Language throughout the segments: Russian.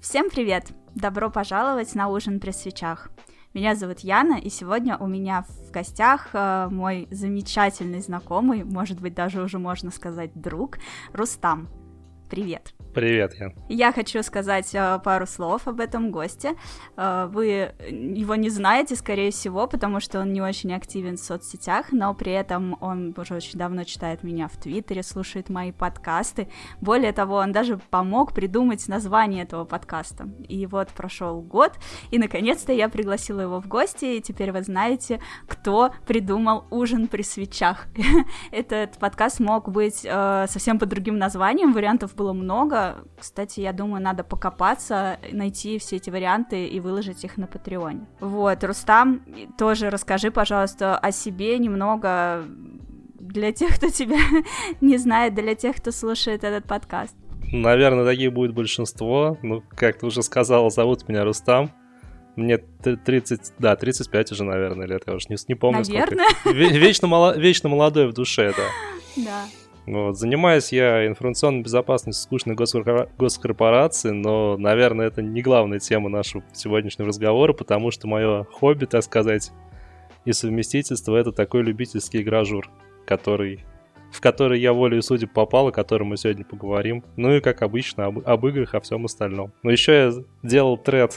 Всем привет! Добро пожаловать на ужин при свечах. Меня зовут Яна, и сегодня у меня в гостях э, мой замечательный знакомый, может быть, даже уже можно сказать друг, Рустам. Привет! Привет, Ян. Я хочу сказать э, пару слов об этом госте. Э, вы его не знаете, скорее всего, потому что он не очень активен в соцсетях, но при этом он уже очень давно читает меня в Твиттере, слушает мои подкасты. Более того, он даже помог придумать название этого подкаста. И вот прошел год, и наконец-то я пригласила его в гости, и теперь вы знаете, кто придумал ужин при свечах. Этот подкаст мог быть э, совсем под другим названием, вариантов было много, кстати, я думаю, надо покопаться, найти все эти варианты и выложить их на Патреоне. Вот, Рустам, тоже расскажи, пожалуйста, о себе немного для тех, кто тебя не знает, для тех, кто слушает этот подкаст. Наверное, таких будет большинство. Ну, как ты уже сказал, зовут меня Рустам. Мне 30, да, 35 уже, наверное, лет, я уже не, не помню наверное. сколько. Вечно, мало, вечно молодой в душе, да. Да. Вот. Занимаюсь я информационной безопасностью скучной госкорпорации, но, наверное, это не главная тема нашего сегодняшнего разговора, потому что мое хобби, так сказать, и совместительство — это такой любительский игражур, который в который я волею судеб попал, о котором мы сегодня поговорим. Ну и, как обычно, об, об играх, о всем остальном. Но еще я делал тред,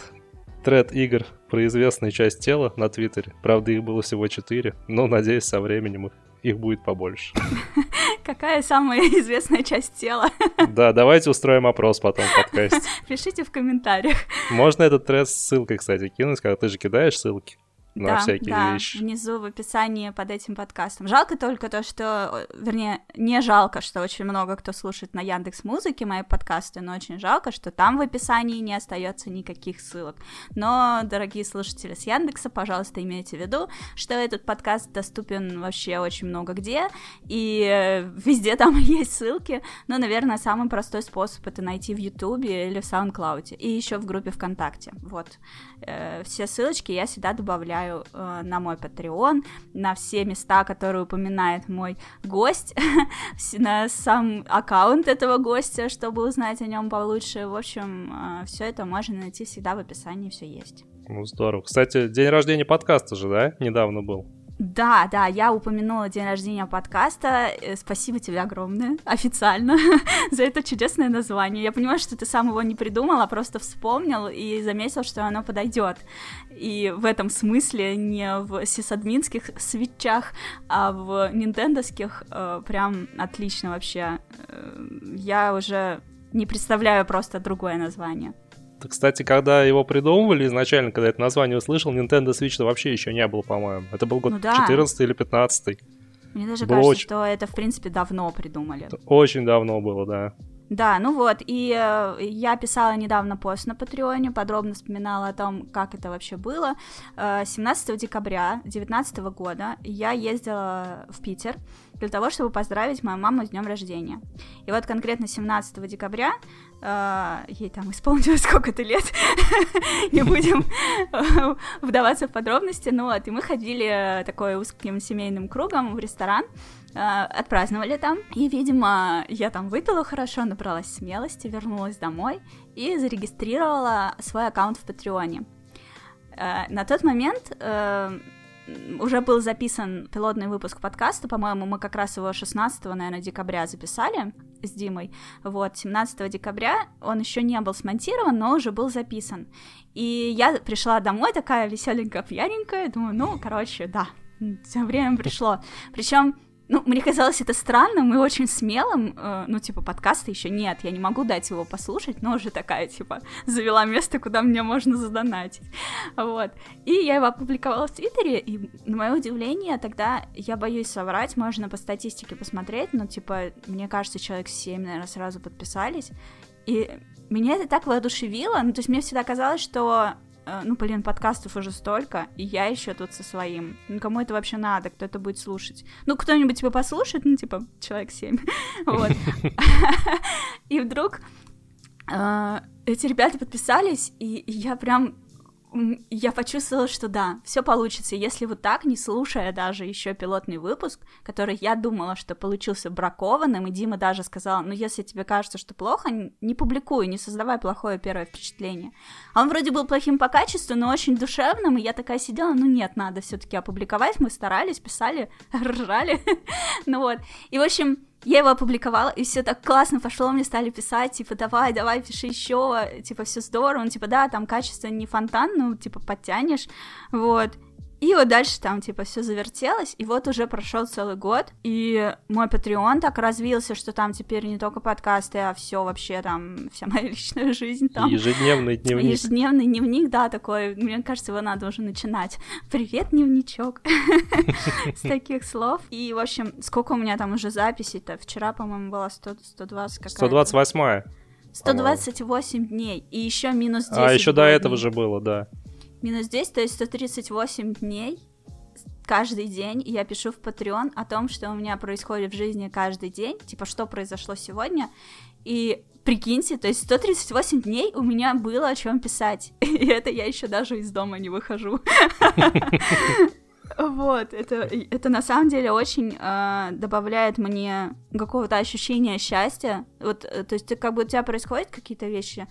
тред игр про известную часть тела на Твиттере. Правда, их было всего четыре, но, надеюсь, со временем их их будет побольше. Какая самая известная часть тела? Да, давайте устроим опрос потом в подкасте. Пишите в комментариях. Можно этот тред с ссылкой, кстати, кинуть, когда ты же кидаешь ссылки на да, всякие да, вещи. внизу в описании под этим подкастом. Жалко только то, что, вернее, не жалко, что очень много кто слушает на Яндекс Музыке мои подкасты, но очень жалко, что там в описании не остается никаких ссылок. Но, дорогие слушатели с Яндекса, пожалуйста, имейте в виду, что этот подкаст доступен вообще очень много где, и везде там есть ссылки, но, наверное, самый простой способ это найти в Ютубе или в SoundCloud, и еще в группе ВКонтакте. Вот. Э, все ссылочки я всегда добавляю э, на мой Patreon, на все места, которые упоминает мой гость, на сам аккаунт этого гостя, чтобы узнать о нем получше. В общем, э, все это можно найти всегда в описании, все есть. Ну, здорово. Кстати, день рождения подкаста же, да, недавно был? Да, да, я упомянула день рождения подкаста. Э, спасибо тебе огромное, официально, за это чудесное название. Я понимаю, что ты сам его не придумал, а просто вспомнил и заметил, что оно подойдет. И в этом смысле не в сисадминских свечах, а в нинтендовских э, прям отлично вообще. Э, я уже не представляю просто другое название. Кстати, когда его придумывали изначально, когда это название услышал, Nintendo Switch вообще еще не было, по-моему. Это был год ну, да. 14 или 15. Мне даже было кажется, очень... что это, в принципе, давно придумали. Очень давно было, да. Да, ну вот, и э, я писала недавно пост на Патреоне, подробно вспоминала о том, как это вообще было. Э, 17 декабря 2019 года я ездила в Питер для того, чтобы поздравить мою маму с днем рождения. И вот конкретно 17 декабря ей там исполнилось сколько-то лет, не будем вдаваться в подробности, ну вот, и мы ходили такой узким семейным кругом в ресторан, отпраздновали там, и, видимо, я там выпила хорошо, набралась смелости, вернулась домой и зарегистрировала свой аккаунт в Патреоне. На тот момент уже был записан пилотный выпуск подкаста, по-моему, мы как раз его 16, наверное, декабря записали с Димой, вот, 17 декабря он еще не был смонтирован, но уже был записан, и я пришла домой такая веселенькая, пьяненькая, думаю, ну, короче, да, время пришло, причем ну, мне казалось это странным и очень смелым. Э, ну, типа, подкаста еще нет, я не могу дать его послушать, но уже такая, типа, завела место, куда мне можно задонатить. Вот. И я его опубликовала в Твиттере, и, на мое удивление, тогда, я боюсь соврать, можно по статистике посмотреть, но, типа, мне кажется, человек 7, наверное, сразу подписались. И меня это так воодушевило, ну, то есть мне всегда казалось, что ну, блин, подкастов уже столько, и я еще тут со своим. Ну, кому это вообще надо, кто это будет слушать? Ну, кто-нибудь, типа, послушает, ну, типа, человек семь, вот. И вдруг э, эти ребята подписались, и я прям я почувствовала, что да, все получится. Если вот так, не слушая даже еще пилотный выпуск, который я думала, что получился бракованным, и Дима даже сказал, ну если тебе кажется, что плохо, не публикуй, не создавай плохое первое впечатление. А он вроде был плохим по качеству, но очень душевным, и я такая сидела, ну нет, надо все-таки опубликовать. Мы старались, писали, ржали. ну вот. И, в общем, я его опубликовала, и все так классно пошло, мне стали писать, типа, давай, давай, пиши еще, типа, все здорово, он, типа, да, там качество не фонтан, ну, типа, подтянешь, вот, и вот дальше там, типа, все завертелось, и вот уже прошел целый год, и мой Patreon так развился, что там теперь не только подкасты, а все вообще там, вся моя личная жизнь там. Ежедневный дневник. Ежедневный дневник, да, такой, мне кажется, его надо уже начинать. Привет, дневничок. С таких слов. И, в общем, сколько у меня там уже записей-то? Вчера, по-моему, было 100, 120 какая-то. 128 128 дней, и еще минус 10 А, еще до этого же было, да минус 10, то есть 138 дней каждый день я пишу в Patreon о том, что у меня происходит в жизни каждый день, типа, что произошло сегодня, и прикиньте, то есть 138 дней у меня было о чем писать, и это я еще даже из дома не выхожу. Вот, это, это на самом деле очень э, добавляет мне какого-то ощущения счастья. Вот, э, то есть, как бы у тебя происходят какие-то вещи,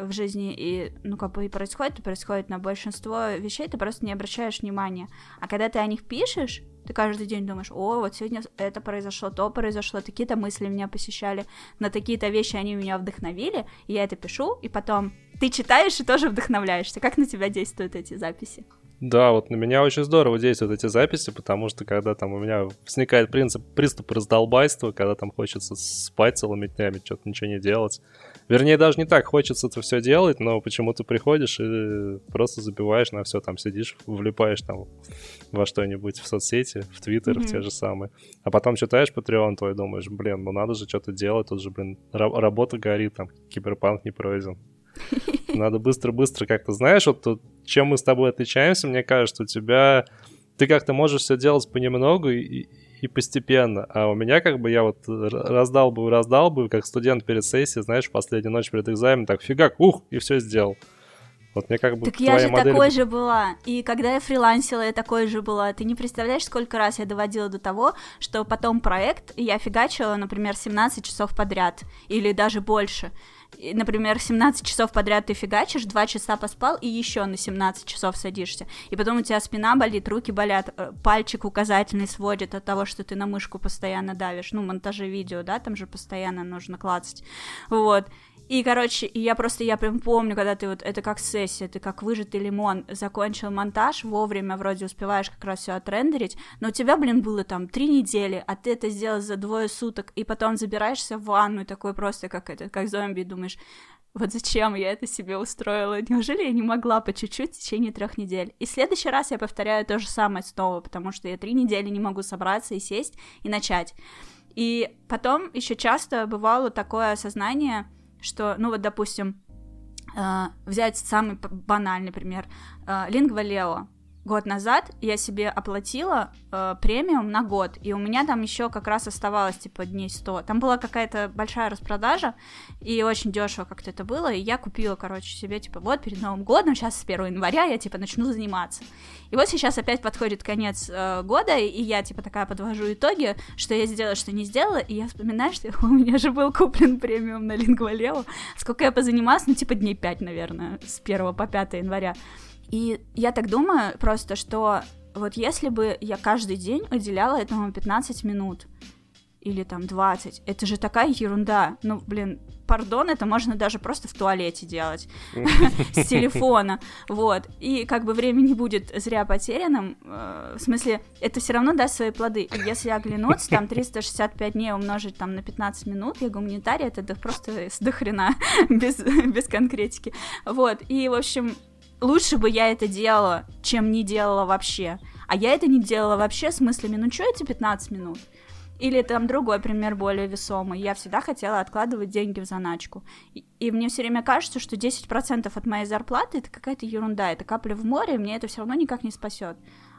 в жизни и, ну, как бы и происходит, и происходит на большинство вещей, ты просто не обращаешь внимания. А когда ты о них пишешь, ты каждый день думаешь, о, вот сегодня это произошло, то произошло, такие-то мысли меня посещали, на такие-то вещи они меня вдохновили, и я это пишу, и потом ты читаешь и тоже вдохновляешься. Как на тебя действуют эти записи? Да, вот на меня очень здорово действуют эти записи, потому что когда там у меня возникает принцип, приступ раздолбайства, когда там хочется спать целыми днями, что-то ничего не делать, Вернее, даже не так хочется это все делать, но почему ты приходишь и просто забиваешь на все, там сидишь, влипаешь там во что-нибудь в соцсети, в Твиттер, mm-hmm. в те же самые. А потом читаешь Patreon твой, думаешь, блин, ну надо же что-то делать, тут же, блин, работа горит, там, киберпанк не пройден. Надо быстро-быстро как-то, знаешь, вот тут, чем мы с тобой отличаемся, мне кажется, у тебя ты как-то можешь все делать понемногу и, и постепенно. А у меня как бы я вот раздал бы, раздал бы, как студент перед сессией, знаешь, в последнюю ночь перед экзаменом, так фигак, ух, и все сделал. Вот мне как бы Так я же модель... такой же была. И когда я фрилансила, я такой же была. Ты не представляешь, сколько раз я доводила до того, что потом проект я фигачила, например, 17 часов подряд. Или даже больше например, 17 часов подряд ты фигачишь, 2 часа поспал и еще на 17 часов садишься. И потом у тебя спина болит, руки болят, э, пальчик указательный сводит от того, что ты на мышку постоянно давишь. Ну, монтажи видео, да, там же постоянно нужно клацать. Вот. И, короче, я просто, я прям помню, когда ты вот, это как сессия, ты как выжатый лимон, закончил монтаж, вовремя вроде успеваешь как раз все отрендерить, но у тебя, блин, было там три недели, а ты это сделал за двое суток, и потом забираешься в ванну, такой просто как это, как зомби, думаешь, вот зачем я это себе устроила? Неужели я не могла по чуть-чуть в течение трех недель? И в следующий раз я повторяю то же самое снова, потому что я три недели не могу собраться и сесть и начать. И потом еще часто бывало такое осознание, что, ну вот, допустим, э, взять самый банальный пример, э, Lingua Leo, год назад я себе оплатила э, премиум на год, и у меня там еще как раз оставалось, типа, дней 100. Там была какая-то большая распродажа, и очень дешево как-то это было, и я купила, короче, себе, типа, вот, перед Новым годом, сейчас с 1 января я, типа, начну заниматься. И вот сейчас опять подходит конец э, года, и я, типа, такая подвожу итоги, что я сделала, что не сделала, и я вспоминаю, что у меня же был куплен премиум на Лингвалео, сколько я позанималась, ну, типа, дней 5, наверное, с 1 по 5 января. И я так думаю просто, что вот если бы я каждый день уделяла этому 15 минут, или там 20. Это же такая ерунда. Ну, блин, пардон, это можно даже просто в туалете делать с телефона, вот. И как бы время не будет зря потерянным, э, в смысле, это все равно даст свои плоды. Если оглянуться, там 365 дней умножить там на 15 минут, я гуманитарий, это просто с дохрена, без, без конкретики. Вот, и, в общем, лучше бы я это делала, чем не делала вообще. А я это не делала вообще с мыслями, ну что эти 15 минут? Или там другой пример более весомый. Я всегда хотела откладывать деньги в заначку. И, и мне все время кажется, что 10% от моей зарплаты это какая-то ерунда, это капля в море, и мне это все равно никак не спасет.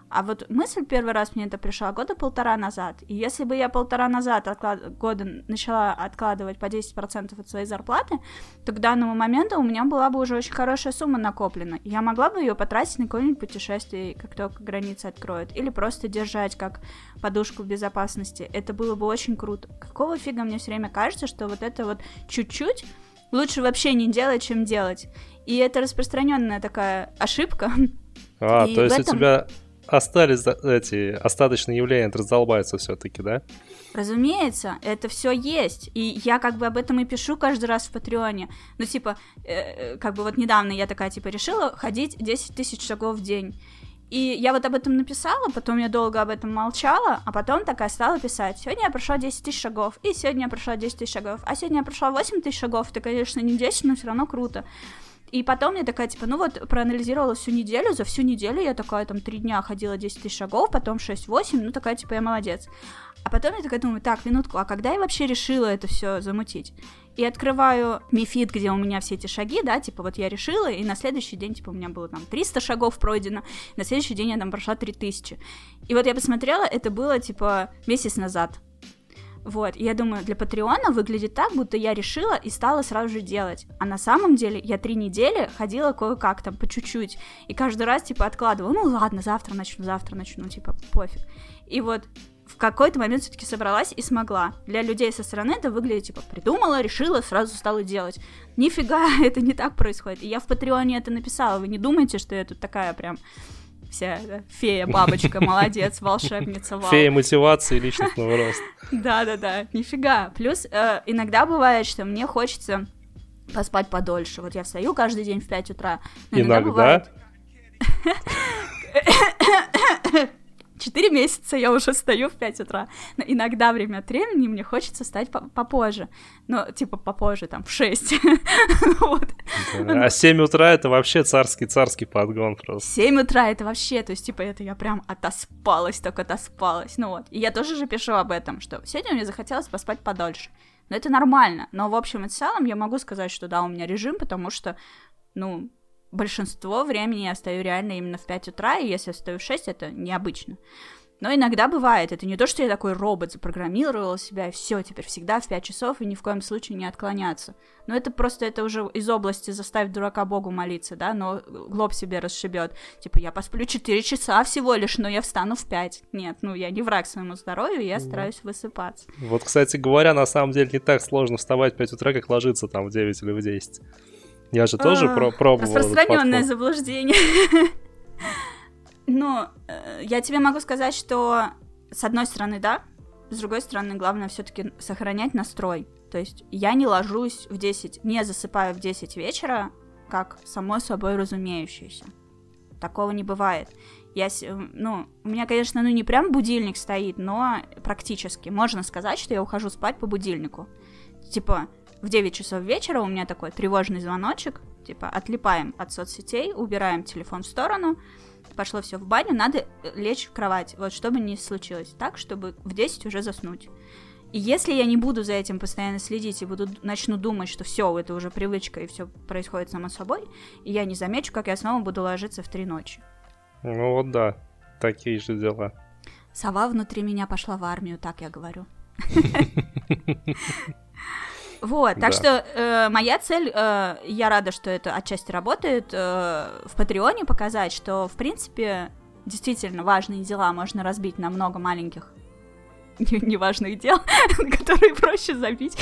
А вот мысль первый раз мне это пришла года полтора назад. И если бы я полтора назад отклад... года начала откладывать по 10% от своей зарплаты, то к данному моменту у меня была бы уже очень хорошая сумма накоплена. И я могла бы ее потратить на какое-нибудь путешествие, как только границы откроют. Или просто держать как подушку безопасности. Это было бы очень круто. Какого фига мне все время кажется, что вот это вот чуть-чуть лучше вообще не делать, чем делать. И это распространенная такая ошибка. А, и то есть этом... у тебя остались эти остаточные явления раздолбаются все-таки, да? Разумеется, это все есть. И я как бы об этом и пишу каждый раз в Патреоне. Ну, типа, э, э, как бы вот недавно я такая, типа, решила ходить 10 тысяч шагов в день. И я вот об этом написала, потом я долго об этом молчала, а потом такая стала писать. Сегодня я прошла 10 тысяч шагов, и сегодня я прошла 10 тысяч шагов, а сегодня я прошла 8 тысяч шагов. Это, конечно, не 10, но все равно круто. И потом я такая, типа, ну вот, проанализировала всю неделю, за всю неделю я такая, там, три дня ходила 10 тысяч шагов, потом 6-8, ну, такая, типа, я молодец. А потом я такая думаю, так, минутку, а когда я вообще решила это все замутить? И открываю Мифит, где у меня все эти шаги, да, типа, вот я решила, и на следующий день, типа, у меня было там 300 шагов пройдено, на следующий день я там прошла 3000. И вот я посмотрела, это было, типа, месяц назад, вот, и я думаю, для Патреона выглядит так, будто я решила и стала сразу же делать. А на самом деле я три недели ходила кое-как там, по чуть-чуть. И каждый раз, типа, откладывала, ну ладно, завтра начну, завтра начну, типа, пофиг. И вот в какой-то момент все-таки собралась и смогла. Для людей со стороны это выглядит, типа, придумала, решила, сразу стала делать. Нифига, это не так происходит. И я в Патреоне это написала. Вы не думайте, что я тут такая прям вся фея, бабочка, молодец, волшебница, вау. Фея мотивации и личностного роста. Да-да-да, нифига. Плюс э, иногда бывает, что мне хочется поспать подольше. Вот я встаю каждый день в 5 утра. иногда? Четыре месяца я уже встаю в 5 утра. Но иногда время от времени мне хочется встать попозже. Ну, типа попозже, там, в 6. А 7 утра это вообще царский-царский подгон просто. 7 утра это вообще, то есть, типа, это я прям отоспалась, только отоспалась. Ну вот. И я тоже же пишу об этом, что сегодня мне захотелось поспать подольше. Но это нормально. Но в общем и целом я могу сказать, что да, у меня режим, потому что, ну, большинство времени я стою реально именно в 5 утра, и если я стою в 6, это необычно. Но иногда бывает, это не то, что я такой робот, запрограммировал себя, и все, теперь всегда в 5 часов, и ни в коем случае не отклоняться. Но это просто, это уже из области заставить дурака Богу молиться, да, но глоб себе расшибет. Типа, я посплю 4 часа всего лишь, но я встану в 5. Нет, ну я не враг своему здоровью, я стараюсь высыпаться. Вот, кстати говоря, на самом деле не так сложно вставать в 5 утра, как ложиться там в 9 или в 10. Я же тоже а, про пробовал. Распространенное заблуждение. Но э, я тебе могу сказать, что с одной стороны, да, с другой стороны, главное все-таки сохранять настрой. То есть я не ложусь в 10, не засыпаю в 10 вечера, как само собой разумеющееся. Такого не бывает. Я, ну, у меня, конечно, ну не прям будильник стоит, но практически. Можно сказать, что я ухожу спать по будильнику. Типа, в 9 часов вечера у меня такой тревожный звоночек, типа отлипаем от соцсетей, убираем телефон в сторону, пошло все в баню, надо э, лечь в кровать, вот чтобы не случилось так, чтобы в 10 уже заснуть. И если я не буду за этим постоянно следить и буду начну думать, что все, это уже привычка и все происходит само собой, и я не замечу, как я снова буду ложиться в три ночи. Ну вот да, такие же дела. Сова внутри меня пошла в армию, так я говорю. Вот, так да. что э, моя цель, э, я рада, что это отчасти работает, э, в Патреоне показать, что, в принципе, действительно важные дела можно разбить на много маленьких неважных дел, которые проще забить.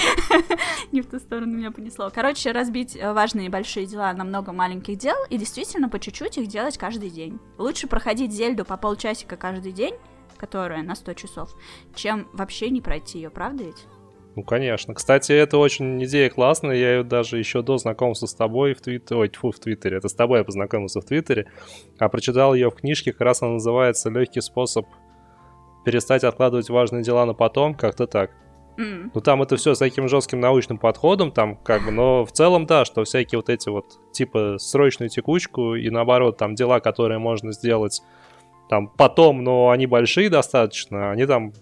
Не в ту сторону меня понесло. Короче, разбить э, важные большие дела на много маленьких дел и действительно по чуть-чуть их делать каждый день. Лучше проходить Зельду по полчасика каждый день, которая на 100 часов, чем вообще не пройти ее, правда ведь? Ну, конечно. Кстати, это очень идея классная. Я ее даже еще до знакомства с тобой в Твиттере... Ой, тьфу, в Твиттере. Это с тобой я познакомился в Твиттере. А прочитал ее в книжке. Как раз она называется «Легкий способ перестать откладывать важные дела на потом». Как-то так. Mm. Ну, там это все с таким жестким научным подходом, там как бы, но в целом, да, что всякие вот эти вот, типа, срочную текучку и наоборот, там дела, которые можно сделать там потом, но они большие достаточно, они там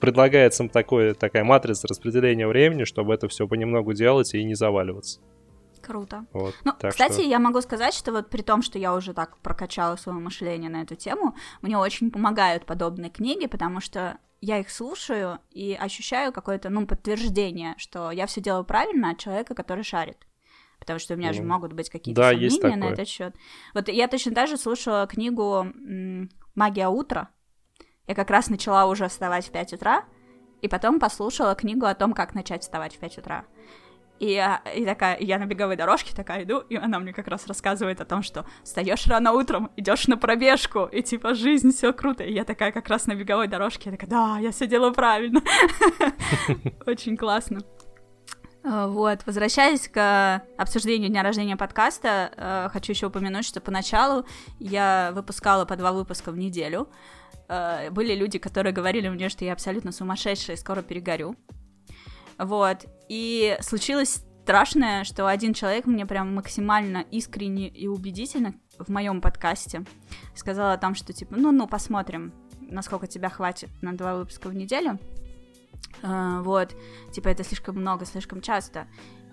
предлагается такое, такая матрица распределения времени, чтобы это все понемногу делать и не заваливаться. Круто. Вот, ну, кстати, что... я могу сказать, что вот при том, что я уже так прокачала свое мышление на эту тему, мне очень помогают подобные книги, потому что я их слушаю и ощущаю какое-то, ну, подтверждение, что я все делаю правильно от человека, который шарит. Потому что у меня mm. же могут быть какие-то да, сомнения на этот счет. Вот я точно так же слушала книгу «Магия утра». Я как раз начала уже вставать в 5 утра, и потом послушала книгу о том, как начать вставать в 5 утра. И, я, и такая, я на беговой дорожке такая иду, и она мне как раз рассказывает о том, что встаешь рано утром, идешь на пробежку, и типа жизнь все круто. И я такая как раз на беговой дорожке, я такая, да, я все делаю правильно. Очень классно. Э, вот, возвращаясь к обсуждению дня рождения подкаста, э, хочу еще упомянуть, что поначалу я выпускала по два выпуска в неделю. Э, были люди, которые говорили мне, что я абсолютно сумасшедшая и скоро перегорю. Вот. И случилось страшное, что один человек мне прям максимально искренне и убедительно в моем подкасте сказал о том, что типа, ну-ну, посмотрим, насколько тебя хватит на два выпуска в неделю. Uh, вот, типа, это слишком много, слишком часто.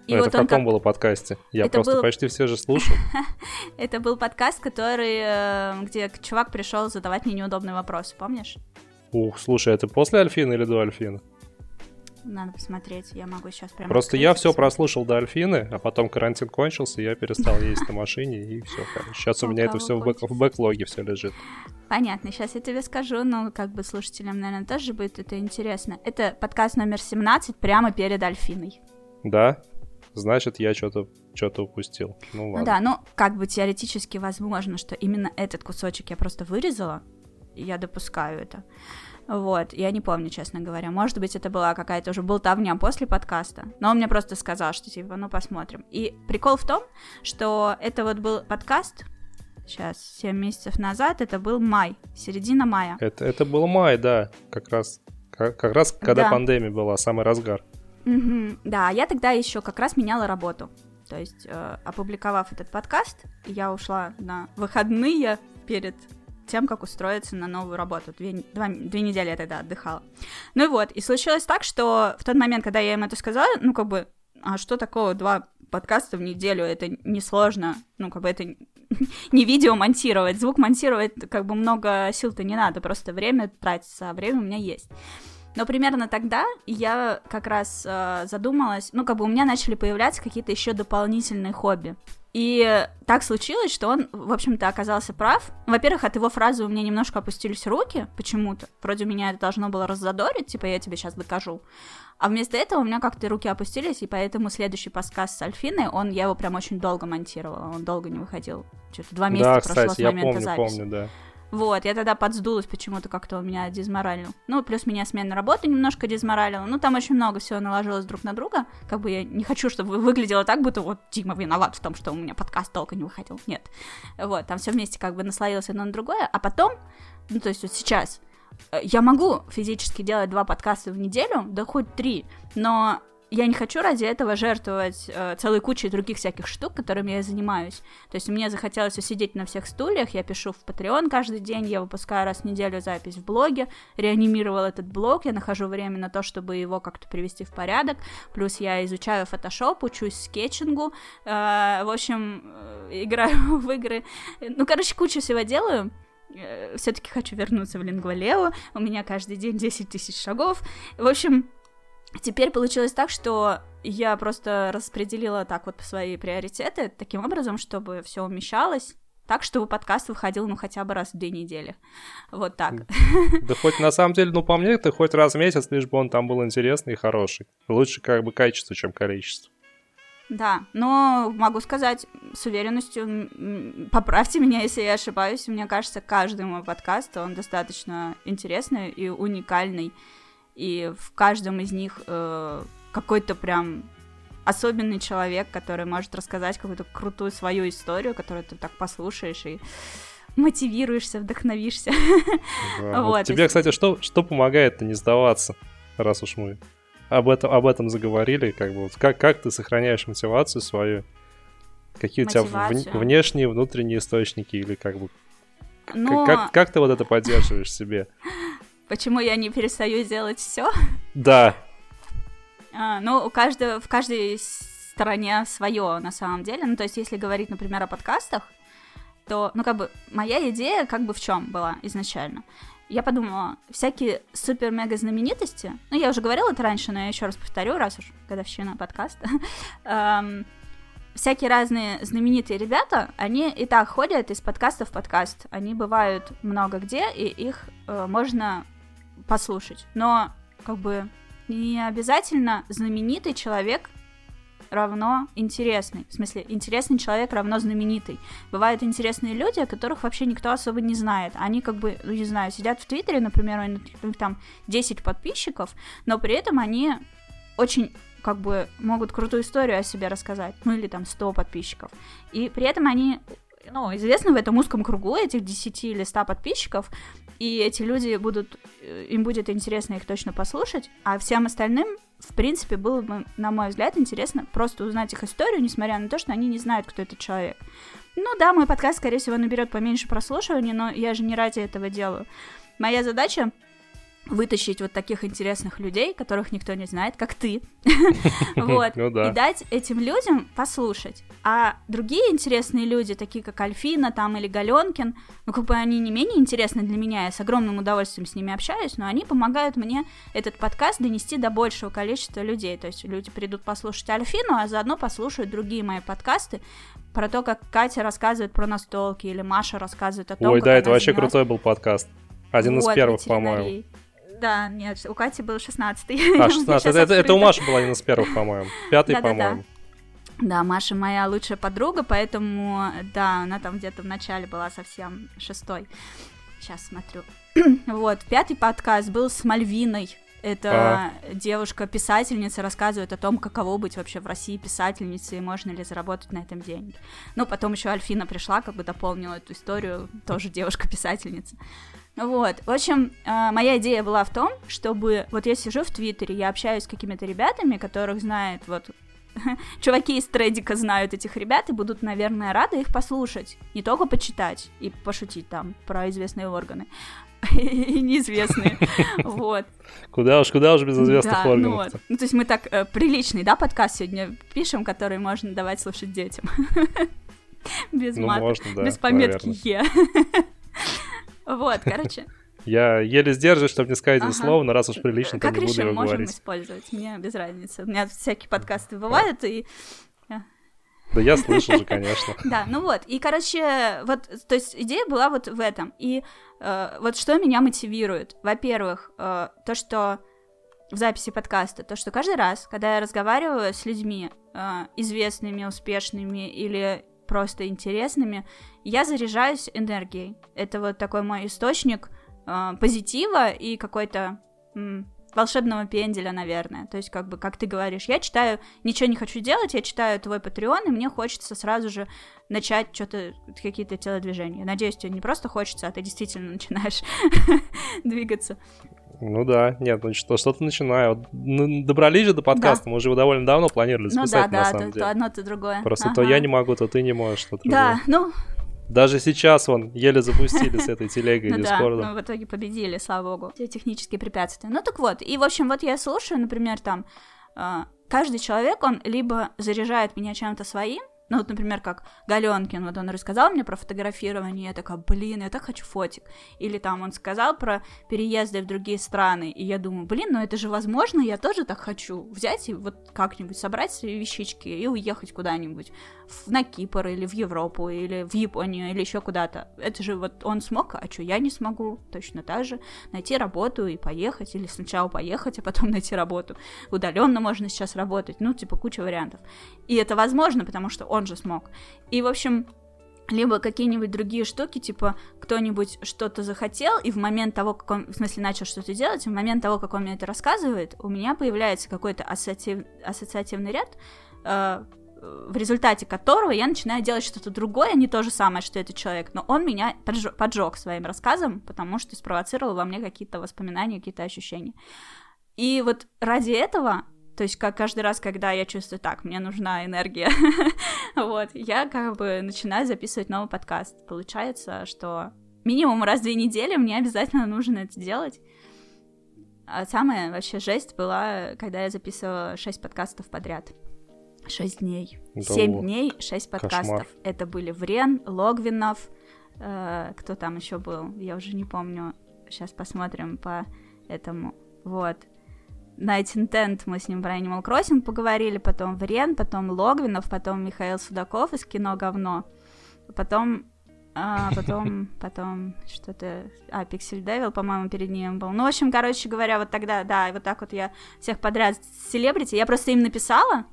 И это вот в каком как... было подкасте? Я это просто был... почти все же слушал. это был подкаст, который, э, где чувак пришел задавать мне неудобные вопросы, помнишь? Ух, слушай, это после Альфина или до Альфина? Надо посмотреть, я могу сейчас прям... Просто я все прослушал до Альфины, а потом карантин кончился, я перестал ездить на машине, и все. Сейчас у меня это все в, бэк, в бэклоге все лежит. Понятно, сейчас я тебе скажу, но как бы слушателям, наверное, тоже будет это интересно. Это подкаст номер 17 прямо перед Альфиной. Да? Значит, я что-то что-то упустил. Ну, ладно. Ну да, ну как бы теоретически возможно, что именно этот кусочек я просто вырезала, я допускаю это. Вот, я не помню, честно говоря. Может быть, это была какая-то уже болтовня после подкаста. Но он мне просто сказал, что типа, ну посмотрим. И прикол в том, что это вот был подкаст, сейчас, 7 месяцев назад, это был май, середина мая. Это, это был май, да, как раз, как, как раз когда да. пандемия была, самый разгар. Угу, да, я тогда еще как раз меняла работу. То есть, э, опубликовав этот подкаст, я ушла на выходные перед тем, как устроиться на новую работу. Две, два, две недели я тогда отдыхала. Ну и вот, и случилось так, что в тот момент, когда я им это сказала, ну как бы, а что такого, два подкаста в неделю, это несложно, ну как бы это не видео монтировать, звук монтировать как бы много сил-то не надо, просто время тратится, а время у меня есть. Но примерно тогда я как раз э, задумалась, ну, как бы у меня начали появляться какие-то еще дополнительные хобби. И так случилось, что он, в общем-то, оказался прав. Во-первых, от его фразы у меня немножко опустились руки почему-то. Вроде меня это должно было раззадорить, типа, я тебе сейчас докажу. А вместо этого у меня как-то руки опустились, и поэтому следующий подкаст с Альфиной, он, я его прям очень долго монтировала, он долго не выходил. Что-то два месяца да, прошло кстати, с момента я помню, записи. помню, да. Вот, я тогда подсдулась почему-то как-то у меня дизморально. Ну, плюс меня смена работы немножко дизморалила. Ну, там очень много всего наложилось друг на друга. Как бы я не хочу, чтобы выглядело так, будто вот Дима виноват в том, что у меня подкаст долго не выходил. Нет. Вот, там все вместе как бы наслоилось одно на другое. А потом, ну, то есть вот сейчас, э, я могу физически делать два подкаста в неделю, да хоть три, но я не хочу ради этого жертвовать э, целой кучей других всяких штук, которыми я занимаюсь. То есть мне захотелось усидеть на всех стульях, я пишу в Patreon каждый день, я выпускаю раз в неделю запись в блоге, реанимировал этот блог, я нахожу время на то, чтобы его как-то привести в порядок, плюс я изучаю Photoshop, учусь скетчингу, э, в общем, э, играю в игры. Ну, короче, кучу всего делаю, э, все-таки хочу вернуться в Лингвалео, у меня каждый день 10 тысяч шагов. В общем, Теперь получилось так, что я просто распределила так вот свои приоритеты таким образом, чтобы все умещалось, так, чтобы подкаст выходил, ну, хотя бы раз в две недели. Вот так. Да хоть на самом деле, ну, по мне, это хоть раз в месяц, лишь бы он там был интересный и хороший. Лучше как бы качество, чем количество. Да, но могу сказать с уверенностью, поправьте меня, если я ошибаюсь, мне кажется, каждый мой подкаст, он достаточно интересный и уникальный и в каждом из них э, какой-то прям особенный человек, который может рассказать какую-то крутую свою историю, которую ты так послушаешь и мотивируешься, вдохновишься. Да, вот. Тебе, кстати, что, что помогает-то не сдаваться, раз уж мы об этом, об этом заговорили, как бы, вот, как, как ты сохраняешь мотивацию свою? Какие мотивацию. у тебя в, внешние, внутренние источники или как бы... Но... Как, как ты вот это поддерживаешь себе? Почему я не перестаю делать все? Да. А, ну, у каждого, в каждой стороне свое на самом деле. Ну, то есть, если говорить, например, о подкастах, то, ну, как бы, моя идея как бы в чем была изначально? Я подумала, всякие супер-мега знаменитости, ну, я уже говорила это раньше, но я еще раз повторю, раз уж годовщина подкаста, всякие разные знаменитые ребята, они и так ходят из подкаста в подкаст. Они бывают много где, и их э, можно послушать. Но, как бы, не обязательно знаменитый человек равно интересный. В смысле, интересный человек равно знаменитый. Бывают интересные люди, о которых вообще никто особо не знает. Они как бы, ну, не знаю, сидят в Твиттере, например, у них там 10 подписчиков, но при этом они очень как бы могут крутую историю о себе рассказать, ну или там 100 подписчиков. И при этом они ну, известны в этом узком кругу этих 10 или 100 подписчиков, и эти люди будут, э, им будет интересно их точно послушать, а всем остальным, в принципе, было бы, на мой взгляд, интересно просто узнать их историю, несмотря на то, что они не знают, кто этот человек. Ну да, мой подкаст, скорее всего, наберет поменьше прослушиваний, но я же не ради этого делаю. Моя задача вытащить вот таких интересных людей, которых никто не знает, как ты, вот, ну, и дать этим людям послушать. А другие интересные люди, такие как Альфина там или Галенкин, ну, как бы они не менее интересны для меня, я с огромным удовольствием с ними общаюсь, но они помогают мне этот подкаст донести до большего количества людей, то есть люди придут послушать Альфину, а заодно послушают другие мои подкасты про то, как Катя рассказывает про настолки, или Маша рассказывает о том, Ой, да, это вообще крутой был подкаст. Один вот, из первых, по-моему. Да, нет, у Кати был 16-й. А, 16 это, это, у Маши был один из первых, по-моему. Пятый, по-моему. Да, Маша моя лучшая подруга, поэтому, да, она там где-то в начале была совсем шестой. Сейчас смотрю. вот, пятый подкаст был с Мальвиной. Это а. девушка-писательница рассказывает о том, каково быть вообще в России писательницей и можно ли заработать на этом деньги. Ну, потом еще Альфина пришла, как бы дополнила эту историю, тоже девушка-писательница. Вот, в общем, э, моя идея была в том, чтобы, вот я сижу в Твиттере, я общаюсь с какими-то ребятами, которых знает, вот, чуваки из Тредика знают этих ребят и будут, наверное, рады их послушать, не только почитать и пошутить там про известные органы, и неизвестные, вот. Куда уж, куда уж без известных да, органов. Ну, вот. ну, то есть мы так э, приличный, да, подкаст сегодня пишем, который можно давать слушать детям. без ну, мата, можно, да, без пометки «е». Вот, короче. Я еле сдерживаюсь, чтобы не сказать ага. это слово, но раз уж прилично, то как не буду его можем говорить. использовать, мне без разницы. У меня всякие подкасты бывают, и... Да я слышу же, конечно. Да, ну вот, и, короче, вот, то есть идея была вот в этом. И э, вот что меня мотивирует? Во-первых, э, то, что в записи подкаста, то, что каждый раз, когда я разговариваю с людьми э, известными, успешными или просто интересными, я заряжаюсь энергией. Это вот такой мой источник э, позитива и какой-то волшебного пенделя, наверное. То есть, как бы, как ты говоришь, я читаю, ничего не хочу делать, я читаю твой Patreon, и мне хочется сразу же начать что-то, какие-то телодвижения. Надеюсь, тебе не просто хочется, а ты действительно начинаешь двигаться. Ну да, нет, ну что, что-то начинаю. Ну, добрались же до подкаста, да. мы уже его довольно давно планировали ну записать, ну, да, на да, самом то, деле. то одно, то другое. Просто ага. то я не могу, то ты не можешь, что то Да, ну... Даже сейчас он еле запустили с этой телегой ну Дискорда. Да, мы в итоге победили, слава богу. Все технические препятствия. Ну так вот, и в общем, вот я слушаю, например, там, а, каждый человек, он либо заряжает меня чем-то своим, ну, вот, например, как Галенкин, вот он рассказал мне про фотографирование, я такая, блин, я так хочу фотик. Или там он сказал про переезды в другие страны, и я думаю, блин, ну это же возможно, я тоже так хочу взять и вот как-нибудь собрать свои вещички и уехать куда-нибудь на Кипр или в Европу, или в Японию, или еще куда-то. Это же вот он смог, а что я не смогу? Точно так же найти работу и поехать, или сначала поехать, а потом найти работу. Удаленно можно сейчас работать, ну, типа куча вариантов. И это возможно, потому что он же смог. И, в общем, либо какие-нибудь другие штуки, типа кто-нибудь что-то захотел, и в момент того, как он, в смысле, начал что-то делать, в момент того, как он мне это рассказывает, у меня появляется какой-то ассоциатив... ассоциативный ряд, э, в результате которого я начинаю делать что-то другое, не то же самое, что этот человек, но он меня поджег, поджег своим рассказом, потому что спровоцировал во мне какие-то воспоминания, какие-то ощущения. И вот ради этого то есть, как каждый раз, когда я чувствую, так, мне нужна энергия, вот, я как бы начинаю записывать новый подкаст. Получается, что минимум раз в две недели мне обязательно нужно это делать. А самая вообще жесть была, когда я записывала шесть подкастов подряд. Шесть дней. Да дней, шесть подкастов. Кошмар. Это были Врен, Логвинов, э, кто там еще был, я уже не помню. Сейчас посмотрим по этому. Вот. Night Intent мы с ним про Animal Crossing поговорили, потом Врен, потом Логвинов, потом Михаил Судаков из кино «Говно», потом а, потом, потом что-то... А, Пиксель Девил, по-моему, перед ним был. Ну, в общем, короче говоря, вот тогда, да, и вот так вот я всех подряд селебрити, я просто им написала,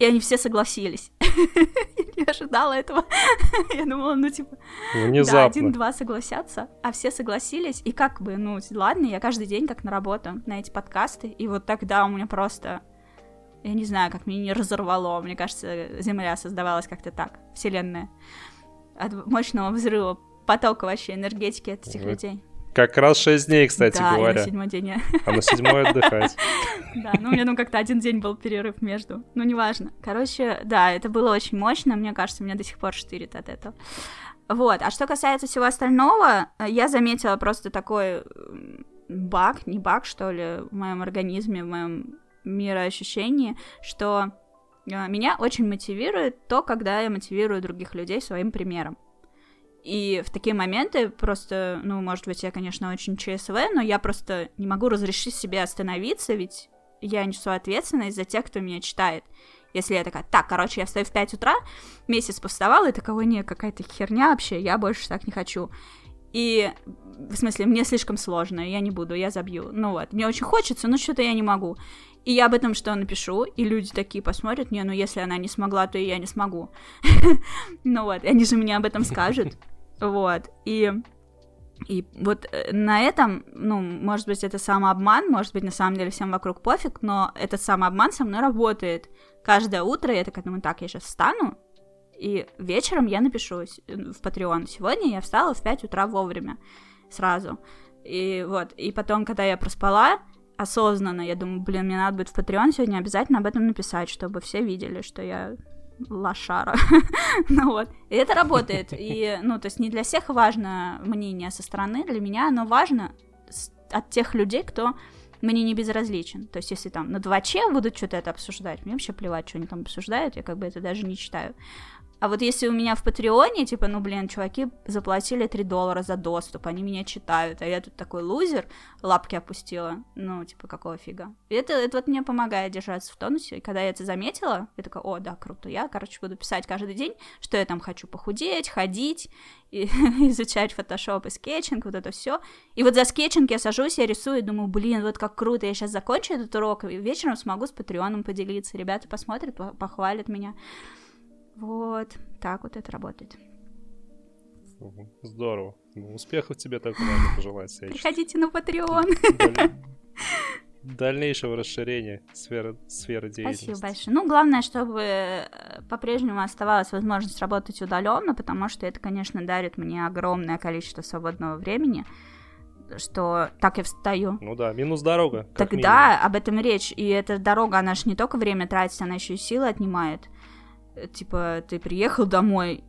и они все согласились. Я не ожидала этого. Я думала, ну, типа, да, Внезапно. один-два согласятся, а все согласились. И как бы, ну, ладно, я каждый день как на работу, на эти подкасты, и вот тогда у меня просто... Я не знаю, как меня не разорвало. Мне кажется, Земля создавалась как-то так, Вселенная. От мощного взрыва потока вообще энергетики от этих Вот. людей. Как раз 6 дней, кстати да, говоря. на седьмой день я- А на седьмой отдыхать. Да, ну у меня ну как-то один день был перерыв между. Ну, неважно. Короче, да, это было очень мощно. Мне кажется, меня до сих пор штырит от этого. Вот. А что касается всего остального, э, я заметила просто такой баг, не баг, что ли, в моем организме, в моем мироощущении, что э, меня очень мотивирует то, когда я мотивирую других людей своим примером. И в такие моменты просто, ну, может быть, я, конечно, очень ЧСВ, но я просто не могу разрешить себе остановиться, ведь я несу ответственность за тех, кто меня читает. Если я такая, так, короче, я встаю в 5 утра, месяц повставала, и такого, не, какая-то херня вообще, я больше так не хочу. И, в смысле, мне слишком сложно, я не буду, я забью. Ну вот, мне очень хочется, но что-то я не могу. И я об этом что напишу, и люди такие посмотрят, не, ну если она не смогла, то и я не смогу. Ну вот, они же мне об этом скажут. Вот, и... И вот э, на этом, ну, может быть, это самообман, может быть, на самом деле всем вокруг пофиг, но этот самообман со мной работает. Каждое утро я такая думаю, так, я сейчас встану, и вечером я напишу в Patreon. Сегодня я встала в 5 утра вовремя, сразу. И вот, и потом, когда я проспала, осознанно, я думаю, блин, мне надо будет в Patreon сегодня обязательно об этом написать, чтобы все видели, что я лошара. ну вот. И это работает. И, ну, то есть не для всех важно мнение со стороны, для меня оно важно от тех людей, кто мне не безразличен. То есть, если там на 2Ч будут что-то это обсуждать, мне вообще плевать, что они там обсуждают, я как бы это даже не читаю. А вот если у меня в Патреоне, типа, ну, блин, чуваки заплатили 3 доллара за доступ, они меня читают, а я тут такой лузер, лапки опустила, ну, типа, какого фига. И это, это вот мне помогает держаться в тонусе, и когда я это заметила, я такая, о, да, круто, я, короче, буду писать каждый день, что я там хочу похудеть, ходить, и изучать фотошоп и скетчинг, вот это все. И вот за скетчинг я сажусь, я рисую, и думаю, блин, вот как круто, я сейчас закончу этот урок, и вечером смогу с Patreon ом поделиться, ребята посмотрят, по- похвалят меня. Вот, так вот это работает. Здорово. Ну, Успехов тебе только надо пожелать. Приходите на Patreon. Даль- Дальнейшего расширения сферы, сферы деятельности. Спасибо большое. Ну, главное, чтобы э, по-прежнему оставалась возможность работать удаленно, потому что это, конечно, дарит мне огромное количество свободного времени, что так я встаю. Ну да, минус дорога. Тогда об этом речь. И эта дорога, она же не только время тратит, она еще и силы отнимает. Э, Типа, ты приехал домой,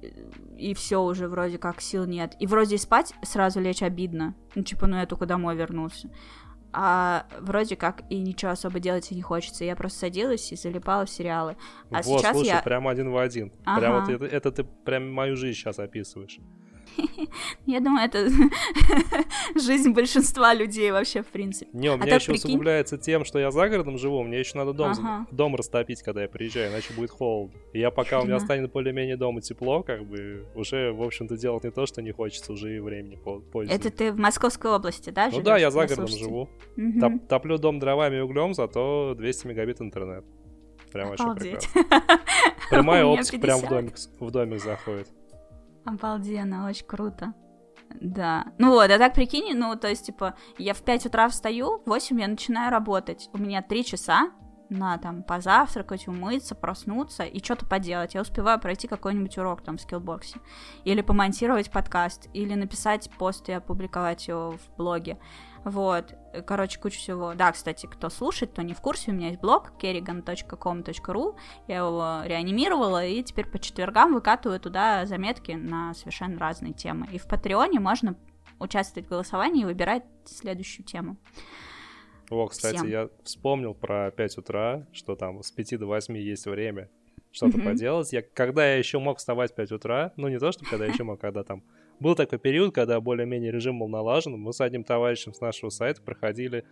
и все уже вроде как сил нет. И вроде и спать сразу лечь обидно. Ну, типа, ну я только домой вернулся. А вроде как и ничего особо делать и не хочется. Я просто садилась и залипала в сериалы. А. Вот, сейчас слушай, я... прям один в один. Ага. Прям вот это, это ты прям мою жизнь сейчас описываешь. Я думаю, это жизнь большинства людей вообще, в принципе. Не, у А меня так еще прикинь- усугубляется тем, что я за городом живу, мне еще надо дом, Ага. дом растопить, когда я приезжаю, иначе будет холодно. И я пока у меня станет более-менее дома тепло, как бы уже, в общем-то, делать не то, что не хочется, уже и времени по- пользуюсь. Это ты в Московской области, да, Ну да, я за городом живу. Мгм. Топ- топлю дом дровами и углем, зато 200 мегабит интернет. Прям вообще Обалдеть. прекрасно. Прямая оптика прям в 50. домик, в домик заходит. Обалденно, очень круто. Да. Ну вот, а так прикинь, ну, то есть, типа, я в 5 утра встаю, в 8 я начинаю работать. У меня 3 часа на там позавтракать, умыться, проснуться и что-то поделать. Я успеваю пройти какой-нибудь урок там в скиллбоксе. Или помонтировать подкаст, или написать пост и опубликовать его в блоге. Вот, короче, куча всего. Да, кстати, кто слушает, кто не в курсе, у меня есть блог kerrigan.com.ru, я его реанимировала, и теперь по четвергам выкатываю туда заметки на совершенно разные темы. И в Патреоне можно участвовать в голосовании и выбирать следующую тему. О, кстати, Всем. я вспомнил про 5 утра, что там с 5 до 8 есть время что-то Мгм. поделать. Я, когда я еще мог вставать в 5 утра, ну не то, что когда я еще мог, когда там... Был такой период, когда более-менее режим был налажен, мы с одним товарищем с нашего сайта проходили...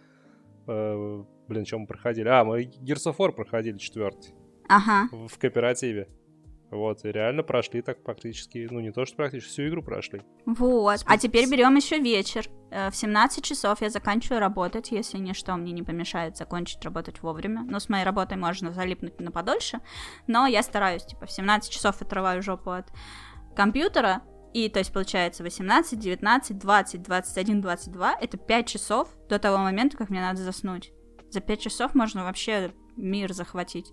э, блин, что мы проходили? А, мы War проходили четвертый Ага. в кооперативе. Вот, и реально прошли так практически, ну не то, что практически, всю игру прошли. Вот. А теперь берем еще вечер. Э, В 17 часов я заканчиваю работать, если ничто мне не помешает закончить работать вовремя. Ну, с моей работой можно залипнуть на подольше. Но я стараюсь, типа, в 17 часов отрываю жопу от компьютера. И, то есть, получается, 18, 19, 20, 21, 22 — это 5 часов до того момента, как мне надо заснуть. За 5 часов можно вообще мир захватить.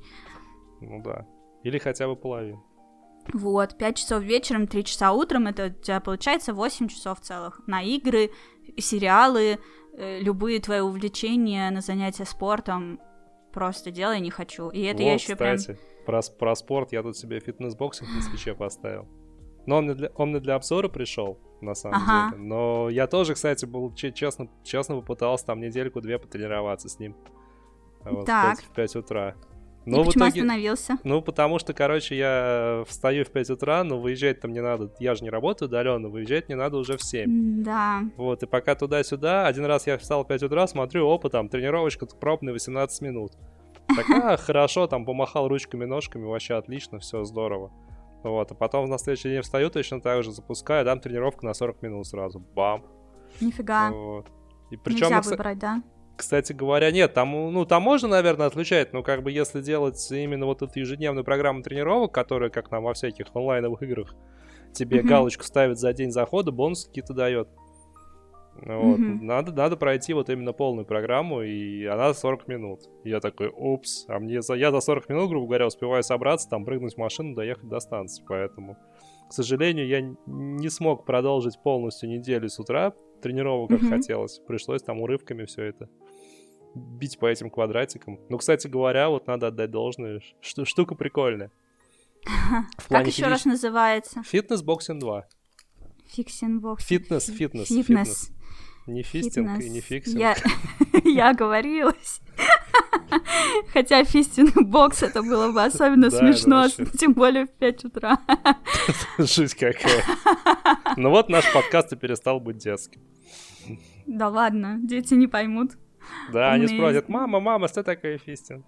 Ну да. Или хотя бы половину. Вот, 5 часов вечером, 3 часа утром, это у тебя получается 8 часов целых на игры, сериалы, э, любые твои увлечения на занятия спортом. Просто делай не хочу. И это я Вот, еще прям... кстати, про, с- про спорт я тут себе Fitness Boxing на Switch е поставил. Но он мне для, он мне для обзора пришел, на самом Ага. деле. Но я тоже, кстати, был че- честно, честно попытался там недельку-две потренироваться с ним. Вот, Так. В, 5, в 5 утра. И Но в почему итоге... остановился? Ну, потому что, короче, я встаю в 5 утра, но выезжать там не надо. Я же не работаю удаленно, выезжать мне надо уже в 7. Да. Вот, и пока туда-сюда, один раз я встал в 5 утра, смотрю, опа, там, тренировочка пробная 18 минут. Так, а, хорошо, там, помахал ручками, ножками, вообще отлично, все здорово. Вот, а потом на следующий день встаю точно так же, запускаю, дам тренировку на 40 минут сразу, бам. Нифига. Вот. И причем, Нельзя выбрать, да? кстати говоря, нет, там, ну, там можно, наверное, отключать, но как бы если делать именно вот эту ежедневную программу тренировок, которая, как нам во всяких онлайновых играх, тебе Мгм. галочку ставит за день захода, бонусы какие-то дает. Вот. Мгм. Надо, надо пройти вот именно полную программу, и она 40 минут. И я такой, упс, а мне за, я за 40 минут, грубо говоря, успеваю собраться, там, прыгнуть в машину, доехать до станции, поэтому... К сожалению, я не смог продолжить полностью неделю с утра тренировок, как Мгм. хотелось. Пришлось там урывками все это бить по этим квадратикам. Ну, кстати говоря, вот надо отдать должное. Ш- штука прикольная. Как еще раз называется? Fitness Boxing 2. Фиксин бокс. Фитнес, фитнес, Фитнес. Фитнес. Не фистинг и не Фитнес. фиксинг. Я, я оговорилась. Хотя фистинг бокс это было бы особенно смешно, тем более в 5 утра. Жуть какая. Ну вот наш подкаст и перестал быть детским. Да ладно, дети не поймут. Да, они спросят, мама, мама, что такое фистинг?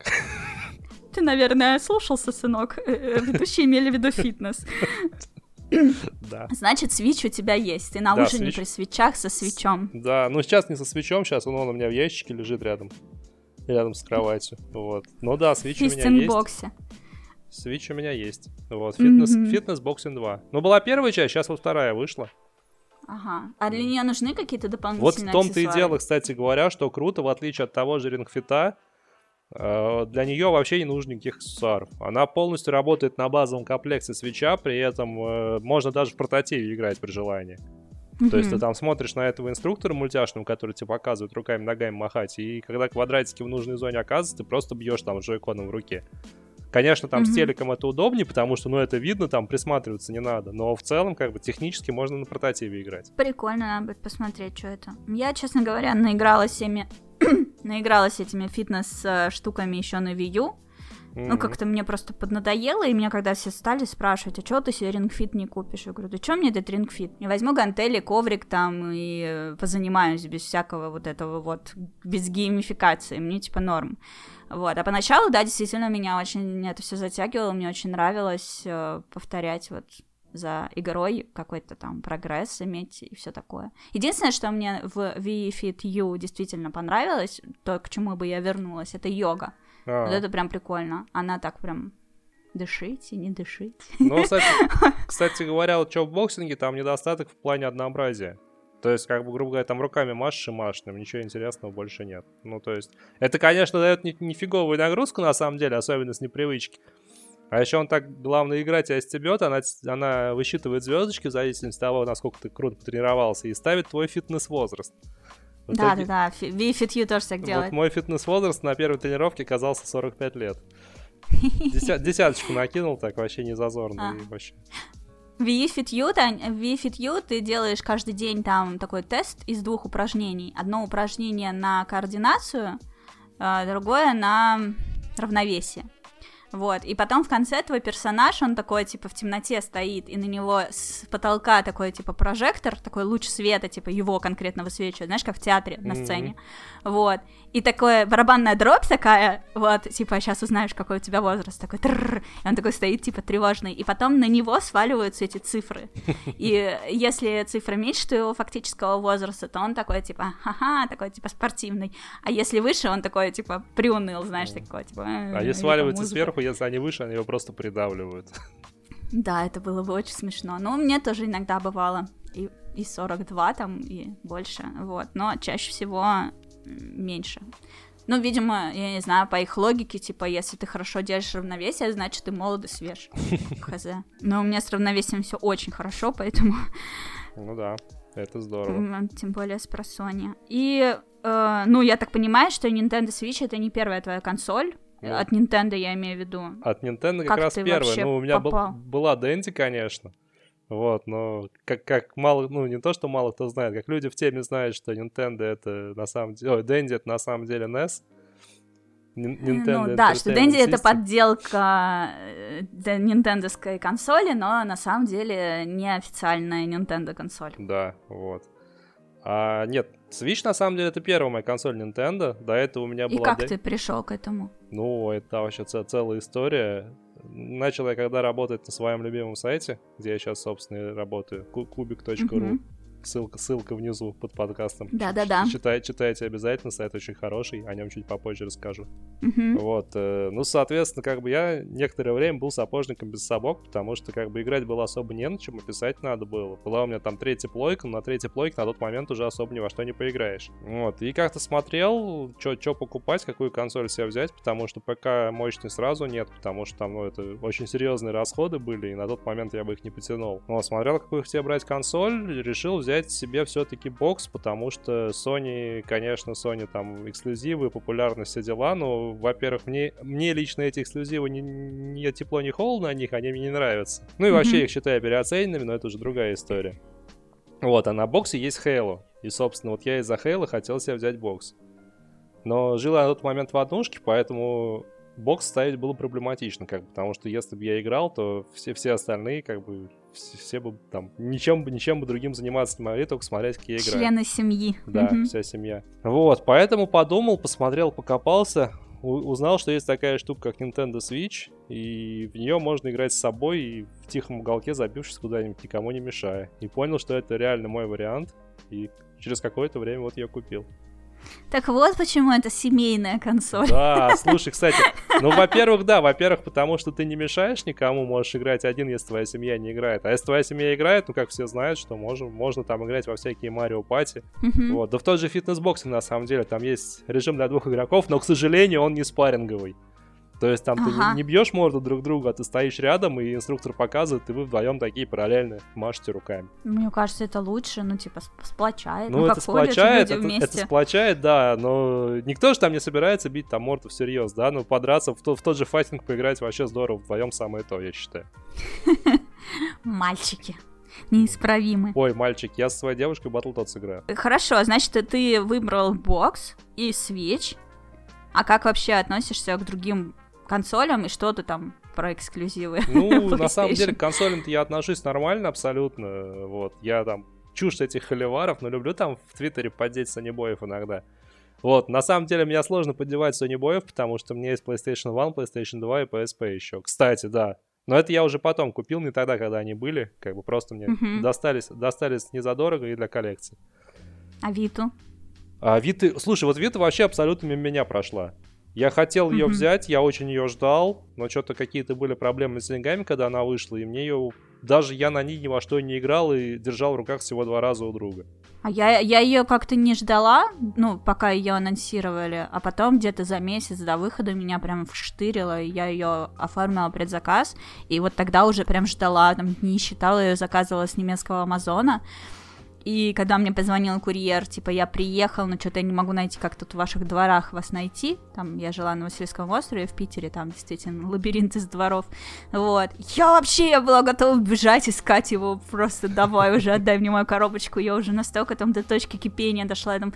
Ты, наверное, слушался, сынок. Э, э, Ведущие имели в виду фитнес. Да. Значит, свич у тебя есть. Ты на Да, ужине свич. при свечах со свечом. Да, ну сейчас не со свечом, сейчас он, он у меня в ящике лежит рядом. Рядом с кроватью. Вот. Ну да, свич у меня есть. боксе. Свич у меня есть. Вот, фитнес, Мгм. фитнес боксинг 2. Ну, была первая часть, сейчас вот вторая вышла. Ага. А для нее нужны какие-то дополнительные Вот в том-то и дело, кстати говоря, что круто, в отличие от того же рингфита, для нее вообще не нужно никаких аксессуаров. Она полностью работает на базовом комплекте свеча, при этом э, можно даже в портативе играть при желании. То есть ты там смотришь на этого инструктора мультяшного, который тебе показывает руками, ногами махать, и когда квадратики в нужной зоне оказываются, ты просто бьешь там джойконом в руке. Конечно, там с Мгм. телеком это удобнее, потому что, ну, это видно, там присматриваться не надо. Но в целом, как бы, технически можно на портативе играть. Прикольно, надо будет посмотреть, что это. Я, честно говоря, наигралась всеми... наигралась этими фитнес-штуками еще на Wii U. Ну, как-то мне просто поднадоело, и меня когда все стали спрашивать, а чего ты себе рингфит не купишь? Я говорю, да что мне этот рингфит? Я возьму гантели, коврик там и э, позанимаюсь без всякого вот этого вот, без геймификации, мне типа норм. Вот, а поначалу, да, действительно, меня очень это все затягивало, мне очень нравилось э, повторять вот за игрой какой-то там прогресс иметь и все такое. Единственное, что мне в Wii Fit U действительно понравилось, то, к чему бы я вернулась, это йога. А, Вот это прям прикольно. Она так прям дышите, не дышите. Ну, кстати, кстати говоря, вот что в боксинге, там недостаток в плане однообразия. То есть, как бы, грубо говоря, там руками машешь и машешь, там ничего интересного больше нет. Ну, то есть, это, конечно, дает ни- нифиговую нагрузку, на самом деле, особенно с непривычки. А еще он так, главное, игра тебя стебет, она, она высчитывает звездочки в зависимости от того, насколько ты круто потренировался, и ставит твой фитнес-возраст. Да, да, да. Fit U тоже так Вот делает. мой фитнес-возраст на первой тренировке казался 45 лет. Деся- Десяточку накинул, так вообще не зазорно. А. вообще. В eFitU, в eFitU ты делаешь каждый день там такой тест из двух упражнений. Одно упражнение на координацию, а другое на равновесие. Вот, и потом в конце твой персонаж, он такой, типа, в темноте стоит, и на него с потолка такой, типа, прожектор, такой луч света, типа, его конкретно высвечивает, знаешь, как в театре на сцене, mm-hmm. Вот, и такое барабанная дробь такая, вот, типа, сейчас узнаешь, какой у тебя возраст, такой, трррр, и он такой стоит, типа, тревожный, и потом на него сваливаются эти цифры, и если цифра меньше твоего фактического возраста, то он такой, типа, ха-ха, такой, типа, спортивный, а если выше, он такой, типа, приуныл, знаешь, такой, типа... А если сваливается сверху, если они выше, они его просто придавливают. Да, это было бы очень смешно. Но мне тоже иногда бывало. И, и 42 там, и больше, вот. Но чаще всего меньше. Ну, видимо, я не знаю, по их логике, типа, если ты хорошо держишь равновесие, значит, ты молод и свеж. Хз. Но у меня с равновесием все очень хорошо, поэтому... Ну да, это здорово. Тем более с просони. И, э, ну, я так понимаю, что Nintendo Switch это не первая твоя консоль, ну, от Nintendo я имею в виду. От Nintendo как, как раз первая. Ну, у меня был, была Дэнди, конечно. Вот, но как, как мало, ну, не то, что мало кто знает, как люди в теме знают, что Nintendo это на самом деле, ой, Dendy это на самом деле NES, Nintendo ну да, что Dendy это подделка э, нинтендовской консоли, но на самом деле не официальная Nintendo консоль. Да, вот. А, нет, Switch на самом деле это первая моя консоль Nintendo. До этого у меня была... И как ты пришел к этому? Ну, это вообще целая история. Начал я когда работать на своем любимом сайте, где я сейчас, собственно, работаю, kubik.ru. Uh-huh. Ссылка, ссылка внизу под подкастом. Да-да-да. Читай, читайте обязательно, сайт очень хороший, о нем чуть попозже расскажу. Uh-huh. Вот, э, ну, соответственно, как бы я некоторое время был сапожником без сапог, потому что как бы играть было особо не на чем, а писать надо было. Была у меня там третья плойка, но на третьей плойке на тот момент уже особо ни во что не поиграешь. Вот, и как-то смотрел, что покупать, какую консоль себе взять, потому что ПК мощный сразу нет, потому что там, ну, это очень серьезные расходы были, и на тот момент я бы их не потянул. Вот, смотрел, какую себе брать консоль, решил взять взять себе все-таки бокс, потому что Sony, конечно, Sony там эксклюзивы, популярность, все дела, но, во-первых, мне, мне лично эти эксклюзивы не, не тепло, не холодно о них, они мне не нравятся. Ну и вообще mm-hmm. их считаю переоцененными, но это уже другая история. Вот, а на боксе есть Halo. И, собственно, вот я из-за Halo хотел себе взять бокс. Но жил я на тот момент в однушке, поэтому бокс ставить было проблематично, как бы, потому что если бы я играл, то все, все остальные, как бы, все, все бы там ничем бы, ничем бы другим заниматься не могли, только смотреть, как я играю. Члены семьи. Да, угу. вся семья. Вот, поэтому подумал, посмотрел, покопался, узнал, что есть такая штука, как Nintendo Switch, и в нее можно играть с собой и в тихом уголке, забившись куда-нибудь, никому не мешая. И понял, что это реально мой вариант, и через какое-то время вот я купил. Так вот почему это семейная консоль. Да, слушай, кстати, ну, во-первых, да, во-первых, потому что ты не мешаешь никому, можешь играть один, если твоя семья не играет. А если твоя семья играет, ну, как все знают, что можем, можно там играть во всякие Марио Пати. Uh-huh. Вот, да в тот же фитнес-боксе, на самом деле, там есть режим для двух игроков, но, к сожалению, он не спарринговый. То есть там ага. ты не, бьешь морду друг друга, а ты стоишь рядом, и инструктор показывает, и вы вдвоем такие параллельно машете руками. Мне кажется, это лучше, ну, типа, сплочает. Ну, ну это сплочает, это, это сплочает, да, но никто же там не собирается бить там морду всерьез, да, ну, подраться, в, то, в тот же файтинг поиграть вообще здорово, вдвоем самое то, я считаю. Мальчики неисправимы. Ой, мальчик, я со своей девушкой Battletoads сыграю. Хорошо, значит, ты выбрал бокс и свеч. А как вообще относишься к другим консолям и что ты там про эксклюзивы. Ну, на самом деле, к консолям-то я отношусь нормально абсолютно. Вот, я там чушь этих холиваров, но люблю там в Твиттере поддеть Сонибоев иногда. Вот, на самом деле, меня сложно поддевать Сонибоев, потому что меня есть PlayStation 1, PlayStation 2 и PSP еще. Кстати, да. Но это я уже потом купил, не тогда, когда они были. Как бы просто мне uh-huh. достались, достались не задорого и для коллекции. А Виту? А Виты... Слушай, вот Вита вообще абсолютно мимо меня прошла. Я хотел ее mm-hmm. взять, я очень ее ждал, но что-то какие-то были проблемы с деньгами, когда она вышла, и мне ее... Даже я на ней ни во что не играл и держал в руках всего два раза у друга. А я, я ее как-то не ждала, ну, пока ее анонсировали, а потом где-то за месяц до выхода меня прям вштырило, и я ее оформила предзаказ, и вот тогда уже прям ждала, там, не считала ее, заказывала с немецкого Амазона, И когда мне позвонил курьер, типа, я приехал, но что-то я не могу найти, как тут в ваших дворах вас найти. Там я жила на Васильевском острове в Питере, там действительно лабиринт из дворов. Вот. Я вообще, я была готова бежать, искать его, просто давай уже, отдай мне мою коробочку. Я уже настолько там до точки кипения дошла, я там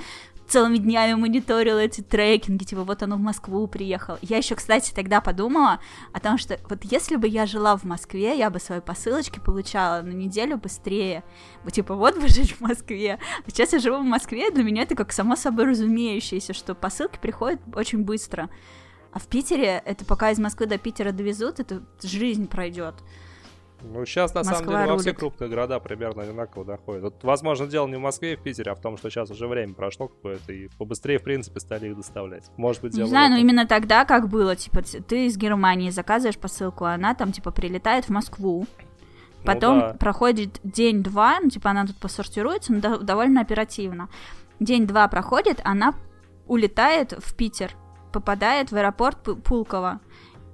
целыми днями мониторила эти трекинги, типа вот оно в Москву приехал. Я еще, кстати, тогда подумала о том, что вот если бы я жила в Москве, я бы свои посылочки получала на неделю быстрее. Типа вот бы жить в Москве. А сейчас я живу в Москве, для меня это как само собой разумеющееся, что посылки приходят очень быстро. А в Питере, это пока из Москвы до Питера довезут, это жизнь пройдет. Ну, сейчас, на Москва самом деле, во все рулит. крупные города примерно одинаково доходит. Вот, возможно, дело не в Москве и в Питере, а в том, что сейчас уже время прошло какое-то, и побыстрее, в принципе, стали их доставлять. Может быть, дело Не знаю, но именно тогда как было, типа, ты из Германии заказываешь посылку, а она там, типа, прилетает в Москву, потом Ну да. проходит день-два, ну, типа, она тут посортируется, но до- довольно оперативно. День-два проходит, она улетает в Питер, попадает в аэропорт Пу- Пулково,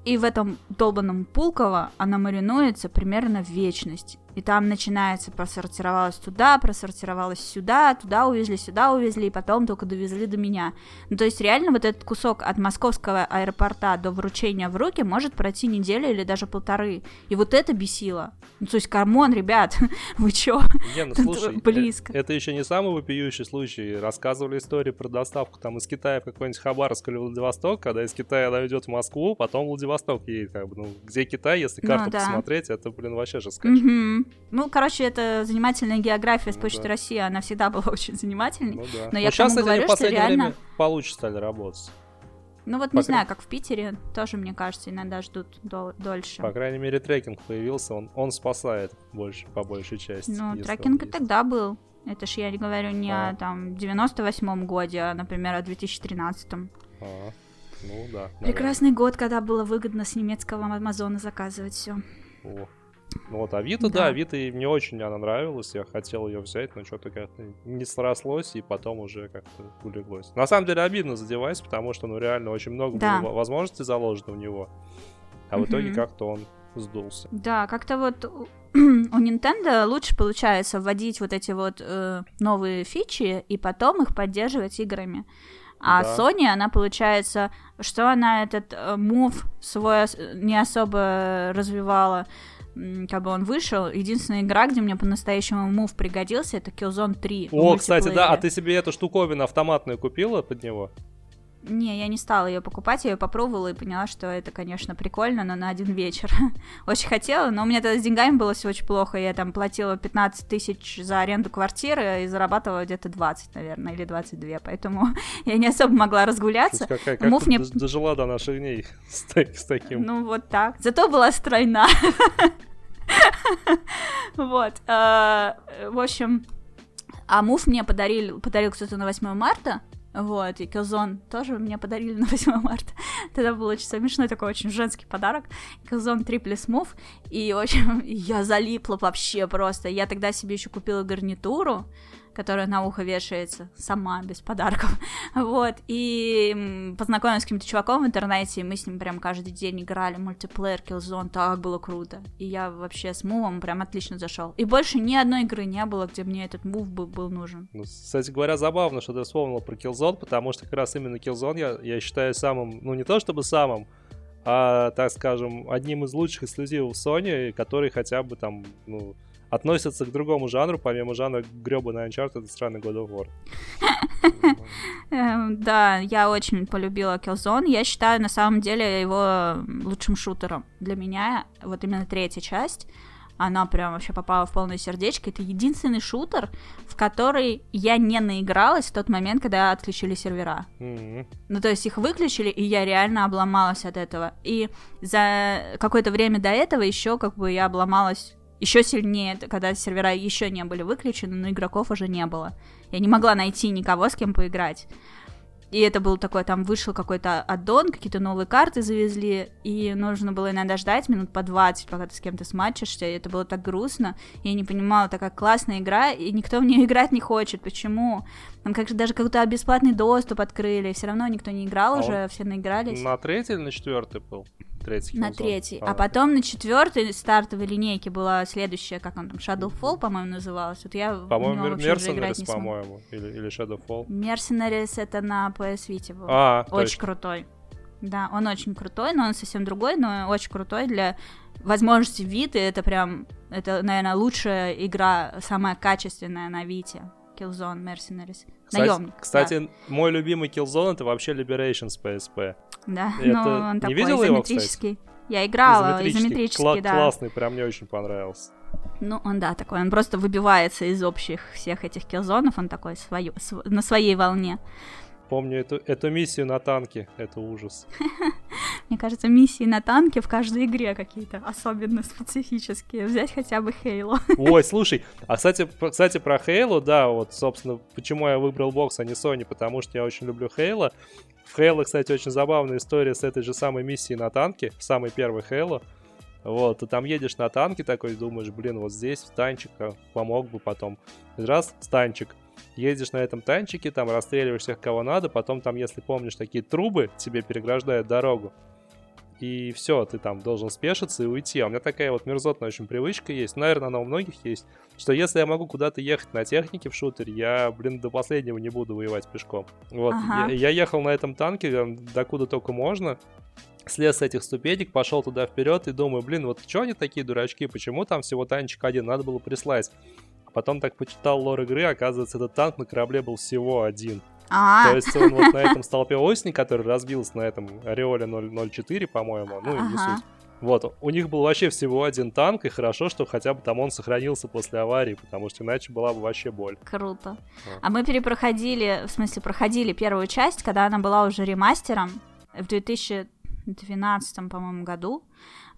и в этом долбанном Пулково она маринуется примерно в вечность. И там начинается, просортировалась туда, просортировалась сюда, туда увезли, сюда увезли, и потом только довезли до меня. Ну, то есть реально вот этот кусок от московского аэропорта до вручения в руки может пройти неделю или даже полторы. И вот это бесило. Ну, то есть, come on, ребят, вы чё? Не, ну слушай, э, близко. Это еще не самый вопиющий случай. Рассказывали истории про доставку там из Китая в какой-нибудь Хабаровск или Владивосток, когда из Китая она идет в Москву, потом Владивосток едет. Как бы, ну, где Китай, если Ну карту да. посмотреть, это, блин, вообще же скачет. Мгм. Ну, короче, это занимательная география с Ну Почты да. России, она всегда была очень занимательной. Ну да. Но я к сейчас, кстати, говорю, в что последнее реально- время получше стали работать. Ну вот По не крайней- знаю, как в Питере, тоже, мне кажется, иногда ждут дол- дольше. По крайней мере, трекинг появился, он, он спасает больше, по большей части. Ну, трекинг и тогда был. Это ж я не говорю не А. о там 98-м годе, а, например, о 2013-м. А, ну да. наверное. Прекрасный год, когда было выгодно с немецкого Амазона заказывать все. О. Ну вот Авито, Да. да, Авито мне очень она нравилась, я хотел ее взять, но что-то как-то не срослось, и потом уже как-то улеглось. На самом деле обидно за девайс, потому что, ну, реально очень много Да. было возможностей заложено в него, а в итоге как-то он сдулся. Да, как-то вот у у Nintendo лучше получается вводить вот эти вот э, новые фичи и потом их поддерживать играми. А Да. Sony, она получается, что она этот э, мув свой не особо развивала, как бы он вышел. Единственная игра, где мне по-настоящему мув пригодился, это Killzone 3. в О, кстати, да, а ты себе эту штуковину автоматную купила под него? Не, я не стала ее покупать, я ее попробовала и поняла, что это, конечно, прикольно, но на один вечер. очень хотела, но у меня тогда с деньгами было все очень плохо. Я там платила 15 тысяч за аренду квартиры и зарабатывала где-то 20, наверное, или 22, поэтому я не особо могла разгуляться. есть какая, как Мув ты мне- дож- дожила до наших дней с, с таким. Ну, вот так. Зато была стройна. Вот. э, В общем, а мув мне подарили, подарил кто-то на 8 марта. Вот, и Killzone тоже мне подарили на 8 марта. Тогда был очень смешной такой очень женский подарок. Killzone 3 плюс мув. И, в общем, я залипла вообще просто. Я тогда себе еще купила гарнитуру, которая на ухо вешается сама, без подарков. Вот, и познакомилась с каким-то чуваком в интернете, и мы с ним прям каждый день играли мультиплеер Killzone, так было круто. И я вообще с мувом прям отлично зашел. И больше ни одной игры не было, где мне этот мув бы был нужен. Ну, кстати говоря, забавно, что ты вспомнил про Killzone, потому что как раз именно Killzone я, я считаю самым, ну не то чтобы самым, а, так скажем, одним из лучших эксклюзивов Sony, который хотя бы там, ну, относится к другому жанру, помимо жанра гребаный Uncharted и странный God of War. Эм, Да, я очень полюбила Killzone. Я считаю, на самом деле, его лучшим шутером. Для меня вот именно третья часть, она прям вообще попала в полное сердечко. Это единственный шутер, в который я не наигралась в тот момент, когда отключили сервера. Мгм. Ну, то есть их выключили, и я реально обломалась от этого. И за какое-то время до этого еще как бы я обломалась еще сильнее, когда сервера еще не были выключены, но игроков уже не было. Я не могла найти никого, с кем поиграть. И это был такой, там вышел какой-то аддон, какие-то новые карты завезли, и нужно было иногда ждать минут по 20, пока ты с кем-то сматчишься, и это было так грустно. Я не понимала, такая классная игра, и никто в нее играть не хочет. Почему? Там как же даже какой-то бесплатный доступ открыли, все равно никто не играл А уже, все наигрались. На третий или на четвертый был? Третий На третий. А, потом на четвертой стартовой линейке была следующая, как он там, Shadowfall, по-моему, называлась. Вот я По-моему, Mercenaries, по-моему, или, или Shadowfall. Mercenaries это на PS Vita был. А, очень точно. крутой. Да, он очень крутой, но он совсем другой, но очень крутой для возможности Виты. Это прям, это, наверное, лучшая игра, самая качественная на Вите. Killzone Mercenaries. Кстати, Наемник. кстати, мой любимый Killzone это вообще Liberation с PSP. Да, это- но он не такой видела его, кстати? Я играла, Изометрический. изометрический, Кла- да. Классный, прям мне очень понравился. Ну, он, да, такой, он просто выбивается из общих всех этих киллзонов, он такой свою, св- на своей волне. Помню эту, эту миссию на танке, это ужас. Мне кажется, миссии на танке в каждой игре какие-то особенно специфические. Взять хотя бы Хейло. Ой, слушай, а кстати, кстати, про Halo, да, вот, собственно, почему я выбрал бокс, а не Sony, потому что я очень люблю Halo. В Halo, кстати, очень забавная история с этой же самой миссией на танке, самый первый Halo. Вот, ты там едешь на танке такой, думаешь, блин, вот здесь танчик а, помог бы потом. Раз, танчик. Едешь на этом танчике, там расстреливаешь всех, кого надо, потом там, если помнишь, такие трубы тебе переграждают дорогу. И все, ты там должен спешиться и уйти. А у меня такая вот мерзотная очень привычка есть, наверное, она у многих есть, что если я могу куда-то ехать на технике в шутере, я, блин, до последнего не буду воевать пешком. Вот, Ага. я, я ехал на этом танке, там, докуда только можно, слез с этих ступенек, пошел туда вперед и думаю, блин, вот что они такие дурачки, почему там всего танчик один, надо было прислать. А потом так почитал лор игры, оказывается, этот танк на корабле был всего один. А, То есть он вот на этом столпе осени, который разбился на этом Ореоле 004, по-моему, ну и не суть. Вот, у них был вообще всего один танк, и хорошо, что хотя бы там он сохранился после аварии, потому что иначе была бы вообще боль. круто. Вот. А мы перепроходили, в смысле, проходили первую часть, когда она была уже ремастером в 2012, по-моему, году.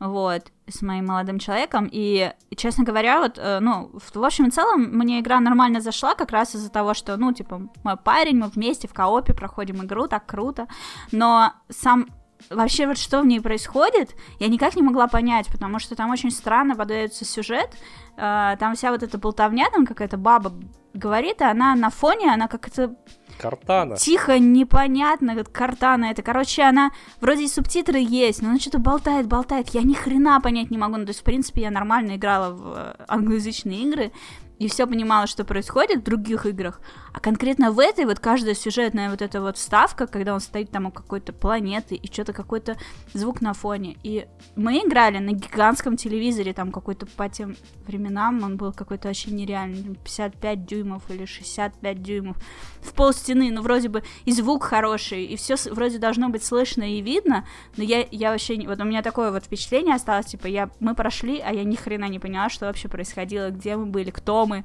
Вот, с моим молодым человеком. И, честно говоря, вот, э, ну, в, общем и целом, мне игра нормально зашла, как раз из-за того, что, ну, типа, мой парень, мы вместе в коопе проходим игру, так круто. Но сам вообще вот что в ней происходит, я никак не могла понять, потому что там очень странно подается сюжет, э, там вся вот эта болтовня, там какая-то баба говорит, и она на фоне, она как-то Картана. тихо, непонятно, картана это. Короче, она вроде и субтитры есть, но она что-то болтает, болтает. Я ни хрена понять не могу. Ну, то есть, в принципе, я нормально играла в э, англоязычные игры и все понимала, что происходит в других играх. А конкретно в этой вот каждая сюжетная вот эта вот вставка, когда он стоит там у какой-то планеты и что-то какой-то звук на фоне. И мы играли на гигантском телевизоре, там какой-то по тем временам он был какой-то вообще нереальный, там 55 дюймов или 65 дюймов в пол стены, ну вроде бы и звук хороший, и все вроде должно быть слышно и видно, но я, я вообще, не- вот у меня такое вот впечатление осталось, типа, я, мы прошли, а я ни хрена не поняла, что вообще происходило, где мы были, кто мы,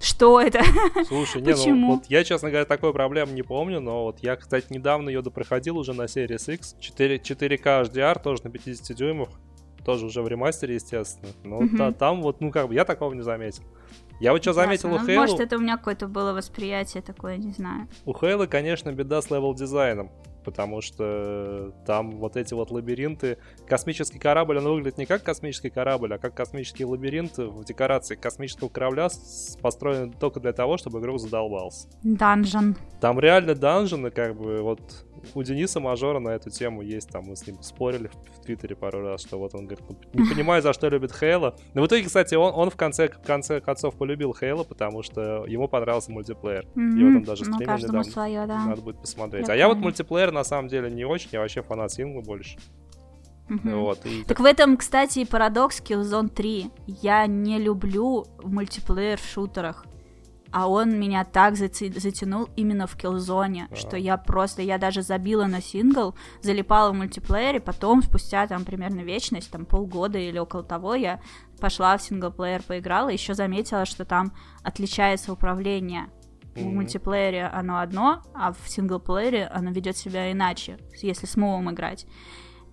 что это. Слушай, не, Почему? ну вот я, честно говоря, такой проблемы не помню, но вот я, кстати, недавно ее допроходил уже на Series X. 4, 4K HDR, тоже на 50 дюймах, тоже уже в ремастере, естественно. Но Мгм. та- там вот, ну как бы, я такого не заметил. Я вот что заметил у. Ну, Halo, Может, это у меня какое-то было восприятие такое, не знаю. у Halo, конечно, беда с левел-дизайном, потому что там вот эти вот лабиринты... Космический корабль, он выглядит не как космический корабль, а как космический лабиринт в декорации космического корабля, с- построен только для того, чтобы игрок задолбался. Данжен. Там реально данжены, как бы, вот у Дениса Мажора на эту тему есть, там мы с ним спорили в, в Твиттере пару раз, что вот он говорит, «Ну, не понимаю, за что любит Хейла. Но в итоге, кстати, он, он в конце, в конце концов полюбил Хейла, потому что ему понравился мультиплеер. И вот он даже ну, стримил каждому недавно. свое, да. Надо будет посмотреть. А я вот Прикольно. мультиплеер на самом деле не очень, я вообще фанат сингла больше. Мгм. Вот, и Так в этом, кстати, и парадокс Killzone 3. Я не люблю мультиплеер в шутерах. А он меня так затянул именно в Killzone, А. что я просто, я даже забила на сингл, залипала в мультиплеере, потом спустя там примерно вечность, там полгода или около того, я пошла в синглплеер, поиграла, еще заметила, что там отличается управление. В Мгм. мультиплеере оно одно, а в синглплеере оно ведет себя иначе, если с мувом играть.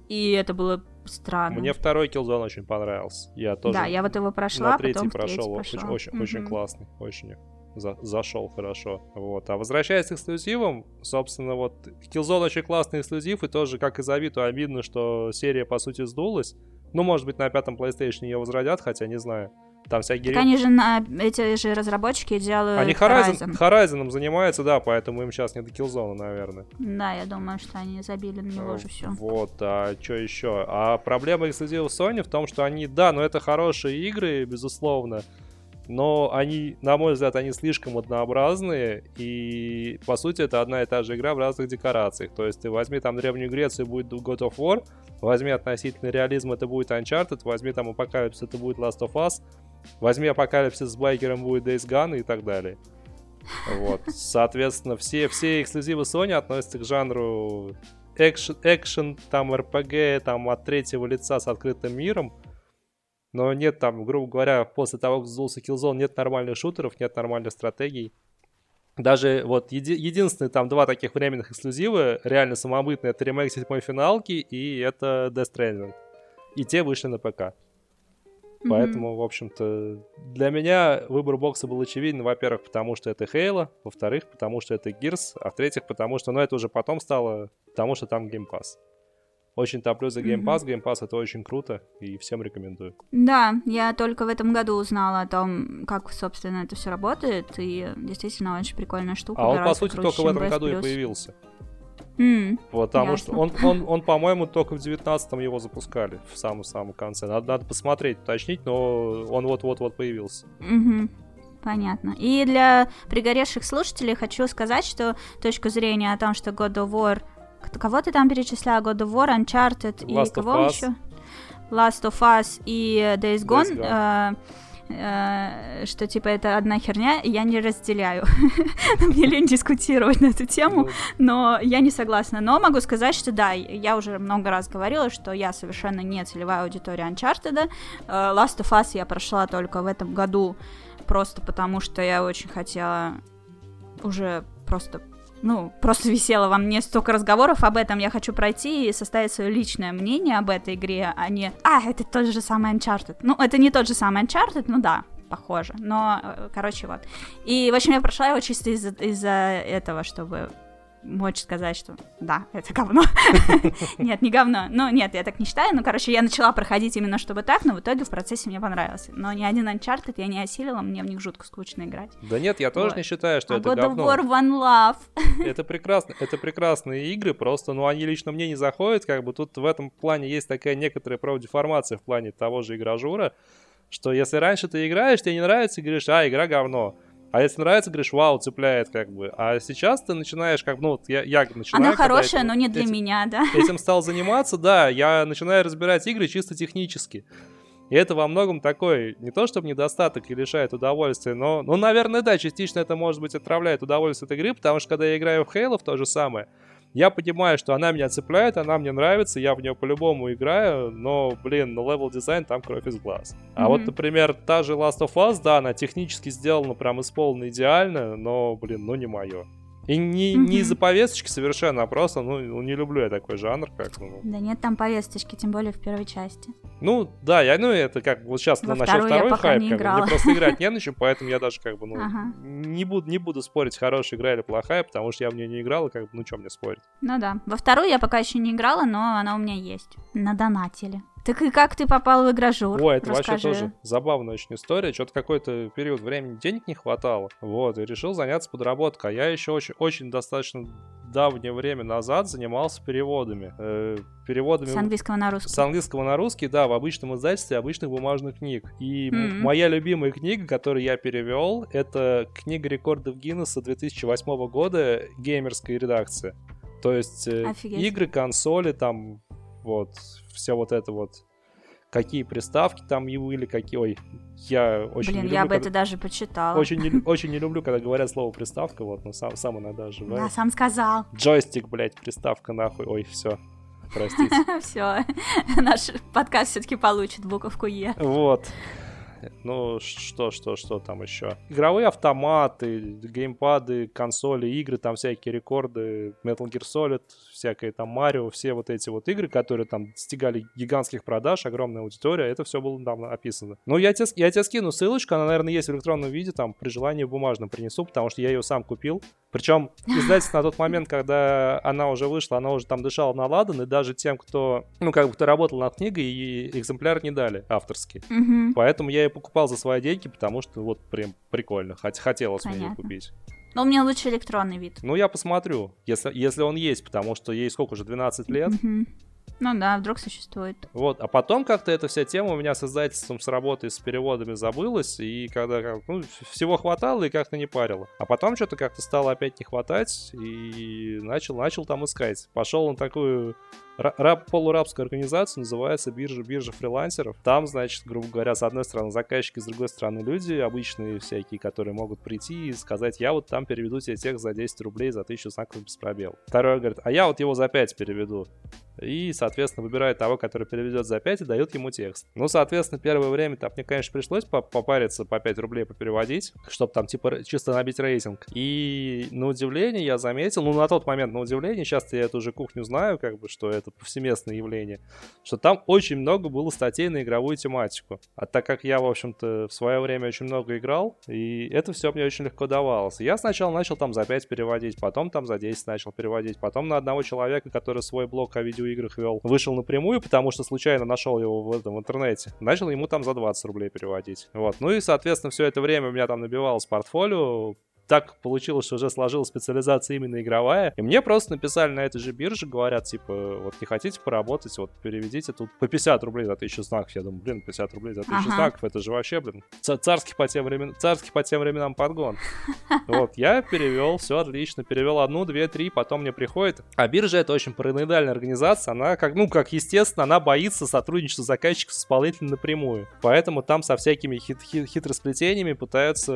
И это было странно. мне второй Killzone очень понравился. Я тоже Да, я вот его прошла, на третий потом в третий прошел. Очень, очень, очень Мгм. классный, очень за- зашел хорошо. Вот. А возвращаясь к эксклюзивам, собственно, вот Killzone очень классный эксклюзив, и тоже, как и за Vita, обидно, что серия, по сути, сдулась. Ну, может быть, на пятом PlayStation ее возродят, хотя не знаю. Там всякие... Так они же, на... эти же разработчики делают Они Horizon, Horizon занимаются, да, поэтому им сейчас не до Killzone, наверное. Да, я думаю, что они забили на него же все. Вот, а что еще? А проблема эксклюзивов Sony в том, что они, да, но это хорошие игры, безусловно, но они, на мой взгляд, они слишком однообразные, и, по сути, это одна и та же игра в разных декорациях. То есть ты возьми там Древнюю Грецию, будет God of War, возьми относительный реализм, это будет Uncharted, возьми там Апокалипсис, это будет Last of Us, возьми Апокалипсис с байкером, будет Days Gone и так далее. Вот. Соответственно, все, все эксклюзивы Sony относятся к жанру экшен, экшен, там RPG, там от третьего лица с открытым миром. Но нет там, грубо говоря, после того, как сдулся Killzone, нет нормальных шутеров, нет нормальных стратегий. Даже вот еди- единственные там два таких временных эксклюзива, реально самобытные, это ремейк седьмой финалки и это Death Stranding. И те вышли на ПК. Поэтому, в общем-то, для меня выбор бокса был очевиден, во-первых, потому что это Хейла, во-вторых, потому что это Гирс, а в-третьих, потому что, ну, это уже потом стало, потому что там Pass. Очень топлю за Game Pass. Game Pass это очень круто, и всем рекомендую. Да, я только в этом году узнала о том, как, собственно, это все работает, и действительно очень прикольная штука. А он, по сути, только в этом году и появился. Mm, Потому ясно. что он, он, он, по-моему, только в 19-м его запускали, в самом-самом конце. Надо, надо посмотреть, уточнить, но он вот-вот-вот появился. Угу. Понятно. И для пригоревших слушателей хочу сказать, что точка зрения о том, что God of War... Кого ты там перечислял? God of War, Uncharted Last и кого еще? Last of Us и Days Gone. Days Gone. Э, Э, что типа это одна херня, я не разделяю. Мне лень дискутировать на эту тему, но я не согласна. Но могу сказать, что да, я уже много раз говорила, что я совершенно не целевая аудитория Uncharted. Э, Last of Us я прошла только в этом году, просто потому что я очень хотела уже просто ну, просто висело во мне столько разговоров об этом, я хочу пройти и составить свое личное мнение об этой игре, а не, а, это тот же самый Uncharted. Ну, это не тот же самый Uncharted, ну да, похоже, но, э, короче, вот. И, в общем, я прошла его чисто из-за из этого, чтобы мочь сказать, что да, это говно. нет, не говно. Ну, нет, я так не считаю. Ну, короче, я начала проходить именно чтобы так, но в итоге в процессе мне понравился. Но ни один Uncharted я не осилила, мне в них жутко скучно играть. Да нет, я тоже не считаю, что а это God говно. of War One Love. это прекрасно, это прекрасные игры, просто, ну, они лично мне не заходят, как бы тут в этом плане есть такая некоторая правдеформация в плане того же игражура, что если раньше ты играешь, тебе не нравится, и говоришь, а, игра говно. А если нравится, говоришь, вау, цепляет как бы. А сейчас ты начинаешь, как, ну, вот я, я начинаю... Она хорошая, но не для этим, меня, да? Этим стал заниматься, да, я начинаю разбирать игры чисто технически. И это во многом такой, не то чтобы недостаток и лишает удовольствия, но, ну, наверное, да, частично это, может быть, отравляет удовольствие от игры, потому что когда я играю в Halo, в то же самое, я понимаю, что она меня цепляет, она мне нравится, я в нее по-любому играю, но, блин, на левел дизайн там кровь из глаз. А mm-hmm. вот, например, та же Last of Us, да, она технически сделана прям исполнена идеально, но, блин, ну не мое. И не, mm-hmm. не из-за повесточки совершенно, а просто, ну, ну, не люблю я такой жанр, как... Ну... Да нет там повесточки, тем более в первой части. Ну, да, я, ну, это как, вот сейчас Во начал второй хайп, как бы, мне просто играть не на чем, поэтому я даже, как бы, ну, ага. не, буду, не буду спорить, хорошая игра или плохая, потому что я в нее не играл, и, как бы, ну, чем мне спорить. Ну да, во вторую я пока еще не играла, но она у меня есть, на донателе. Так и как ты попал в игражур? Ой, это Расскажи. вообще тоже забавная очень история. Что-то какой-то период времени денег не хватало. Вот, и решил заняться подработкой. А я еще очень, очень достаточно давнее время назад занимался переводами. Э, переводами... С английского на русский. С английского на русский, да, в обычном издательстве обычных бумажных книг. И mm-hmm. моя любимая книга, которую я перевел, это книга рекордов Гиннесса 2008 года, геймерская редакция. То есть э, Офигеть. игры, консоли, там вот, все вот это вот какие приставки там и были, какие... Ой, я очень Блин, не люблю, я бы когда... это даже почитала. Очень не, очень не люблю, когда говорят слово приставка, вот, но сам, сам иногда оживаю. Да, сам сказал. Джойстик, блядь, приставка нахуй. Ой, все, простите. Все, наш подкаст все-таки получит буковку Е. Вот. Ну, что, что, что там еще? Игровые автоматы, геймпады, консоли, игры, там всякие рекорды, Metal Gear Solid, всякое там Марио, все вот эти вот игры, которые там достигали гигантских продаж, огромная аудитория, это все было там описано. Ну, я тебе, я тебе скину ссылочку, она, наверное, есть в электронном виде, там, при желании в бумажном принесу, потому что я ее сам купил. Причем издательство на тот момент, когда она уже вышла, она уже там дышала на ладан, и даже тем, кто, ну, как бы, кто работал над книгой, и экземпляр не дали авторский. Мгм. Поэтому я ее покупал за свои деньги, потому что вот прям прикольно. Хоть хотелось мне ее Понятно. купить. Но у меня лучше электронный вид. Ну, я посмотрю, если, если он есть, потому что ей сколько уже, 12 лет. Мгм. Ну да, вдруг существует. Вот, а потом как-то эта вся тема у меня с издательством, с работой, с переводами забылась, и когда ну, всего хватало и как-то не парило. А потом что-то как-то стало опять не хватать, и начал, начал там искать. Пошел на такую ра- раб, полурабскую организацию, называется биржа, биржа фрилансеров. Там, значит, грубо говоря, с одной стороны заказчики, с другой стороны люди, обычные всякие, которые могут прийти и сказать, я вот там переведу тебе текст за 10 рублей, за 1000 знаков без пробел. Второй говорит, а я вот его за 5 переведу и, соответственно, выбирает того, который переведет за 5 и дает ему текст. Ну, соответственно, первое время там мне, конечно, пришлось по- попариться по 5 рублей попереводить, чтобы там, типа, чисто набить рейтинг. И, на удивление, я заметил, ну, на тот момент, на удивление, сейчас я эту уже кухню знаю, как бы, что это повсеместное явление, что там очень много было статей на игровую тематику. А так как я, в общем-то, в свое время очень много играл, и это все мне очень легко давалось. Я сначала начал там за 5 переводить, потом там за 10 начал переводить, потом на одного человека, который свой блог о видеоиграх вел, вышел напрямую, потому что случайно нашел его в, этом, в интернете. Начал ему там за 20 рублей переводить. Вот. Ну и, соответственно, все это время у меня там набивалось портфолио, так получилось, что уже сложилась специализация именно игровая. И мне просто написали на этой же бирже, говорят, типа, вот не хотите поработать, вот переведите тут по 50 рублей за 1000 знаков. Я думаю, блин, 50 рублей за 1000 Ага. знаков, это же вообще, блин, ца- царский по тем, времен... царский по тем временам подгон. Вот, я перевел, все отлично, перевел одну, две, три, потом мне приходит. А биржа это очень параноидальная организация, она как, ну, как естественно, она боится сотрудничества заказчиков с исполнителем напрямую. Поэтому там со всякими хит- хит- хитросплетениями пытаются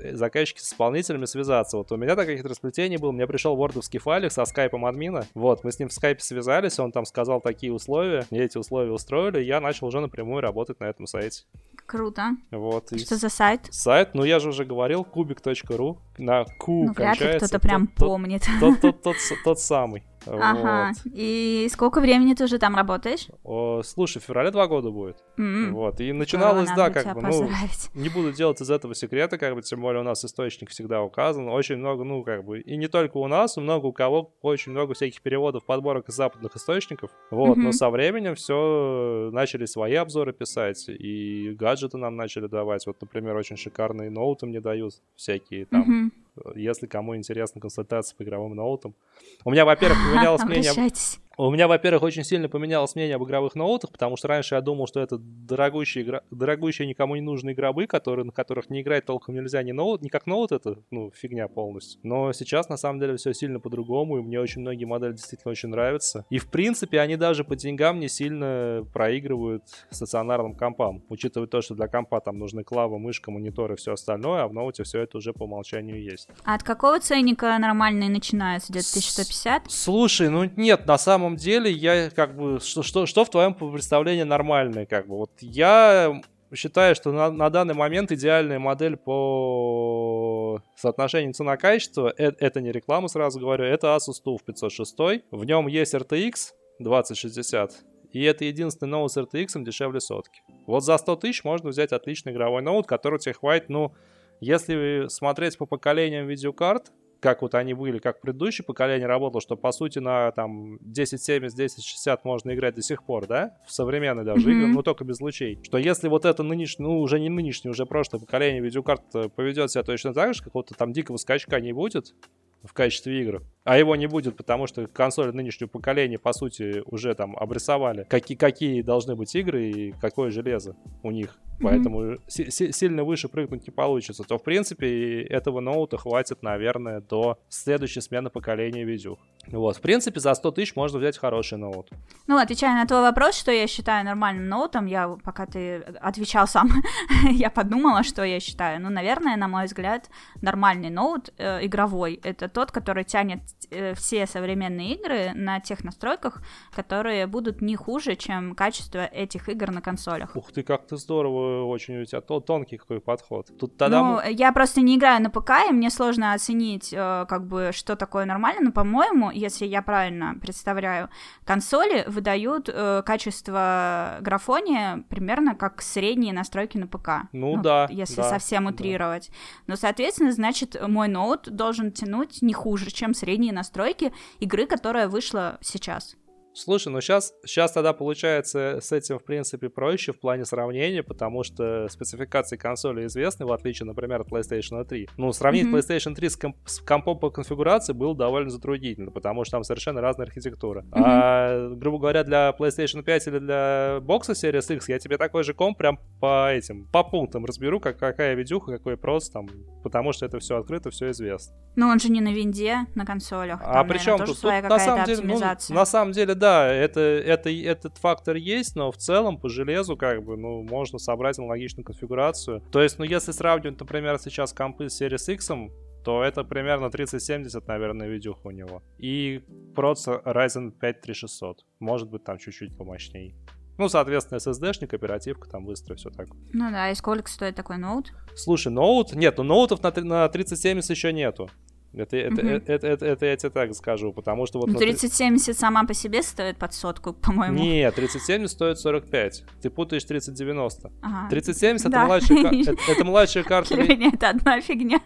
э, заказчики с исполнителями связаться. Вот у меня такое хитросплетение было, мне пришел вордовский файлик со скайпом админа. Вот, мы с ним в скайпе связались, он там сказал такие условия, мне эти условия устроили, и я начал уже напрямую работать на этом сайте. Круто. Вот, и Что за сайт? сайт, ну я же уже говорил, kubik.ru, на Q Ну, вряд ли кто-то прям тот, тот- помнит. тот, тот, тот, с- тот самый. Ага. Вот. И сколько времени ты уже там работаешь? О, слушай, в феврале два года будет. М. Вот. И начиналось, Здорово, да, как бы, ну, не буду делать из этого секрета, как бы, тем более у нас источник всегда указан. Очень много, ну, как бы, и не только у нас, у много у кого, очень много всяких переводов, подборок из западных источников. Вот, но Мгм. со временем все начали свои обзоры писать, и гаджеты нам начали давать. Вот, например, очень шикарные ноуты мне дают, всякие там, Мгм. Если кому интересна консультация по игровым ноутам. У меня, во-первых, поменялось мнение... У меня, во-первых, очень сильно поменялось мнение об игровых ноутах, потому что раньше я думал, что это дорогущие, игра... дорогущие никому не нужные гробы, которые, на которых не играть толком нельзя, ни, ноут, ни как ноут, это, ну, фигня полностью. Но сейчас, на самом деле, все сильно по-другому, и мне очень многие модели действительно очень нравятся. И, в принципе, они даже по деньгам не сильно проигрывают стационарным компам, учитывая то, что для компа там нужны клавы, мышка, монитор и все остальное, а в ноуте все это уже по умолчанию есть. А от какого ценника нормальные начинаются? Где-то 1150? Слушай, ну нет, на самом деле я как бы что что что в твоем представлении нормальное, как бы вот я считаю, что на, на данный момент идеальная модель по соотношению цена-качество э- это не реклама, сразу говорю, это Asus TUF 506. В нем есть RTX 2060. И это единственный ноут с RTX дешевле сотки. Вот за 100 тысяч можно взять отличный игровой ноут, который тебе хватит, ну, если смотреть по поколениям видеокарт, как вот они были, как предыдущее поколение работало, что по сути на там 1070, 1060 можно играть до сих пор, да, в современные даже Мгм. игры, но только без лучей. Что если вот это нынешнее, ну уже не нынешнее, уже прошлое поколение видеокарт э, поведет себя точно так же, какого-то там дикого скачка не будет в качестве игр, а его не будет, потому что консоли нынешнего поколения, по сути, уже там обрисовали, какие, какие должны быть игры и какое железо у них. Мгм. Поэтому си- си- сильно выше прыгнуть не получится. То, в принципе, этого ноута хватит, наверное, до следующей смены поколения видео. Вот, в принципе, за 100 тысяч можно взять хороший ноут. Ну, отвечая на твой вопрос, что я считаю нормальным ноутом, я, пока ты отвечал сам, я подумала, что я считаю. Ну, наверное, на мой взгляд, нормальный ноут э, игровой — это тот, который тянет э, все современные игры на тех настройках, которые будут не хуже, чем качество этих игр на консолях. Ух ты, как ты здорово очень у тебя тон- тонкий какой подход. Тут тогда... Ну, я просто не играю на ПК, и мне сложно оценить, э, как бы, что такое нормально, но, по-моему, если я правильно представляю, консоли выдают э, качество графония примерно как средние настройки на ПК. Ну да, Если да, совсем да. утрировать. Но, соответственно, значит, мой ноут должен тянуть не хуже, чем средние настройки игры, которая вышла сейчас. Слушай, ну сейчас, сейчас тогда получается с этим, в принципе, проще в плане сравнения, потому что спецификации консоли известны, в отличие, например, от PlayStation 3. Ну, сравнить mm-hmm. PlayStation 3 с, комп- с компом по конфигурации было довольно затруднительно, потому что там совершенно разная архитектура. Mm-hmm. А, грубо говоря, для PlayStation 5 или для бокса Series X я тебе такой же комп прям по этим, по пунктам разберу, как, какая видюха, какой прос там, потому что это все открыто, все известно. Но он же не на винде, на консолях. Там, а при чем тут, тут на самом деле, ну, на самом деле, да, это, это, этот фактор есть, но в целом по железу как бы, ну, можно собрать аналогичную конфигурацию. То есть, ну, если сравнивать, например, сейчас компы с Series X, то это примерно 3070, наверное, видюха у него. И процессор Ryzen 5 3600. Может быть, там чуть-чуть помощнее. Ну, соответственно, SSD-шник, оперативка, там быстро все так. Ну да, и сколько стоит такой ноут? Слушай, ноут... Нет, ну ноутов на, на 3070 еще нету. Это, это, угу. это, это, это, это я тебе так скажу, потому что вот... Ну, 3070 сама по себе стоит под сотку, по-моему. Нет, 3070 стоит 45. Ты путаешь 3090. Ага. 3070 да. это, младшая, это, это младшая карта... Нет, это одна фигня.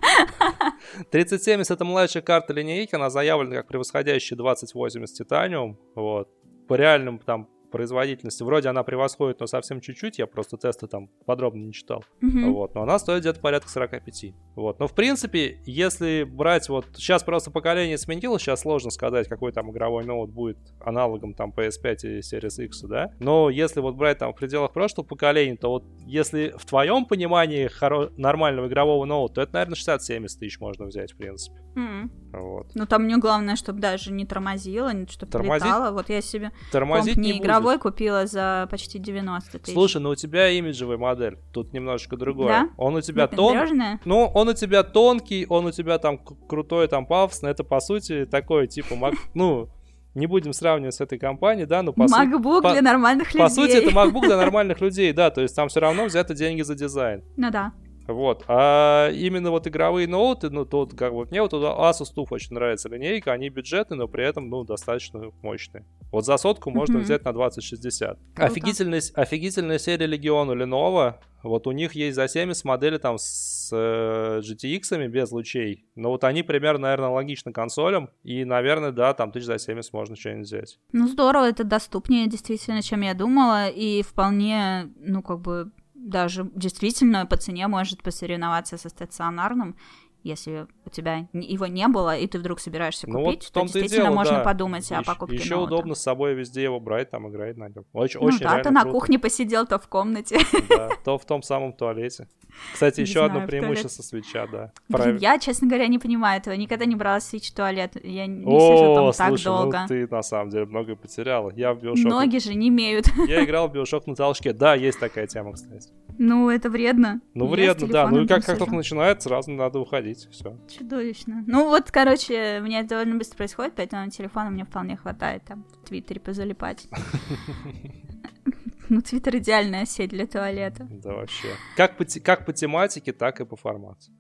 3070 это младшая карта линейки, она заявлена как превосходящая 2080 Titanium. Вот. По реальным там производительности. Вроде она превосходит, но совсем чуть-чуть, я просто тесты там подробно не читал. Mm-hmm. Вот, но она стоит где-то порядка 45. Вот, но в принципе, если брать вот, сейчас просто поколение сменилось, сейчас сложно сказать, какой там игровой ноут будет аналогом там PS5 и Series X, да, но если вот брать там в пределах прошлого поколения, то вот если в твоем понимании хоро- нормального игрового ноута, то это, наверное, 60-70 тысяч можно взять, в принципе. Mm-hmm. Вот. Ну там мне главное, чтобы даже не тормозило, чтобы Тормозить... летало. Вот я себе Тормозить комп не, не игровой купила за почти 90 тысяч. Слушай, ну у тебя имиджевая модель, тут немножечко другое. Да? Он у тебя тон... Ну, он у тебя тонкий, он у тебя там крутой, там пафосный. Это, по сути, такой, типа, мак... ну, не будем сравнивать с этой компанией, да, но по MacBook сути... для по, нормальных людей. По сути, это MacBook для нормальных людей, да, то есть там все равно взяты деньги за дизайн. Ну да. Вот. А именно вот игровые ноуты, ну, тут как бы мне вот Asus TUF очень нравится линейка, они бюджетные, но при этом, ну, достаточно мощные. Вот за сотку можно mm-hmm. взять на 2060. Офигительная, офигительная серия Legion у Lenovo. Вот у них есть за 70 модели там с э, GTX без лучей. Но вот они примерно, наверное, логично консолям. И, наверное, да, там тысяч за 70 можно что-нибудь взять. Ну, здорово, это доступнее действительно, чем я думала. И вполне, ну, как бы даже действительно по цене может посоревноваться со стационарным, если у тебя его не было, и ты вдруг собираешься купить, ну, вот то действительно дело, можно да. подумать о покупке Еще ноута. удобно с собой везде его брать, там играть на нем. Очень, ну очень да, то на круто. кухне посидел, то в комнате. Да, то в том самом туалете. Кстати, еще знаю, одно преимущество свеча, да. Блин, я, честно говоря, не понимаю этого. Никогда не брала свич в туалет. Я не сижу там так слушай, ну долго. Ну ты на самом деле многое потеряла. Я в Bioshock... Ноги же не имеют. Я играл в Bioshock на толчке. Да, есть такая тема, кстати. Ну, это вредно. Ну, вредно, да. Ну и как, как только начинает, сразу надо уходить. Все. Чудовищно. Ну, вот, короче, у меня это довольно быстро происходит, поэтому телефона мне вполне хватает там в Твиттере позалипать. Ну, Твиттер идеальная сеть для туалета. Да, вообще. Как по, как по тематике, так и по формату.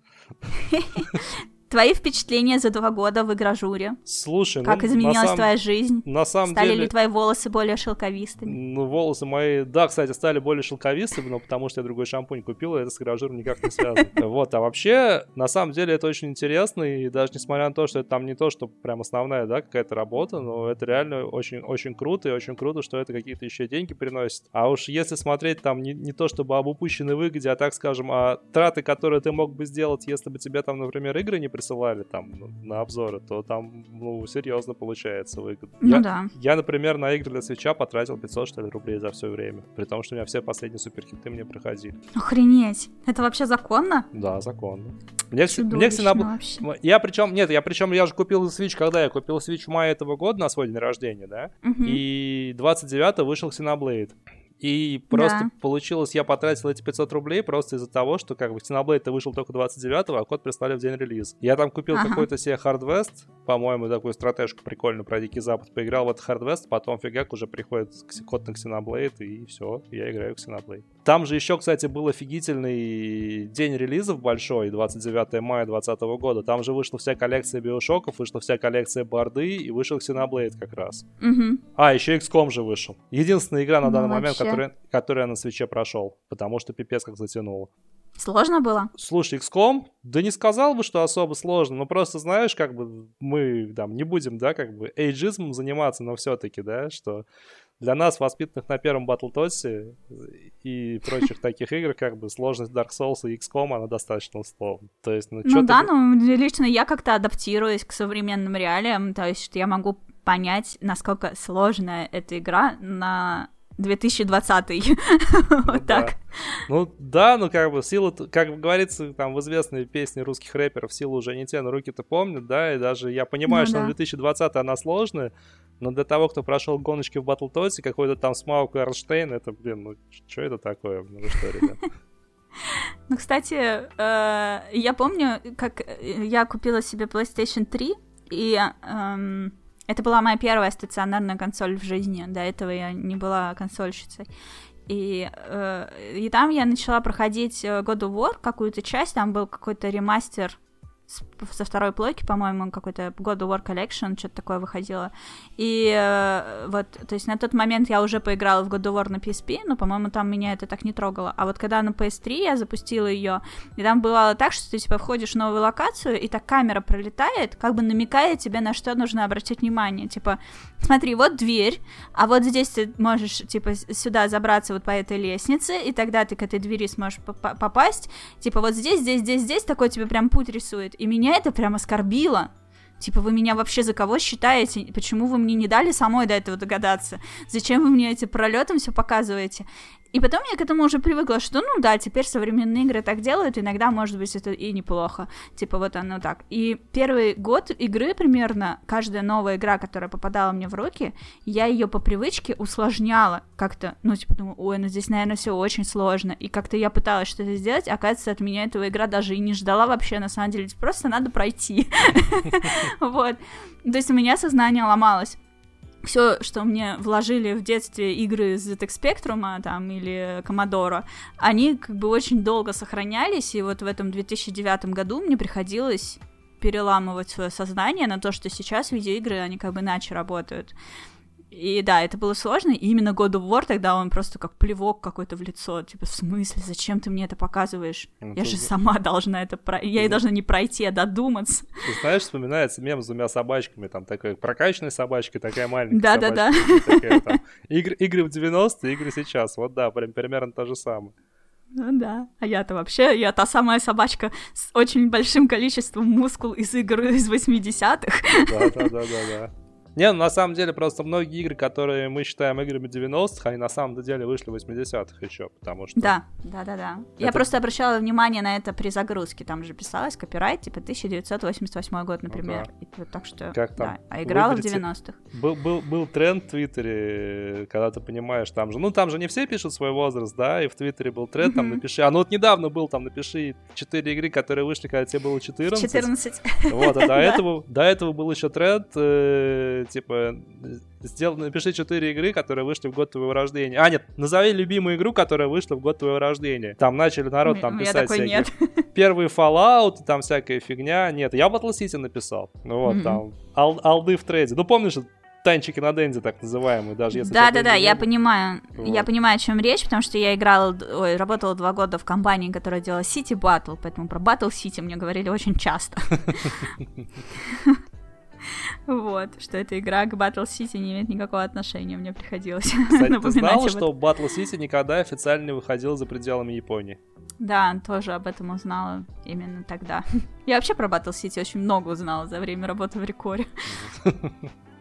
Твои впечатления за два года в игражуре? Слушай, как ну, изменилась сам... твоя жизнь? На самом стали деле... ли твои волосы более шелковистыми? Ну, волосы мои, да, кстати, стали более шелковистыми, но потому что я другой шампунь купил, и это с игражуром никак не связано. Вот, а вообще, на самом деле, это очень интересно, и даже несмотря на то, что это там не то, что прям основная, да, какая-то работа, но это реально очень-очень круто, и очень круто, что это какие-то еще деньги приносит. А уж если смотреть там не, не то, чтобы об упущенной выгоде, а так скажем, о траты, которые ты мог бы сделать, если бы тебе там, например, игры не присылали, там, на обзоры, то там, ну, серьезно получается выгодно. Ну я, да. Я, например, на игры для свеча потратил 500, что ли, рублей за все время. При том, что у меня все последние суперхиты мне проходили. Охренеть. Это вообще законно? Да, законно. Мне, мне ксенобл... Я причем, нет, я причем, я же купил Switch, когда я купил Switch в мае этого года на свой день рождения, да? Угу. И 29 вышел Xenoblade. И просто да. получилось, я потратил эти 500 рублей просто из-за того, что как бы Xenoblade вышел только 29-го, а код прислали в день релиза. Я там купил ага. какой-то себе Hard West, по-моему, такую стратежку прикольную про Дикий Запад, поиграл в этот Hard West, потом фигак уже приходит код на Xenoblade, и все, я играю в Xenoblade. Там же еще, кстати, был офигительный день релизов большой, 29 мая 2020 года. Там же вышла вся коллекция биошоков, вышла вся коллекция борды, и вышел Xenoblade как раз. Угу. А, еще XCOM же вышел. Единственная игра на ну, данный вообще. момент, которая, я на свече прошел, потому что пипец как затянуло. Сложно было? Слушай, XCOM, да не сказал бы, что особо сложно, но просто знаешь, как бы мы там не будем, да, как бы эйджизмом заниматься, но все-таки, да, что для нас, воспитанных на первом Battletoads и прочих таких игр, как бы сложность Dark Souls и XCOM, она достаточно условна. То есть, ну, ну да, ну лично я как-то адаптируюсь к современным реалиям, то есть я могу понять, насколько сложная эта игра на 2020 вот так. Ну да, ну как бы сила, как говорится там в известной песне русских рэперов, сила уже не те, но руки-то помнят, да, и даже я понимаю, ну, что да. 2020 она сложная, но для того, кто прошел гоночки в Battletoads, какой-то там Смаук Эрнштейн, это, блин, ну что это такое? Ну что, ребят? Ну, кстати, э, я помню, как я купила себе PlayStation 3, и эм, это была моя первая стационарная консоль в жизни. До этого я не была консольщицей. И, э, и там я начала проходить э, God of War, какую-то часть, там был какой-то ремастер со второй плойки, по-моему, какой-то God of War Collection, что-то такое выходило. И э, вот, то есть на тот момент я уже поиграла в God of War на PSP, но, по-моему, там меня это так не трогало. А вот когда на PS3 я запустила ее, и там бывало так, что ты, типа, входишь в новую локацию, и так камера пролетает, как бы намекая тебе, на что нужно обратить внимание. Типа, смотри, вот дверь, а вот здесь ты можешь, типа, сюда забраться вот по этой лестнице, и тогда ты к этой двери сможешь попасть. Типа, вот здесь, здесь, здесь, здесь, такой тебе прям путь рисует. И меня это прям оскорбило. Типа, вы меня вообще за кого считаете? Почему вы мне не дали самой до этого догадаться? Зачем вы мне эти пролетом все показываете? И потом я к этому уже привыкла, что, ну да, теперь современные игры так делают, иногда, может быть, это и неплохо. Типа вот оно так. И первый год игры примерно, каждая новая игра, которая попадала мне в руки, я ее по привычке усложняла как-то, ну, типа, думаю, ой, ну здесь, наверное, все очень сложно. И как-то я пыталась что-то сделать, оказывается, от меня этого игра даже и не ждала вообще, на самом деле, просто надо пройти. Вот. То есть у меня сознание ломалось все, что мне вложили в детстве игры ZX Spectrum там или Commodore, они как бы очень долго сохранялись, и вот в этом 2009 году мне приходилось переламывать свое сознание на то, что сейчас видеоигры, они как бы иначе работают. И да, это было сложно, и именно God of War тогда он просто как плевок какой-то в лицо, типа, в смысле, зачем ты мне это показываешь? Ну, я же сама должна это, про... я и должна не пройти, а додуматься. Ты знаешь, вспоминается мем с двумя собачками, там такая прокачанная собачка, такая маленькая Да-да-да. Игры, игры в 90-е, игры сейчас, вот да, прям примерно то же самое. Ну да. А я-то вообще, я та самая собачка с очень большим количеством мускул из игр из 80-х. Да-да-да-да. Не, ну, на самом деле просто многие игры, которые мы считаем играми 90-х, они на самом деле вышли в 80-х еще, потому что... Да, да, да, да. Это... Я просто обращала внимание на это при загрузке, там же писалось копирайт, типа 1988 год, например. Ну, да. И, так что, как там? Да. А играла Выберите... в 90-х. Был, был, был тренд в Твиттере, когда ты понимаешь, там же, ну там же не все пишут свой возраст, да, и в Твиттере был тренд, mm-hmm. там напиши, а ну вот недавно был, там напиши 4 игры, которые вышли, когда тебе было 14. 14. Вот, а до этого, до этого был еще тренд, типа, сделал, напиши 4 игры, которые вышли в год твоего рождения. А, нет, назови любимую игру, которая вышла в год твоего рождения. Там начали народ там писать всякие... Нет. Первый Fallout, там всякая фигня. Нет, я Battle City написал. Ну вот, mm-hmm. там, ал- алды в трейде. Ну, помнишь, танчики на Денде, так называемые, даже если... Да-да-да, я понимаю, вот. я понимаю, о чем речь, потому что я играла, ой, работала два года в компании, которая делала City Battle, поэтому про Battle City мне говорили очень часто. Вот, что эта игра к Battle City не имеет никакого отношения, мне приходилось Кстати, ты знала, что Battle City никогда официально не выходил за пределами Японии? Да, тоже об этом узнала именно тогда. Я вообще про Battle City очень много узнала за время работы в Рекоре.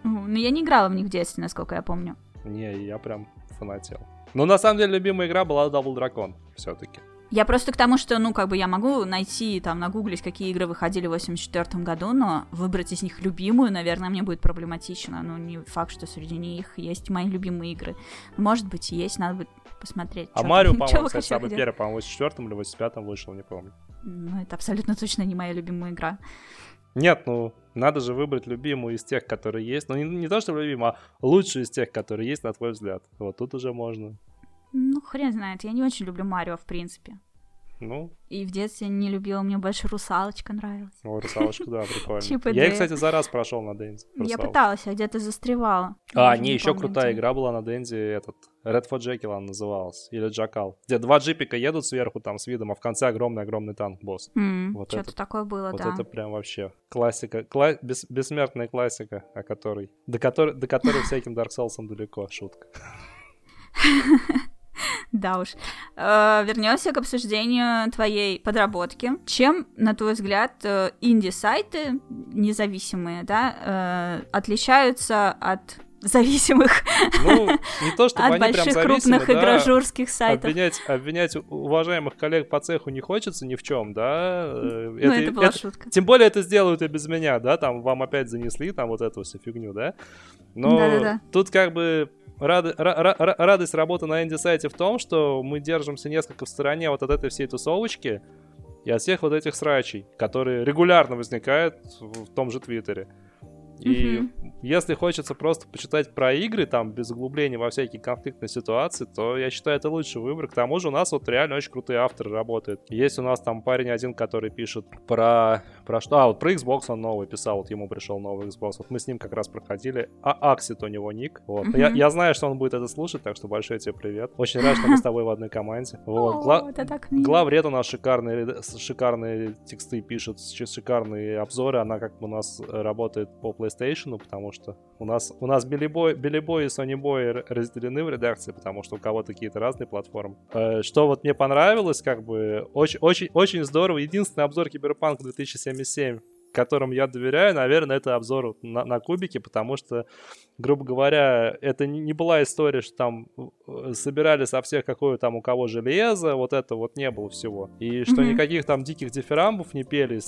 Но я не играла в них в детстве, насколько я помню. Не, я прям фанател. Но на самом деле любимая игра была Double Dragon все-таки. Я просто к тому, что, ну, как бы я могу найти, там, нагуглить, какие игры выходили в 84 году, но выбрать из них любимую, наверное, мне будет проблематично. Ну, не факт, что среди них есть мои любимые игры. Может быть, есть, надо будет посмотреть. А Марио, по-моему, кстати, самый первый, по-моему, в 84 или 85 вышел, не помню. Ну, это абсолютно точно не моя любимая игра. Нет, ну, надо же выбрать любимую из тех, которые есть. Ну, не, не то, что любимую, а лучшую из тех, которые есть, на твой взгляд. Вот тут уже можно. Ну, хрен знает, я не очень люблю Марио, в принципе. Ну, И в детстве не любила, мне больше русалочка нравилась. о, русалочка, да, прикольно. Чип и Я, кстати, за раз прошел на Денди. Я пыталась, а где-то застревала. А, не, еще крутая игра была на Денди, этот, Red for Jekyll она называлась, или Джакал, где два джипика едут сверху там с видом, а в конце огромный-огромный танк-босс. М, Вот Что-то такое было, Вот да. это прям вообще классика, кла- бес- бессмертная классика, о которой, до которой, до которой всяким Dark Souls далеко, шутка. Да уж. Вернемся к обсуждению твоей подработки. Чем, на твой взгляд, э, инди-сайты независимые, да, э, отличаются от зависимых Ну, не то, чтобы от они прям больших зависимы, крупных да, игражурских сайтов. Обвинять, обвинять уважаемых коллег по цеху не хочется ни в чем, да. э, Ну, это была шутка. Тем более это сделают и без меня, да, там вам опять занесли там вот эту всю фигню, да. Но Да-да-да. тут как бы рады- ра- ра- ра- радость работы на инди-сайте в том, что мы держимся несколько в стороне вот от этой всей тусовочки и от всех вот этих срачей, которые регулярно возникают в в том же Твиттере. И Мгм. если хочется просто почитать про игры, там, без углубления во всякие конфликтные ситуации, то я считаю, это лучший выбор. К тому же у нас вот реально очень крутые авторы работают. Есть у нас там парень один, который пишет про... Про что? А, вот про Xbox он новый писал, вот ему пришел новый Xbox. Вот мы с ним как раз проходили. А Аксит у него ник. Вот. Мгм. Я, я знаю, что он будет это слушать, так что большой тебе привет. Очень рад, что мы с тобой в одной команде. Вот. Гла-. Главред у нас шикарные, шикарные тексты пишет, шикарные обзоры. Она как бы у нас работает по PlayStation, потому что у нас, у нас Билли Бой, Билли Бой и Boy р- разделены в редакции, потому что у кого-то какие-то разные платформы. Э, Что вот мне понравилось, как бы очень, очень, очень здорово. Единственный обзор Киберпанк 2077 которым я доверяю, наверное, это обзор на, на кубики, потому что, грубо говоря, это не, была история, что там э, собирали со всех какое там у кого железо, вот это вот не было всего. И что Мгм. никаких там диких дифирамбов не пели,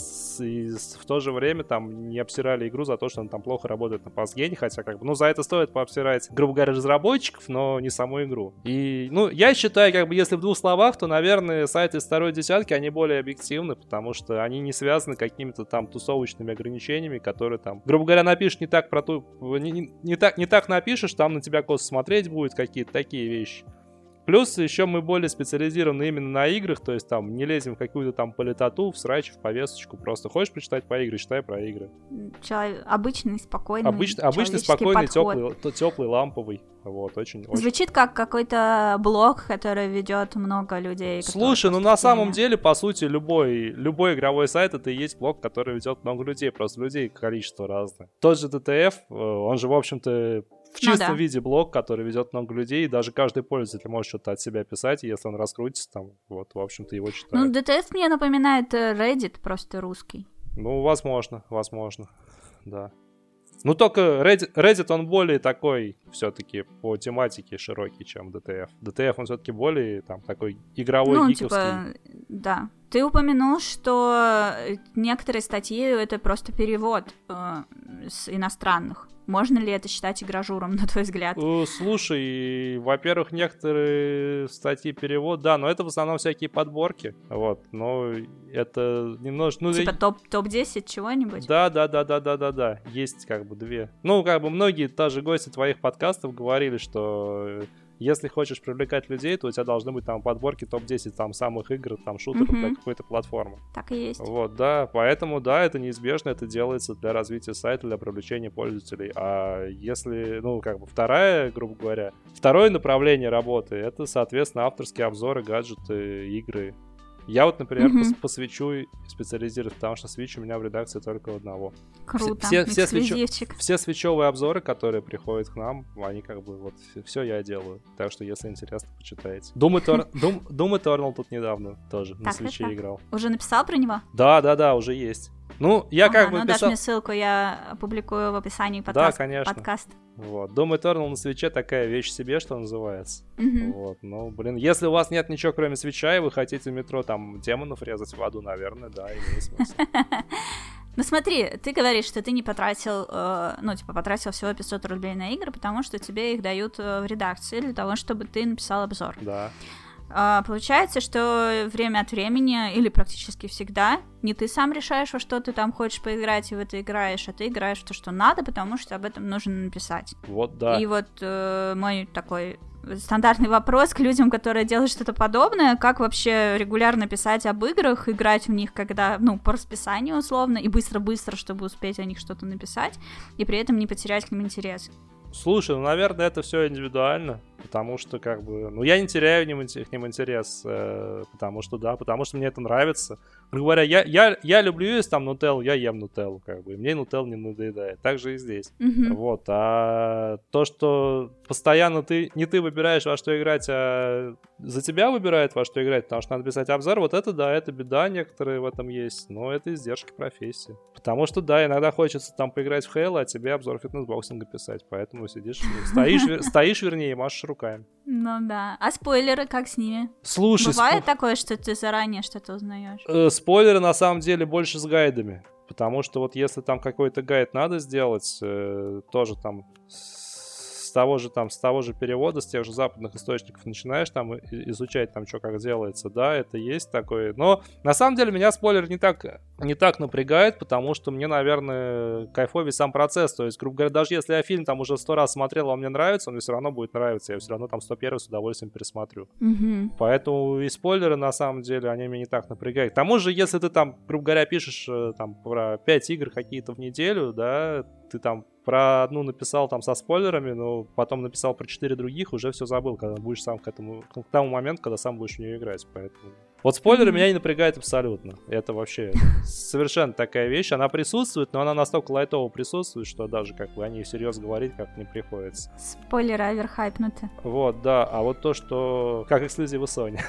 и в то же время там не обсирали игру за то, что она там плохо работает на пасгене, хотя как бы, ну, за это стоит пообсирать, грубо говоря, разработчиков, но не саму игру. И, ну, я считаю, как бы, если в двух словах, то, наверное, сайты из второй десятки, они более объективны, потому что они не связаны какими-то там тусовочными ограничениями, которые там, грубо говоря, напишешь не так про ту... Не, не- не так, не так напишешь, там на тебя косо смотреть будет, какие-то такие вещи. Плюс еще мы более специализированы именно на играх, то есть там не лезем в какую-то там политоту, в срач, в повесточку. Просто хочешь почитать по игре, читай про игры. Человек- Обычный, спокойный, Обычный, обычный спокойный, теплый, теплый, ламповый. Вот, очень, очень. Звучит как какой-то блог, который ведет много людей. Слушай, ну на самом деле, по сути, любой, любой игровой сайт это и есть блог, который ведет много людей. Просто людей количество разное. Тот же DTF, э, он же, в общем-то, в Ну чистом да. виде блог, который ведет много людей, и даже каждый пользователь может что-то от себя писать, и если он раскрутится, там, вот, в общем-то, его Ну, читают. DTF мне напоминает э, Reddit, просто русский. Ну, возможно, возможно, да. Ну, только Reddit, Reddit он более такой, все-таки, по тематике широкий, чем DTF. DTF, он все-таки более, там, такой игровой, ну, гиковский. типа, да. Ты упомянул, что э, некоторые статьи это просто перевод э, с иностранных. Можно ли это считать игражуром, на твой взгляд? Э, Слушай, во-первых, некоторые статьи перевод, да, но это в основном всякие подборки, вот, но это немножко, ну, Типа топ- топ-10 чего-нибудь? да, да, да, да, да, да, да, есть как бы две. Ну, как бы многие даже гости твоих подкастов говорили, что если хочешь привлекать людей, то у тебя должны быть там подборки топ-10 там самых игр, там шутеров Мгм. для какой-то платформы. Так и есть. Вот, да, поэтому, да, это неизбежно, это делается для развития сайта, для привлечения пользователей. А если, ну, как бы вторая, грубо говоря, второе направление работы, это, соответственно, авторские обзоры, гаджеты, игры. Я вот, например, Мгм. пос- посвящу и специализируюсь, потому что свич у меня в редакции только одного. Круто. все- все свечу-. Все свечевые обзоры, которые приходят к нам, они как бы вот все я делаю. Так что, если интересно, почитайте. Doom Eternal тут недавно тоже на свече играл. Уже написал про него? Да, да, да, уже есть. Ну, я Ага, как бы ну писал... мне ссылку, я опубликую в описании Да, подкаст. конечно. подкаст. Вот. Doom Eternal на свече такая вещь себе, что называется. Мгм. Вот. Ну, блин, если у вас нет ничего, кроме свеча, и вы хотите в метро там демонов резать в аду, наверное, да, имеет смысл. Ну смотри, ты говоришь, что ты не потратил, э, ну, типа, потратил всего 500 рублей на игры, потому что тебе их дают э, в редакции для того, чтобы ты написал обзор. Да. А, получается, что время от времени, или практически всегда, не ты сам решаешь, во что ты там хочешь поиграть и в это играешь, а ты играешь в то, что надо, потому что об этом нужно написать. Вот, да. И вот э, мой такой стандартный вопрос к людям, которые делают что-то подобное, как вообще регулярно писать об играх, играть в них, когда, ну, по расписанию условно, и быстро-быстро, чтобы успеть о них что-то написать, и при этом не потерять к ним интерес. Слушай, ну, наверное, это все индивидуально, потому что, как бы, ну, я не теряю к ним интерес, э, потому что, да, потому что мне это нравится. Говоря, я, я, я люблю есть там нутеллу, я ем нутеллу, как бы, и мне нутелла не надоедает. Так же и здесь. Мгм. Вот, а то, что постоянно ты, не ты выбираешь, во что играть, а за тебя выбирает, во что играть, потому что надо писать обзор, вот это, да, это беда некоторые в этом есть, но это издержки профессии. Потому что, да, иногда хочется там поиграть в Halo, а тебе обзор фитнес-боксинга писать, поэтому сидишь, стоишь, стоишь, вернее, и машешь руками. Ну да. А спойлеры как с ними? Слушай, Бывает такое, что ты заранее что-то узнаешь? Спойлеры на самом деле больше с гайдами. Потому что вот если там какой-то гайд надо сделать, э, тоже там того же там, с того же перевода, с тех же западных источников начинаешь там изучать там, что как делается, да, это есть такое. Но на самом деле меня спойлер не так, не так напрягает, потому что мне, наверное, кайфовый сам процесс. То есть, грубо говоря, даже если я фильм там уже сто раз смотрел, он мне нравится, он мне все равно будет нравиться. Я все равно там 101 с удовольствием пересмотрю. Мгм. Поэтому и спойлеры, на самом деле, они меня не так напрягают. К тому же, если ты там, грубо говоря, пишешь э, там про 5 игр какие-то в неделю, да, ты там про одну написал там со спойлерами, но потом написал про 4 других, уже все забыл, когда будешь сам к этому, к тому моменту, когда сам будешь в нее играть, поэтому... Вот спойлеры меня не напрягают абсолютно. Это вообще совершенно такая вещь. Она присутствует, но она настолько лайтово присутствует, что даже как бы о ней всерьез говорить как не приходится. Спойлеры оверхайпнуты. Вот, да. А вот то, что... Как эксклюзивы Sony.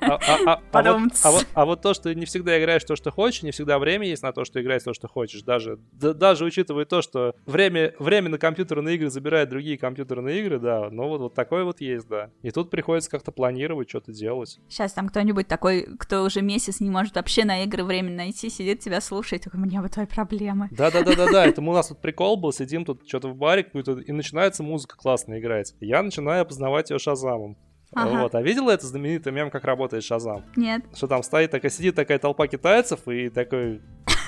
А- а- а- а вот- то, что не всегда играешь то, что хочешь, не всегда время есть на то, что играть то, что хочешь. Даже, да- даже учитывая то, что время, время на компьютерные игры забирает другие компьютерные игры, да. Но вот, вот такое вот есть, да. И тут приходится как-то планировать, что-то делать. Сейчас там кто-нибудь такой, кто уже месяц не может вообще на игры время найти, сидит тебя слушает, такой, у меня вот твои проблемы. Да-да-да-да-да, это у нас тут прикол был, сидим тут что-то в баре какую-то, и начинается музыка классно играть. Я начинаю познавать ее шазамом. Ага. Вот. А видела это знаменитый мем, как работает Шазам? Нет. Что там стоит такая, сидит такая толпа китайцев, и такой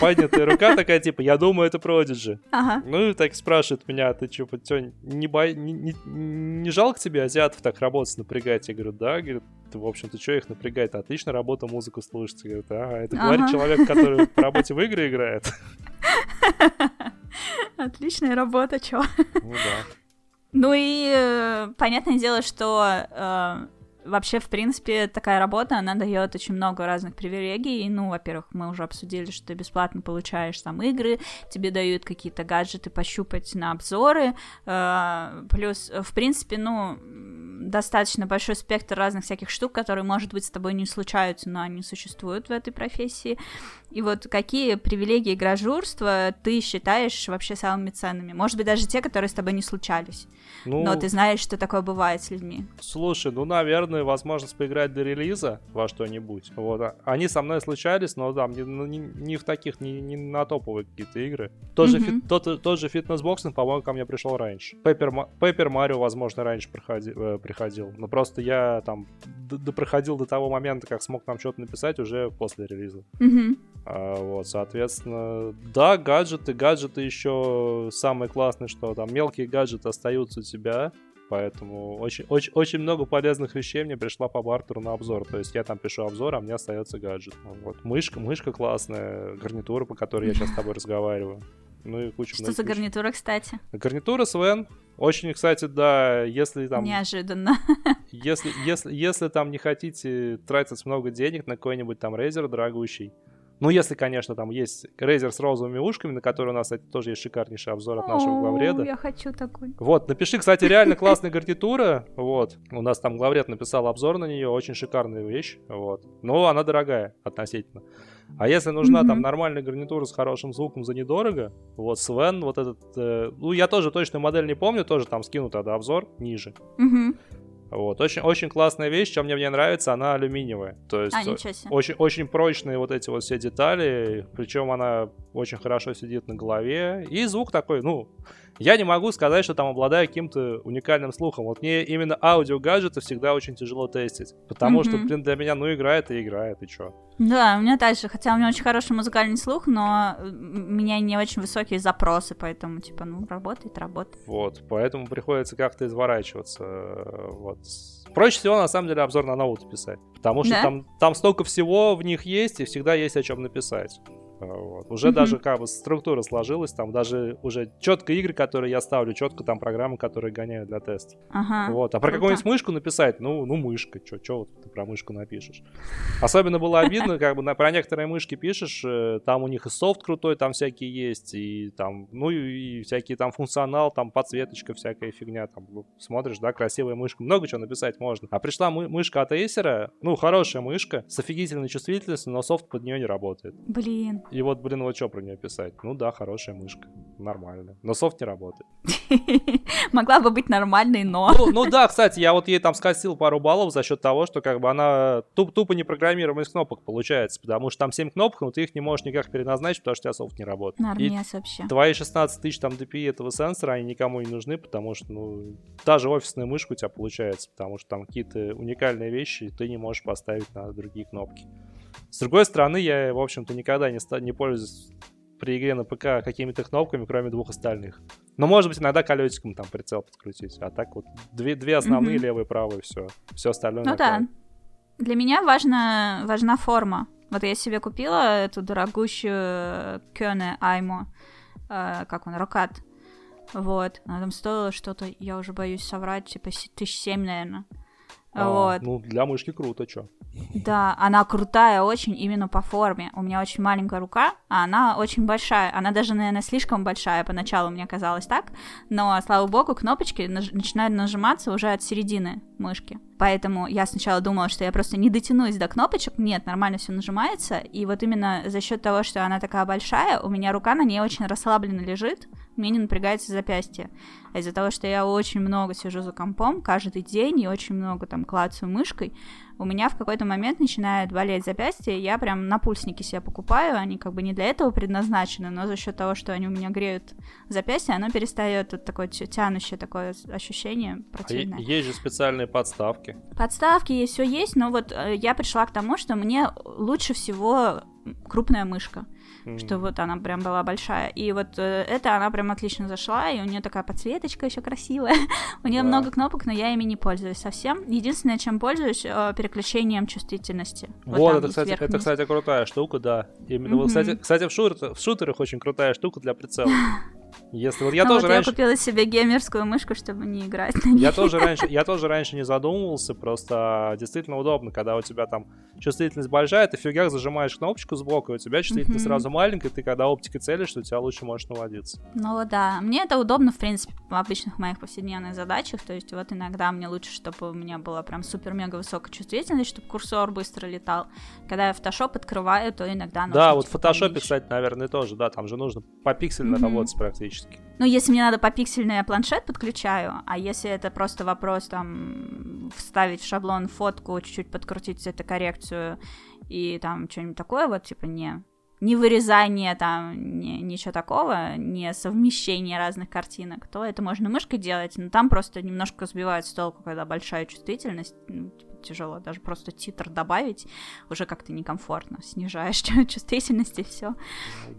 поднятая рука такая, типа, я думаю, это Продиджи. Ага. Ну и так спрашивает меня, «А ты что, не, не, не, не жалко тебе азиатов так работать, напрягать? Я говорю, да, говорит, ты, в общем-то, что их напрягает? Отлично работа, музыку слушать. Говорит, ага, это говорит Ага. человек, который по работе в игры играет. Отличная работа, чё. Ну да. Ну и э, понятное дело, что э, вообще, в принципе, такая работа, она дает очень много разных привилегий. Ну, во-первых, мы уже обсудили, что ты бесплатно получаешь там игры, тебе дают какие-то гаджеты пощупать на обзоры. э, плюс, в принципе, ну, достаточно большой спектр разных всяких штук, которые, может быть, с тобой не случаются, но они существуют в этой профессии. И вот какие привилегии игрожурства ты считаешь вообще самыми ценными? Может быть, даже те, которые с тобой не случались. Ну, Но ты знаешь, что такое бывает с людьми. Слушай, ну, наверное, возможность поиграть до релиза во что-нибудь. Вот. а- Они со мной случались, но да, не, ну, не- не в таких, не, не на топовые какие-то игры. Тот же, Мгм. фит- тот, тот же Fitness Boxing, по-моему, ко мне пришел раньше. Paper Mario, возможно, раньше проходи- э, приходил. Но просто я там д- допроходил до того момента, как смог там что-то написать уже после релиза. Мгм. А, вот, соответственно, да, гаджеты, гаджеты еще самое классное, что там мелкие гаджеты остаются у тебя, поэтому очень, очень, очень много полезных вещей мне пришла по бартеру на обзор. То есть я там пишу обзор, а мне остается гаджет. Ну, Вот. Мышка, мышка классная, гарнитура, по которой я сейчас с тобой разговариваю. Ну и куча Что за гарнитура, кстати? Гарнитура Свен. Очень, кстати, да, если там... Неожиданно. Если, если, если там не хотите тратить много денег на какой-нибудь там Razer дорогущий, ну, если, конечно, там есть Razer с розовыми ушками, на который у нас, кстати, тоже есть шикарнейший обзор от нашего главреда. Я хочу такой. Вот, напиши, кстати, реально классная гарнитура, вот. У нас там главред написал обзор на нее, очень шикарная вещь, вот. Но она дорогая относительно. А если нужна там Мгм. нормальная гарнитура с хорошим звуком за недорого, вот Свен, вот этот, э, ну, я тоже точную модель не помню, тоже там скину тогда обзор ниже. Мгм. Вот. Очень, очень классная вещь, чем мне, мне нравится, она алюминиевая. То есть а, очень, очень прочные вот эти вот все детали, причем она очень хорошо сидит на голове. И звук такой, ну, я не могу сказать, что там обладаю каким-то уникальным слухом. Вот мне именно аудио-гаджеты всегда очень тяжело тестить. Потому mm-hmm. что, блин, для меня, ну, играет и играет, и чё. Да, у меня также, хотя у меня очень хороший музыкальный слух, но у меня не очень высокие запросы, поэтому, типа, ну, работает, работает. Вот, поэтому приходится как-то изворачиваться. Вот. Проще всего, на самом деле, обзор на ноут писать. Потому что да? там, там столько всего в них есть, и всегда есть о чем написать. Вот. Уже mm-hmm. даже как бы структура сложилась, там даже уже четко игры, которые я ставлю, четко там программы, которые гоняю для теста. Ага. Вот. А про какую-нибудь мышку написать, ну, ну мышка, что чё вот ты про мышку напишешь. Особенно было обидно, как бы на, про некоторые мышки пишешь, э, там у них и софт крутой, там всякие есть, и там, ну и, всякие там функционал, там подсветочка, всякая фигня, там ну, смотришь, да, красивая мышка, много чего написать можно. А пришла мы, мышка от Acer, ну, хорошая мышка, с офигительной чувствительностью, но софт под нее не работает. Блин. И вот, блин, вот что про нее писать? Ну да, хорошая мышка, нормально. Но софт не работает. Могла бы быть нормальной, но... Ну, ну да, кстати, я вот ей там скосил пару баллов за счет того, что как бы она туп тупо не программируемая из кнопок получается, потому что там 7 кнопок, но ты их не можешь никак переназначить, потому что у тебя софт не работает. Нормес вообще. Твои 16 тысяч там DPI этого сенсора, они никому не нужны, потому что, ну, даже офисная мышка у тебя получается, потому что там какие-то уникальные вещи ты не можешь поставить на другие кнопки. С другой стороны, я, в общем-то, никогда не, ста- не пользуюсь при игре на ПК какими-то кнопками, кроме двух остальных. Но, может быть, иногда колесиком там прицел подкрутить. А так вот две, две основные, mm-hmm. левые правые, все. Все остальное. Ну да. Для меня важна, важна форма. Вот я себе купила эту дорогущую Кёне Аймо, э, как он, Рокат. Вот. Она там стоила что-то, я уже боюсь соврать, типа тысяч семь, наверное. А, вот. Ну, для мышки круто, чё. Да, она крутая очень именно по форме. У меня очень маленькая рука, а она очень большая. Она даже, наверное, слишком большая. Поначалу мне казалось так. Но, слава богу, кнопочки наж- начинают нажиматься уже от середины мышки. Поэтому я сначала думала, что я просто не дотянусь до кнопочек. Нет, нормально все нажимается. И вот именно за счет того, что она такая большая, у меня рука на ней очень расслабленно лежит. Мне не напрягается запястье. А из-за того, что я очень много сижу за компом каждый день и очень много там клацаю мышкой, у меня в какой-то момент начинает болеть запястье, я прям на пульсники себе покупаю, они как бы не для этого предназначены, но за счет того, что они у меня греют запястье, оно перестает вот такое тянущее такое ощущение противное. А есть же специальные подставки. Подставки есть, все есть, но вот э, я пришла к тому, что мне лучше всего крупная мышка mm. что вот она прям была большая. И вот э, это она прям отлично зашла, и у нее такая подсветочка еще красивая. у нее да. много кнопок, но я ими не пользуюсь совсем. Единственное, чем пользуюсь, э, переключением чувствительности. Вот, вот это, кстати, это, кстати, крутая штука, да. Именно, mm-hmm. вот, кстати, кстати в, шутер, в шутерах очень крутая штука для прицела. Если вот я ну, тоже вот раньше... я купила себе геймерскую мышку, чтобы не играть на ней. Я тоже раньше, я тоже раньше не задумывался, просто действительно удобно, когда у тебя там чувствительность большая, ты в фигах зажимаешь кнопочку сбоку, и у тебя чувствительность mm-hmm. сразу маленькая, ты когда оптикой целишь, у тебя лучше можешь наводиться. Ну да, мне это удобно, в принципе, в обычных моих повседневных задачах, то есть вот иногда мне лучше, чтобы у меня была прям супер-мега высокая чувствительность, чтобы курсор быстро летал. Когда я Photoshop открываю, то иногда... Да, вот в Photoshop, кстати, наверное, тоже, да, там же нужно по пиксельно mm-hmm. работать практически. Ну, если мне надо по пиксельно, я планшет подключаю, а если это просто вопрос там вставить в шаблон фотку, чуть-чуть подкрутить цветокоррекцию и там что-нибудь такое, вот типа не не вырезание там, не, ничего такого, не совмещение разных картинок, то это можно мышкой делать, но там просто немножко сбивает с толку, когда большая чувствительность, ну, типа, тяжело даже просто титр добавить, уже как-то некомфортно, снижаешь чувствительность и все. Ну,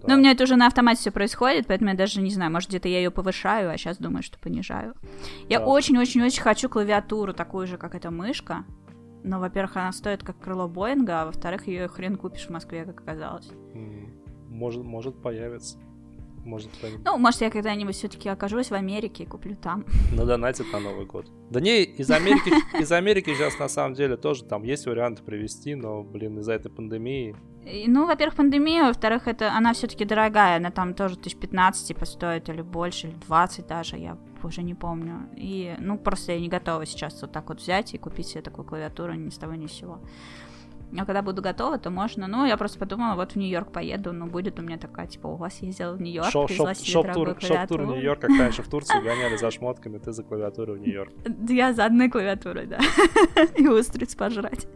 да. Но у меня это уже на автомате все происходит, поэтому я даже не знаю, может где-то я ее повышаю, а сейчас думаю, что понижаю. Я очень-очень-очень хочу клавиатуру такую же, как эта мышка, но, во-первых, она стоит как крыло Боинга, а во-вторых, ее хрен купишь в Москве, как оказалось. Может, может появится. Может, ну, может, я когда-нибудь все-таки окажусь в Америке и куплю там. На донате на Новый год. Да не, из Америки, из Америки сейчас на самом деле тоже там есть варианты привезти, но, блин, из-за этой пандемии. Ну, во-первых, пандемия, во-вторых, это она все-таки дорогая, она там тоже тысяч 15 типа стоит, или больше, или 20 даже, я уже не помню. И, ну, просто я не готова сейчас вот так вот взять и купить себе такую клавиатуру ни с того ни с сего. А когда буду готова, то можно. Ну, я просто подумала, вот в Нью-Йорк поеду, ну, будет у меня такая, типа, у вас ездила в Нью-Йорк, Шоп, привезла шоп, себе шоп, тур, шоп тур клавиатуру. Нью-Йорк, как раньше в Турции гоняли за шмотками, ты за клавиатурой в Нью-Йорк. Я за одной клавиатурой, да. И устриц пожрать.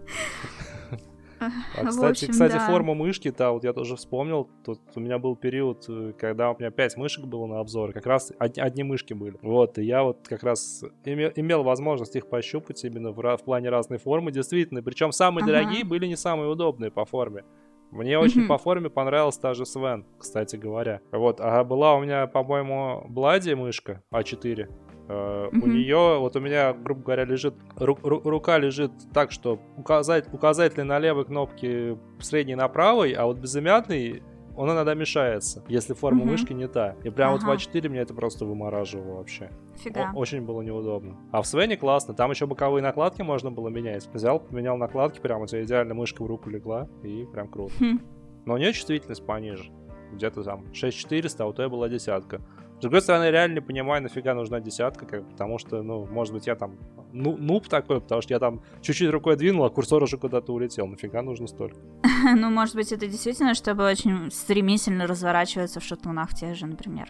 А, В кстати, общем, кстати, да. форма мышки, да, вот я тоже вспомнил, тут у меня был период, э, когда у меня 5 мышек было на обзор, как раз од- одни мышки были. Вот, и я вот как раз име- имел возможность их пощупать именно в, плане разной формы, действительно. Причем самые Ага. дорогие были не самые удобные по форме. Мне очень Мгм. по форме понравилась та же Свен, кстати говоря. Вот, а была у меня, по-моему, Блади мышка А4. Э, У нее, вот у меня, грубо говоря, лежит, ру- ру- рука лежит так, что указать, указательный на левой кнопке, средний на правой, а вот безымянный, он иногда мешается, если форма Мгм. мышки не та. И прям вот в Ага. А4 меня это просто вымораживало вообще. Фига. О- очень было неудобно. А в Свене классно, там еще боковые накладки можно было менять. Взял, поменял накладки, прям у тебя идеально мышка в руку легла, и прям круто. Хм. Но у нее чувствительность пониже. Где-то там 6400, а у тебя была десятка. С другой стороны, реально не понимаю, нафига нужна десятка, как, потому что, ну, может быть, я там ну, нуб такой, потому что я там чуть-чуть рукой двинул, а курсор уже куда-то улетел. Нафига нужно столько? Ну, может быть, это действительно, чтобы очень стремительно разворачиваться в шатунах тех же, например.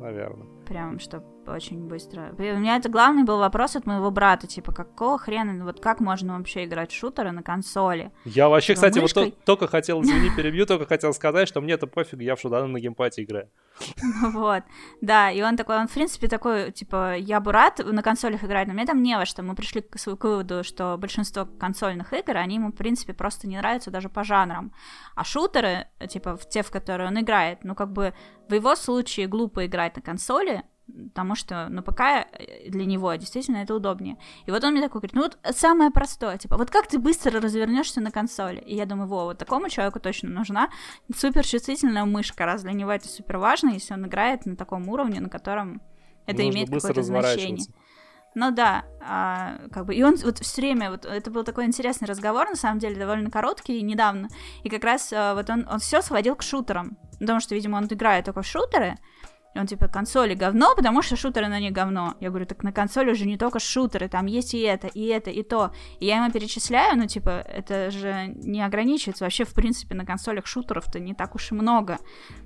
Наверное. Прям, чтобы очень быстро. И У меня это главный был вопрос от моего брата, типа, какого хрена, вот как можно вообще играть в шутеры на консоли? Я вообще, Типа, кстати, вот то- мышкой? только хотел, извини, перебью, только хотел сказать, что мне это пофиг, я в шутаны на геймпаде играю. Вот, да, и он такой, он, в принципе, такой, типа, я бы рад на консолях играть, но мне там не во что. Мы пришли к, к выводу, что большинство консольных игр, они ему, в принципе, просто не нравятся даже по жанрам. А шутеры, типа, в те, в которые он играет, ну, как бы, в его случае глупо играть на консоли, потому что на ПК э, для него действительно это удобнее. И вот он мне такой говорит, ну вот самое простое, типа, вот как ты быстро развернешься на консоли? И я думаю, во, вот такому человеку точно нужна супер чувствительная мышка, раз для него это супер важно, если он играет на таком уровне, на котором это Нужно имеет какое-то значение. Ну да, а, как бы, и он вот все время, вот это был такой интересный разговор, на самом деле, довольно короткий, недавно, и как раз а, вот он, он все сводил к шутерам, потому что, видимо, он играет только в шутеры, и он типа, консоли говно, потому что шутеры на них говно. Я говорю, так на консоли уже не только шутеры, там есть и это, и это, и то. И я ему перечисляю, ну, типа, это же не ограничивается. Вообще, в принципе, на консолях шутеров-то не так уж и много.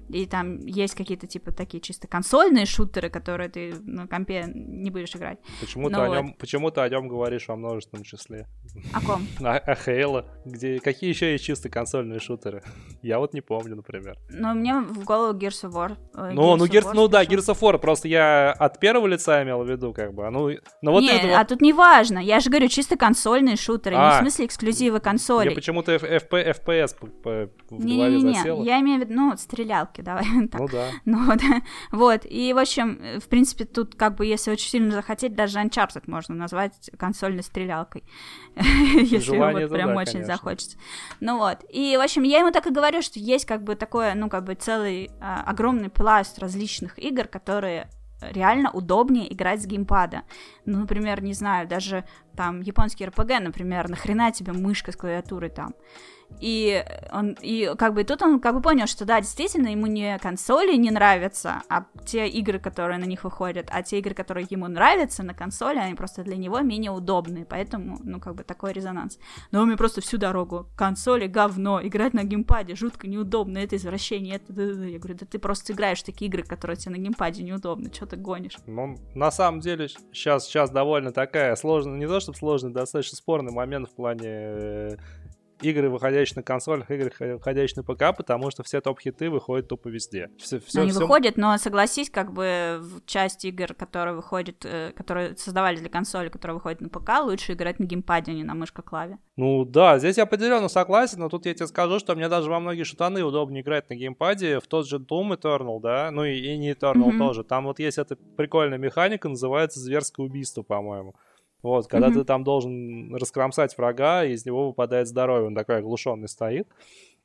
И там есть какие-то, типа, такие чисто консольные шутеры, которые ты на компе не будешь играть. Почему-то Ну о вот. нем, почему-то о нем говоришь во множественном числе. О ком? А, а Halo? Где, какие еще есть чисто консольные шутеры? Я вот не помню, например. Ну, мне в голову Gears of War. э, Ну, ну, Gears, War ну да. Gears of War, просто я от первого лица имел в виду, как бы. а Ну, ну вот не, это а тут не важно. Я же говорю, чисто консольные шутеры, не А. в смысле эксклюзивы консоли. Мне почему-то FP FPS в голове Не-не-не, засело. я имею в виду, ну, стрелялки, давай так. Ну да. Ну вот, вот, и, в общем, в принципе, тут, как бы, если очень сильно захотеть, даже Uncharted можно назвать консольной стрелялкой, если вот прям очень захочется. Ну вот, и, в общем, я ему так и говорю, что есть, как бы, такое, ну, как бы, целый а, огромный пласт различных игр, которые реально удобнее играть с геймпада. Ну, например, не знаю, даже там японский РПГ, например, нахрена тебе мышка с клавиатурой там? И он, и как бы тут он как бы понял, что да, действительно, ему не консоли не нравятся, а те игры, которые на них выходят, а те игры, которые ему нравятся на консоли, они просто для него менее удобные, поэтому, ну, как бы такой резонанс. Но он мне просто всю дорогу, консоли говно, играть на геймпаде жутко неудобно, это извращение, это... да-да-да». Я говорю, да ты просто играешь такие игры, которые тебе на геймпаде неудобно, что ты гонишь? Ну, на самом деле, сейчас, сейчас довольно такая сложная, не то чтобы сложный, достаточно спорный момент в плане э, игры, выходящие на консолях, игры, выходящие на ПК, потому что все топ-хиты выходят тупо везде. Все, все, они выходят, но согласись, как бы часть игр, которые выходят, э, которые создавали для консоли, которые выходят на ПК, лучше играть на геймпаде, а не на мышка-клаве. Ну да, здесь я определенно согласен, но тут я тебе скажу, что мне даже во многие шутаны удобнее играть на геймпаде, в тот же Doom Eternal, да, ну и, и не Eternal Мгм. тоже. Там вот есть эта прикольная механика, называется зверское убийство, по-моему. Вот, когда Мгм. ты там должен раскромсать врага, из него выпадает здоровье, он такой оглушенный стоит.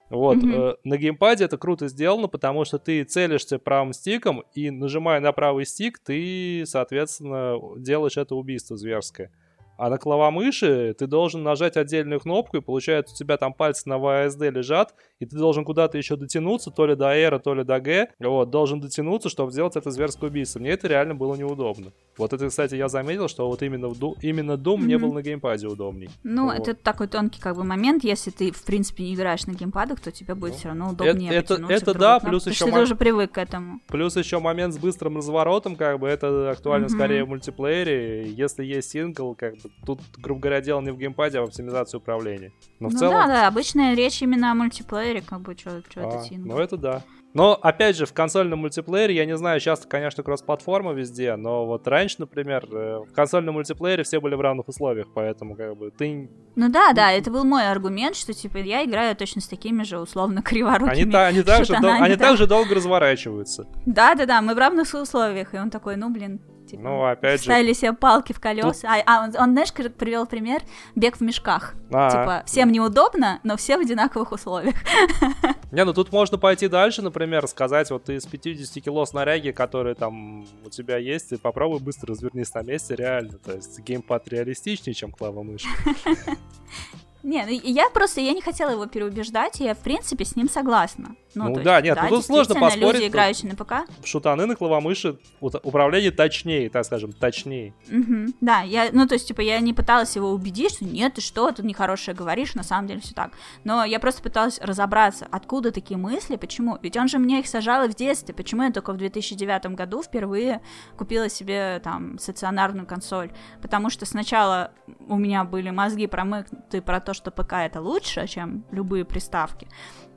Вот, Мгм. э, на геймпаде это круто сделано, потому что ты целишься правым стиком, и нажимая на правый стик, ты, соответственно, делаешь это убийство зверское. А на клавомыши ты должен нажать отдельную кнопку, и получается у тебя там пальцы на VSD лежат, и ты должен куда-то еще дотянуться, то ли до R, то ли до G. Вот, должен дотянуться, чтобы сделать это зверское убийство. Мне это реально было неудобно. Вот это, кстати, я заметил, что вот именно, в Doom, именно Doom mm-hmm. мне был на геймпаде удобней. Ну, вот. это такой тонкий как бы момент. Если ты, в принципе, не играешь на геймпадах, то тебе будет ну, все равно удобнее Это, это, это да, плюс еще... Ты уже привык к этому. Плюс еще момент с быстрым разворотом, как бы, это актуально mm-hmm. скорее в мультиплеере. Если есть сингл, как бы, тут, грубо говоря, дело не в геймпаде, а в оптимизации управления. Но ну в целом... да, да, обычная речь именно о мультиплеере, как бы, что а, это. Ну это да. Но, опять же, в консольном мультиплеере, я не знаю, часто, конечно, кросс-платформа везде, но вот раньше, например, э, в консольном мультиплеере все были в равных условиях, поэтому как бы ты... Ну да, да, это был мой аргумент, что, типа, я играю точно с такими же, условно, криворукими Они, та, они, так, же, дол- они так же долго разворачиваются. Да-да-да, мы в равных условиях, и он такой, ну, блин, Типа, ну, опять ставили же... себе палки в колеса. Тут... А, а он, он, знаешь, привел пример бег в мешках. А-а. Типа, всем неудобно, но все в одинаковых условиях. Не, ну тут можно пойти дальше, например, сказать, вот ты из 50 кило снаряги, которые там у тебя есть, и попробуй быстро развернись на месте, реально. То есть геймпад реалистичнее, чем клава мышь. Не, ну я просто, я не хотела его переубеждать, и я, в принципе, с ним согласна. Ну, ну да, есть, нет, да, ну тут сложно поспорить. люди, играющие на ПК. Шутаны на клавомыши управление точнее, так скажем, точнее. Угу, да, я, ну то есть, типа, я не пыталась его убедить, что нет, ты что, ты нехорошее говоришь, на самом деле все так. Но я просто пыталась разобраться, откуда такие мысли, почему. Ведь он же мне их сажал и в детстве, почему я только в 2009 году впервые купила себе, там, стационарную консоль. Потому что сначала у меня были мозги промыкнуты про то, что ПК это лучше, чем любые приставки.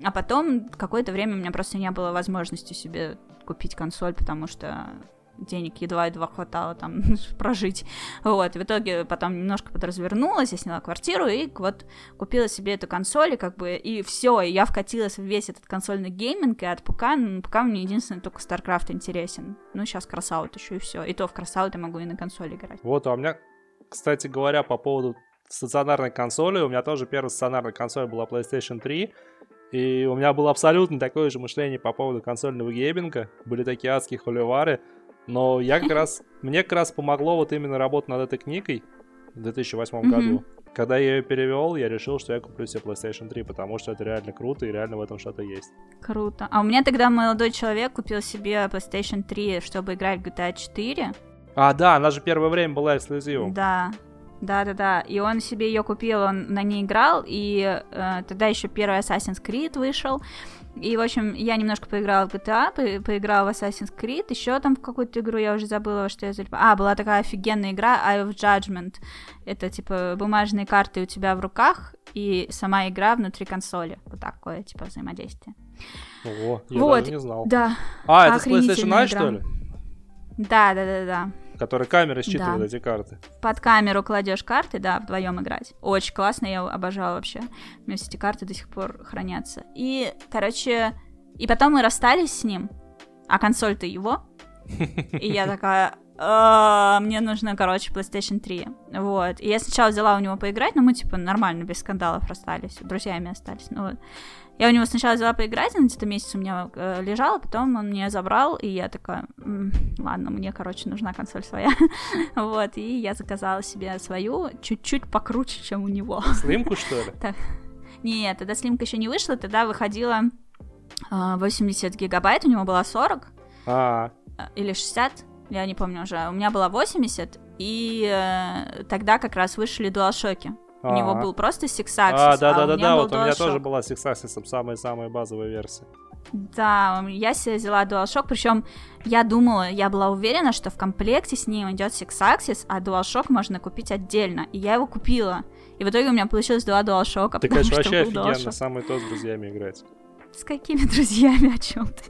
А потом какое-то время у меня просто не было возможности себе купить консоль, потому что денег едва-едва хватало там прожить. Вот, в итоге потом немножко подразвернулась, я сняла квартиру и вот купила себе эту консоль, и как бы, и все, и я вкатилась в весь этот консольный гейминг, и от ПК, ну, ПК мне единственное только StarCraft интересен. Ну, сейчас Crossout еще и все. И то в Crossout я могу и на консоли играть. Вот, а у меня, кстати говоря, по поводу стационарной консоли, у меня тоже первая стационарная консоль была PlayStation 3, и у меня было абсолютно такое же мышление по поводу консольного гейминга. Были такие адские холивары. Но я как раз... Мне как раз помогло вот именно работать над этой книгой в 2008 году. Когда я ее перевел, я решил, что я куплю себе PlayStation 3, потому что это реально круто и реально в этом что-то есть. Круто. А у меня тогда молодой человек купил себе PlayStation 3, чтобы играть в GTA 4. А, да, она же первое время была эксклюзивом. Да, да-да-да, и он себе ее купил, он на ней играл, и э, тогда еще первый Assassin's Creed вышел, и, в общем, я немножко поиграла в GTA, по поиграла в Assassin's Creed, еще там в какую-то игру, я уже забыла, что я залипала. А, была такая офигенная игра Eye of Judgment. Это, типа, бумажные карты у тебя в руках, и сама игра внутри консоли. Вот такое, типа, взаимодействие. Ого, я вот, даже не знал. Да. А, это с PlayStation Eye, что ли? Да, да, да, да который камера считывает да. эти карты. Под камеру кладешь карты, да, вдвоем играть. Очень классно, я обожала вообще. У меня все эти карты до сих пор хранятся. И, короче, и потом мы расстались с ним, а консоль-то его. И я такая, «А, мне нужно, короче, PlayStation 3. Вот. И я сначала взяла у него поиграть, но мы, типа, нормально, без скандалов расстались, друзьями остались. Ну вот. Я у него сначала взяла поиграть, он где-то месяц у меня э, лежал, потом он мне забрал, и я такая, М, ладно, мне, короче, нужна консоль своя. вот, и я заказала себе свою, чуть-чуть покруче, чем у него. Слимку, что ли? Так. Нет, тогда слимка еще не вышла, тогда выходила э, 80 гигабайт, у него была 40. А. Или 60, я не помню уже. У меня была 80, и э, тогда как раз вышли DualShock. У него был просто Axis, а, да, да, да, да, вот у меня тоже была Axis, самая-самая базовая версия. Да, я себе взяла DualShock, причем я думала, я была уверена, что в комплекте с ним идет Axis, а DualShock можно купить отдельно, и я его купила. И в итоге у меня получилось два DualShock. Ты, конечно, вообще офигенно, самый то с друзьями играть. С какими друзьями, о чем ты?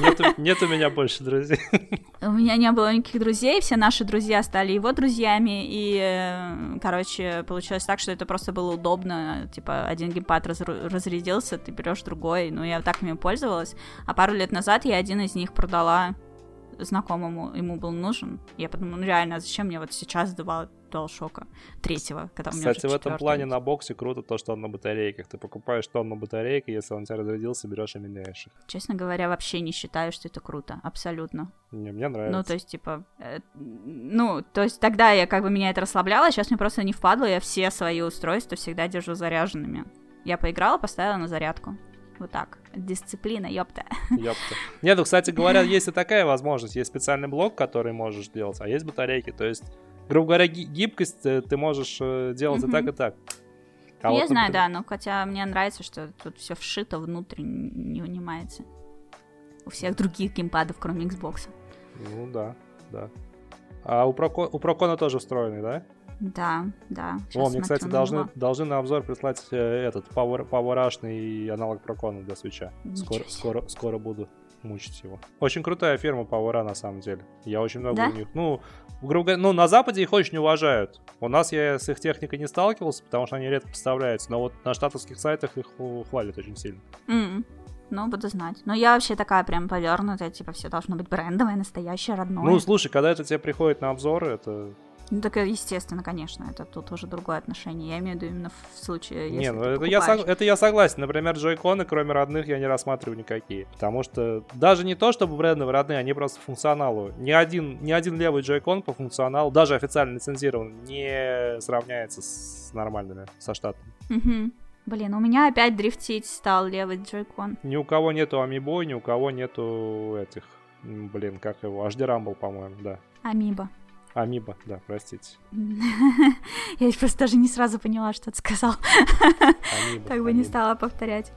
Нет, нет у меня больше друзей. У меня не было никаких друзей, все наши друзья стали его друзьями, и, э, короче, получилось так, что это просто было удобно, типа, один геймпад раз, разрядился, ты берешь другой, ну, я так ими пользовалась, а пару лет назад я один из них продала знакомому ему был нужен. Я подумала, ну реально, зачем мне вот сейчас два DualShock третьего, когда у меня Кстати, в этом плане на боксе круто то, что он на батарейках. Ты покупаешь тонну батарейки, если он у тебя разрядился, берешь и меняешь их. Честно говоря, вообще не считаю, что это круто. Абсолютно. Не, мне нравится. Ну, то есть, типа, э, ну, то есть тогда я как бы меня это расслабляло, сейчас мне просто не впадло, я все свои устройства всегда держу заряженными. Я поиграла, поставила на зарядку. Вот так. Дисциплина, ёпта. Ёпта. Нет, ну, кстати говоря, есть и такая возможность. Есть специальный блок, который можешь делать, а есть батарейки. То есть, грубо говоря, гибкость э, ты можешь э, делать и так, и так. А я вот, знаю, например... да, но хотя мне нравится, что тут все вшито внутрь, не унимается. У всех других геймпадов, кроме Xbox. Ну да, да. А у, Проко... у Прокона тоже встроенный, да? Да, да. О, мне, кстати, должны, должны на обзор прислать э, этот Power, Power аналог Прокона для свеча. Скоро, скоро, скоро буду мучить его. Очень крутая фирма Power на самом деле. Я очень много да? у них. Ну, грубо говоря, ну, на Западе их очень уважают. У нас я с их техникой не сталкивался, потому что они редко поставляются. Но вот на штатовских сайтах их хвалят очень сильно. Mm. Ну, буду знать. Но я вообще такая прям повернутая, типа, все должно быть брендовое, настоящее, родное. Ну, слушай, когда это тебе приходит на обзоры, это ну, так, естественно, конечно, это тут уже другое отношение. Я имею в виду именно в случае, если Не, ну это я, сог... это я согласен. Например, джойконы, кроме родных, я не рассматриваю никакие. Потому что даже не то, чтобы брендовые родные, они просто функционалу. Ни один, ни один левый джойкон по функционалу, даже официально лицензирован, не сравняется с нормальными, со штатом. Угу. Блин, у меня опять дрифтить стал левый джойкон. Ни у кого нету амибой, ни у кого нету этих... Блин, как его? HD Rumble, по-моему, да. Амиба. Амиба, да, простите. Я просто даже не сразу поняла, что ты сказал. Так бы не стала повторять.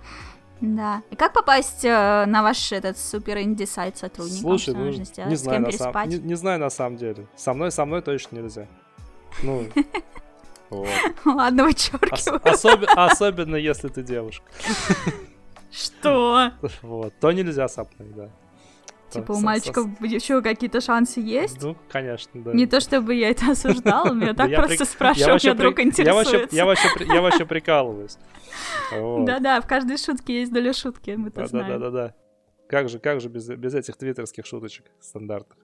Да. И как попасть э, на ваш этот супер инди сайт сотрудникам? Слушай, ну, не знаю, на сам... не, не знаю на самом деле. Со мной, со мной точно нельзя. Ну, вот. Ладно, вычеркиваю. Ос- особ... Особенно, если ты девушка. Что? Вот, то нельзя со мной, да. Типа у мальчиков еще какие-то шансы есть? Ну, конечно, да. Не то чтобы я это осуждала, меня так просто спрашиваю, меня вдруг интересует. Я вообще прикалываюсь. Да-да, в каждой шутке есть доля шутки, мы это знаем. Да-да-да. Как же, как же без, без этих твиттерских шуточек стандартных.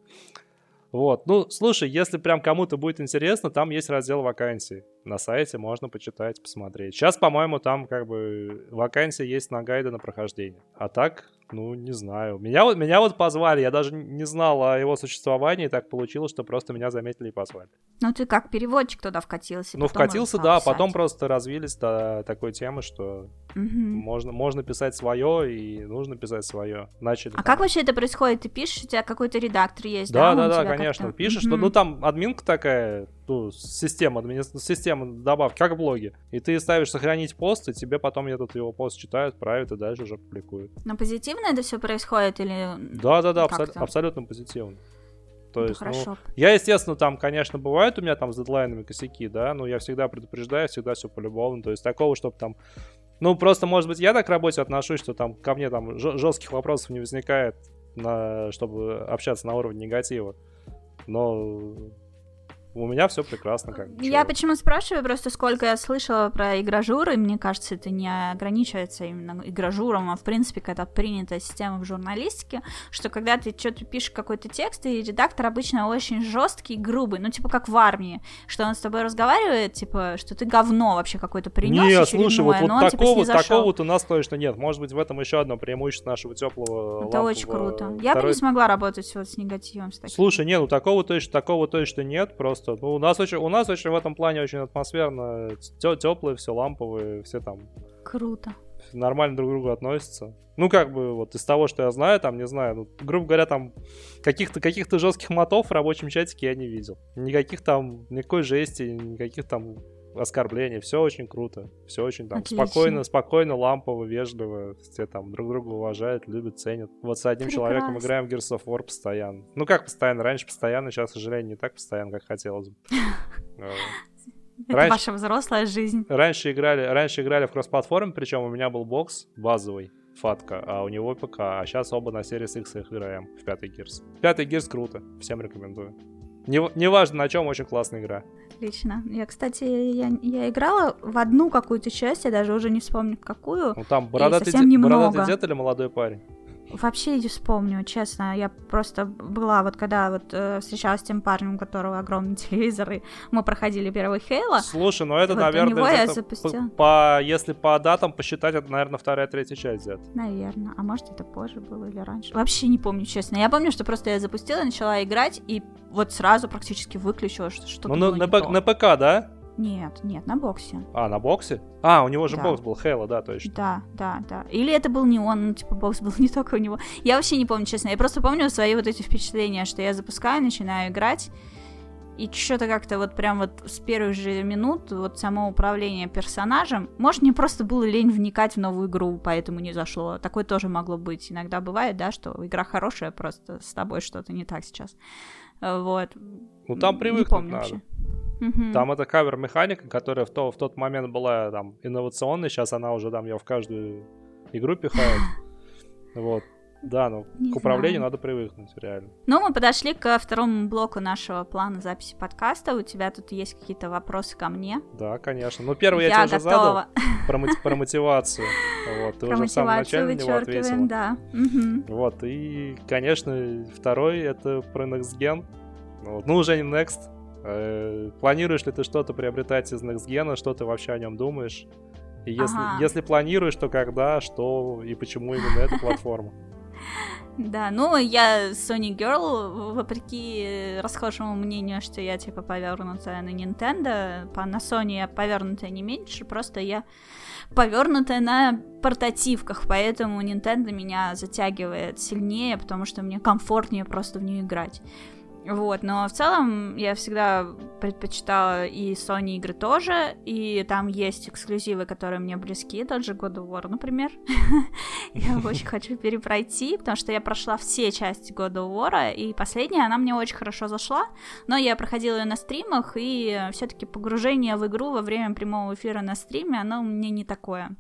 Вот, ну, слушай, если прям кому-то будет интересно, там есть раздел вакансий. На сайте можно почитать, посмотреть. Сейчас, по-моему, там как бы вакансия есть на гайды на прохождение. А так, ну, не знаю. Меня, вот меня вот позвали, я даже не знал о его существовании, и так получилось, что просто меня заметили и позвали. Ну, ты как переводчик туда вкатился? Ну, вкатился, да, писать. потом просто развились до такой темы, что угу. можно, можно писать свое, и нужно писать свое. Начали. А там... как вообще это происходит? Ты пишешь, у тебя какой-то редактор есть, да? Да, да, да, конечно. Пишешь, угу. ну, там админка такая, ну, система, система добавки, как в блоге. И ты ставишь сохранить пост, и тебе потом этот его пост читают, правят и дальше уже публикуют. Но позитивно это все происходит или... Да, да, да, абсо- абсолютно позитивно. То есть, ну, ну, я, естественно, там, конечно, бывают у меня там с дедлайнами косяки, да, но я всегда предупреждаю, всегда все полюбовно. То есть такого, чтобы там ну, просто, может быть, я так к работе отношусь, что там ко мне там жестких вопросов не возникает, на, чтобы общаться на уровне негатива. Но у меня все прекрасно. Как, я почему спрашиваю, просто сколько я слышала про игражуры, мне кажется, это не ограничивается именно игражуром, а в принципе какая-то принятая система в журналистике, что когда ты что-то пишешь какой-то текст, и редактор обычно очень жесткий грубый, ну типа как в армии, что он с тобой разговаривает, типа, что ты говно вообще какое-то принес Нет, слушай, вот, вот но такого, типа, такого вот у нас точно нет. Может быть, в этом еще одно преимущество нашего теплого Это очень круто. Я Второй... бы не смогла работать вот с негативом. С таким. Слушай, нет, ну такого точно, такого точно нет, просто просто. Ну, у нас очень, у нас очень в этом плане очень атмосферно, теплые, все ламповые, все там. Круто. Нормально друг к другу относятся. Ну, как бы, вот из того, что я знаю, там, не знаю, ну, грубо говоря, там каких-то каких жестких мотов в рабочем чатике я не видел. Никаких там, никакой жести, никаких там оскорблений, все очень круто, все очень там Отлично. спокойно, спокойно, лампово, вежливо, все там друг друга уважают, любят, ценят. Вот с одним Прекрасно. человеком играем в Gears of War постоянно. Ну как постоянно, раньше постоянно, сейчас, к сожалению, не так постоянно, как хотелось бы. Это раньше, ваша взрослая жизнь. Раньше играли, раньше играли в кросс-платформе, причем у меня был бокс базовый, фатка, а у него ПК, а сейчас оба на Series X их играем в пятый Gears. Пятый Gears круто, всем рекомендую. Неважно не, важно на чем, очень классная игра. Отлично. Я, кстати, я, я играла в одну какую-то часть, я даже уже не вспомню какую. Ну там бородатый, де- бородатый дед или молодой парень? Вообще не вспомню, честно. Я просто была вот когда вот э, встречалась с тем парнем, у которого огромный телевизор, и мы проходили первый Хейла. Слушай, ну это, Вот, наверное, это по, по- если по датам посчитать, это, наверное, вторая, третья часть где-то. Наверное. А может, это позже было или раньше? Вообще не помню, честно. Я помню, что просто я запустила, начала играть, и вот сразу практически выключила, что что-то Ну, на, на, на ПК, да? Нет, нет, на боксе. А, на боксе? А, у него же Да. бокс был, Хейла, да, точно. Да, да, да. Или это был не он, ну, типа, бокс был не только у него. Я вообще не помню, честно. Я просто помню свои вот эти впечатления, что я запускаю, начинаю играть, и что-то как-то вот прям вот с первых же минут вот само управление персонажем. Может, мне просто было лень вникать в новую игру, поэтому не зашло. Такое тоже могло быть. Иногда бывает, да, что игра хорошая, просто с тобой что-то не так сейчас. Вот. Ну, там Не привыкнуть помню надо. вообще. Мгм. Там это кавер-механика, которая в, то, в тот момент была там инновационной, сейчас она уже там ее в каждую игру пихает. Вот. Да, ну Не к управлению знаю. надо привыкнуть, реально. Ну, мы подошли ко второму блоку нашего плана записи подкаста. У тебя тут есть какие-то вопросы ко мне? Да, конечно. Ну, первый я, Я тебе уже задал готова. про, про мотивацию. Вот, ты Про уже в самом начале на него ответила. да. Мгм. Вот, и, конечно, второй это про Next Gen. Вот, Ну, уже не Next. Э, Планируешь ли ты что-то приобретать из Next Gen, что ты вообще о нем думаешь? И если, Ага. если планируешь, то когда, что и почему именно эта платформа? Да, ну я Sony Girl, вопреки расхожему мнению, что я типа повернутая на Nintendo, по, на Sony я повернутая не меньше, просто я повернутая на портативках, поэтому Nintendo меня затягивает сильнее, потому что мне комфортнее просто в нее играть. Вот, но в целом я всегда предпочитала и Sony игры тоже, и там есть эксклюзивы, которые мне близки, тот же God of War, например. Я очень хочу перепройти, потому что я прошла все части God of War, и последняя, она мне очень хорошо зашла, но я проходила ее на стримах, и все-таки погружение в игру во время прямого эфира на стриме, оно мне не такое,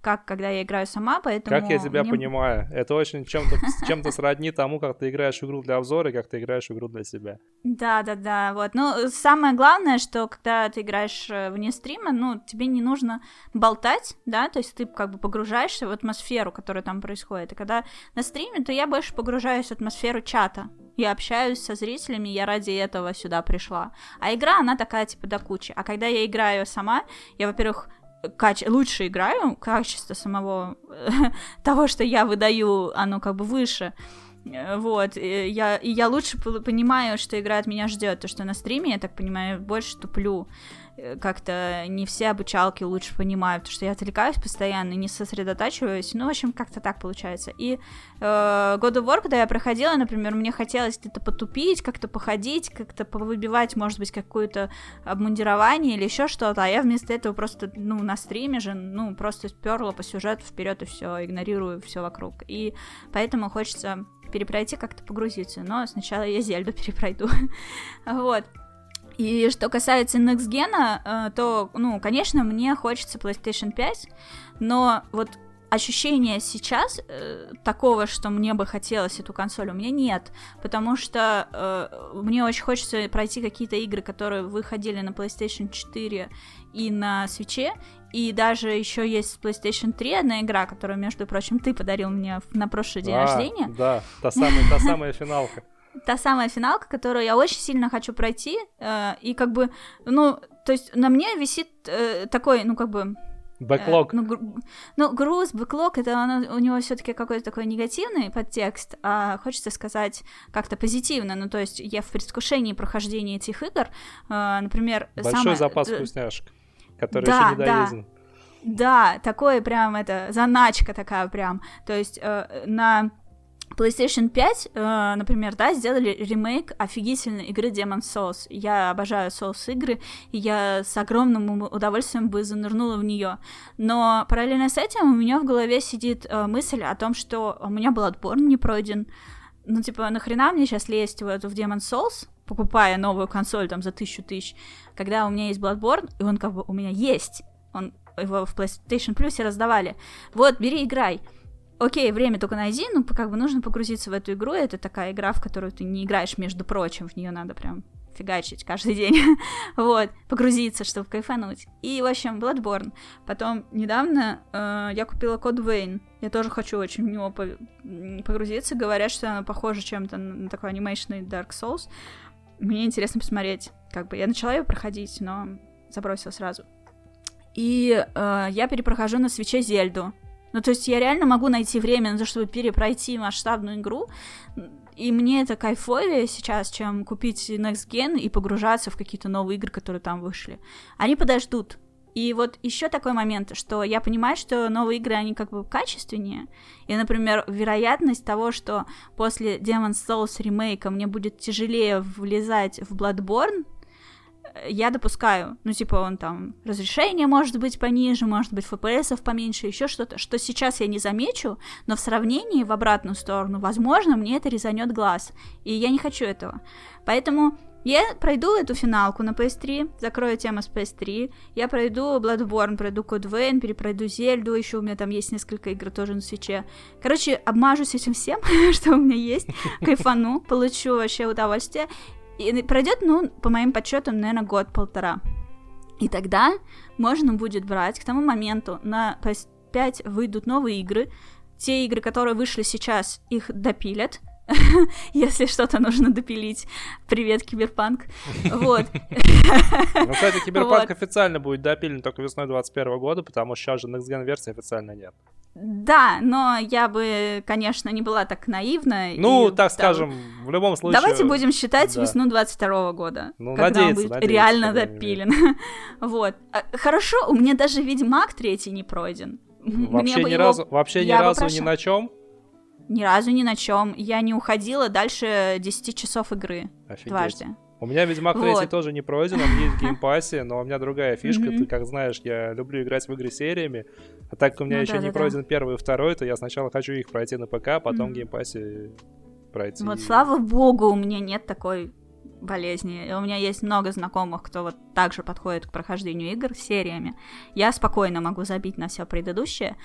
как когда я играю сама, поэтому... Как я тебя мне- понимаю, это очень чем-то чем-то сродни тому, как ты играешь в игру для обзора и как ты играешь в игру для себя. Да, да, да, вот. Ну, самое главное, что когда ты играешь э, вне стрима, ну, тебе не нужно болтать, да, то есть ты как бы погружаешься в атмосферу, которая там происходит. И когда на стриме, то я больше погружаюсь в атмосферу чата. Я общаюсь со зрителями, я ради этого сюда пришла. А игра, она такая, типа, до кучи. А когда я играю сама, я, во-первых, каче... лучше играю, качество самого того, что я выдаю, оно как бы выше. Э, Вот, и я, и я лучше понимаю, что игра от меня ждет. То, что на стриме, я так понимаю, больше туплю. Э, Как-то не все обучалки лучше понимают, потому что я отвлекаюсь постоянно, не сосредотачиваюсь. Ну, в общем, как-то так получается. И э, God of War, когда я проходила, например, мне хотелось где-то потупить, как-то походить, как-то повыбивать, может быть, какое-то обмундирование или еще что-то, а я вместо этого просто, ну, на стриме же, ну, просто сперла по сюжету вперед и все, игнорирую все вокруг. И поэтому хочется перепройти, как-то погрузиться. Но сначала я Зельду перепройду. вот. И что касается Next Gen, э, то, ну, конечно, мне хочется PlayStation 5, но вот ощущения сейчас э, такого, что мне бы хотелось эту консоль, у меня нет, потому что э, мне очень хочется пройти какие-то игры, которые выходили на PlayStation 4 и на свече, и даже еще есть PlayStation 3 одна игра, которую, между прочим, ты подарил мне на прошлый день А, рождения. Да, та самая, та самая финалка. Та самая финалка, которую я очень сильно хочу пройти, э, и как бы, ну, то есть на мне висит э, такой, ну, как бы, Бэклог. Э, ну, гру- ну, груз, бэклог, это оно- у него все-таки какой-то такой негативный подтекст, а хочется сказать как-то позитивно. Ну, то есть я в предвкушении прохождения этих игр, э, например, Большой самое- запас э, вкусняшек, который да, еще не да. доеден. Да, такое прям это заначка такая прям. То есть э, на PlayStation 5, э, например, да, сделали ремейк офигительной игры Demon's Souls. Я обожаю Souls игры, и я с огромным удовольствием бы занырнула в нее. Но параллельно с этим у меня в голове сидит э, мысль о том, что у меня Bloodborne не пройден. Ну, типа, нахрена мне сейчас лезть в эту в Demon's Souls, покупая новую консоль там за тысячу тысяч, когда у меня есть Bloodborne, и он как бы у меня есть. Он его в PlayStation Plus раздавали. Вот, бери, играй. Окей, время только найди, ну, как бы нужно погрузиться в эту игру. Это такая игра, в которую ты не играешь, между прочим, в нее надо прям фигачить каждый день, вот, погрузиться, чтобы кайфануть. И, в общем, Bloodborne. Потом недавно э, я купила код Вейн. Я тоже хочу очень в него погрузиться. Говорят, что она похожа чем-то на такой анимейшный Dark Souls. Мне интересно посмотреть. Как бы я начала ее проходить, но забросила сразу. И э, я перепрохожу на свече Зельду. Ну, то есть я реально могу найти время на то, чтобы перепройти масштабную игру, и мне это кайфовее сейчас, чем купить Next Gen и погружаться в какие-то новые игры, которые там вышли. Они подождут. И вот еще такой момент, что я понимаю, что новые игры, они как бы качественнее. И, например, вероятность того, что после Demon's Souls ремейка мне будет тяжелее влезать в Bloodborne, я допускаю, ну, типа, он там, разрешение может быть пониже, может быть, FPS поменьше, еще что-то, что сейчас я не замечу, но в сравнении в обратную сторону, возможно, мне это резанет глаз, и я не хочу этого. Поэтому я пройду эту финалку на PS3, закрою тему с PS3, я пройду Bloodborne, пройду Code Vein, перепройду Зельду, еще у меня там есть несколько игр тоже на свече. Короче, обмажусь этим всем, что у меня есть, кайфану, получу вообще удовольствие, и пройдет, ну, по моим подсчетам, наверное, год-полтора. И тогда можно будет брать к тому моменту на PS5 выйдут новые игры. Те игры, которые вышли сейчас, их допилят. Если что-то нужно допилить. Привет, Киберпанк. Вот. Ну, кстати, Киберпанк официально будет допилен только весной 2021 года, потому что сейчас же Next Gen версии официально нет. Да, но я бы, конечно, не была так наивна. Ну, и, так скажем, в любом случае... Давайте будем считать да. весну 22 года, ну, когда надеяться, он будет надеяться, реально допилен. вот. А, хорошо, у меня даже Ведьмак третий не пройден. Вообще ни его... разу, вообще ни разу ни на чем? Ни разу ни на чем. Я не уходила дальше 10 часов игры Офигеть. дважды. У меня Ведьмак 3 вот. тоже не пройден, он есть в Game Pass 'е, но у меня другая фишка. Ты, как знаешь, я люблю играть в игры сериями, а так как у меня ну, еще да, не да, пройден да. первый и второй, то я сначала хочу их пройти на ПК, а потом mm-hmm. в Game Pass 'е пройти. Вот слава богу, у меня нет такой болезни. И у меня есть много знакомых, кто вот также подходит к прохождению игр сериями. Я спокойно могу забить на все предыдущее.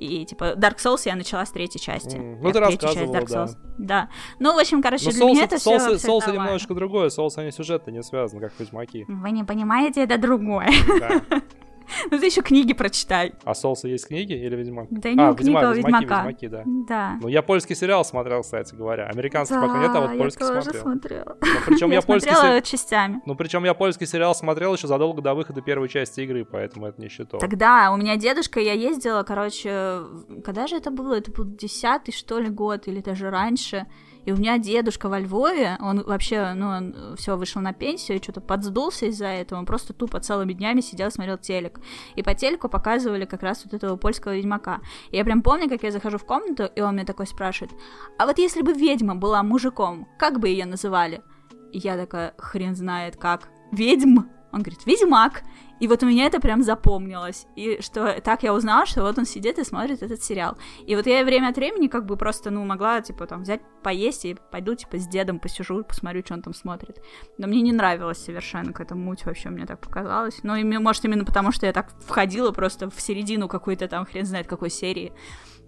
И, типа, Dark Souls я начала с третьей части. М, ну, ты рассказывала, Dark Souls. Да. да. Ну, в общем, короче, Но для Souls, меня это Souls, все Souls немножечко другое. Souls, они сюжетно не связаны, как Ведьмаки. Вы не понимаете, это другое. Да. Ну ты еще книги прочитай. А Солса есть книги или Ведьмак? Да не а, книга, Ведьмак, Ведьмака. Ведьмаки, Ведьмаки, да. Да. Ну я польский сериал смотрел, кстати говоря. Американский да, пока нет, а вот польский тоже смотрел. смотрела. Ну, причем я, я польский смотрела се... частями. Ну причем я польский сериал смотрел еще задолго до выхода первой части игры, поэтому это не считал. Тогда у меня дедушка, я ездила, короче, когда же это было? Это был десятый, что ли, год, или даже раньше. И у меня дедушка во Львове, он вообще, ну, он все вышел на пенсию и что-то подсдулся из-за этого, он просто тупо целыми днями сидел, смотрел телек. И по телеку показывали как раз вот этого польского ведьмака. И я прям помню, как я захожу в комнату, и он мне такой спрашивает, а вот если бы ведьма была мужиком, как бы ее называли? И я такая, хрен знает как. Ведьм? Он говорит, ведьмак. И вот у меня это прям запомнилось. И что так я узнала, что вот он сидит и смотрит этот сериал. И вот я время от времени как бы просто, ну, могла, типа, там, взять, поесть и пойду, типа, с дедом посижу, посмотрю, что он там смотрит. Но мне не нравилось совершенно какая-то муть вообще, мне так показалось. Ну, и, может, именно потому, что я так входила просто в середину какой-то там, хрен знает какой серии.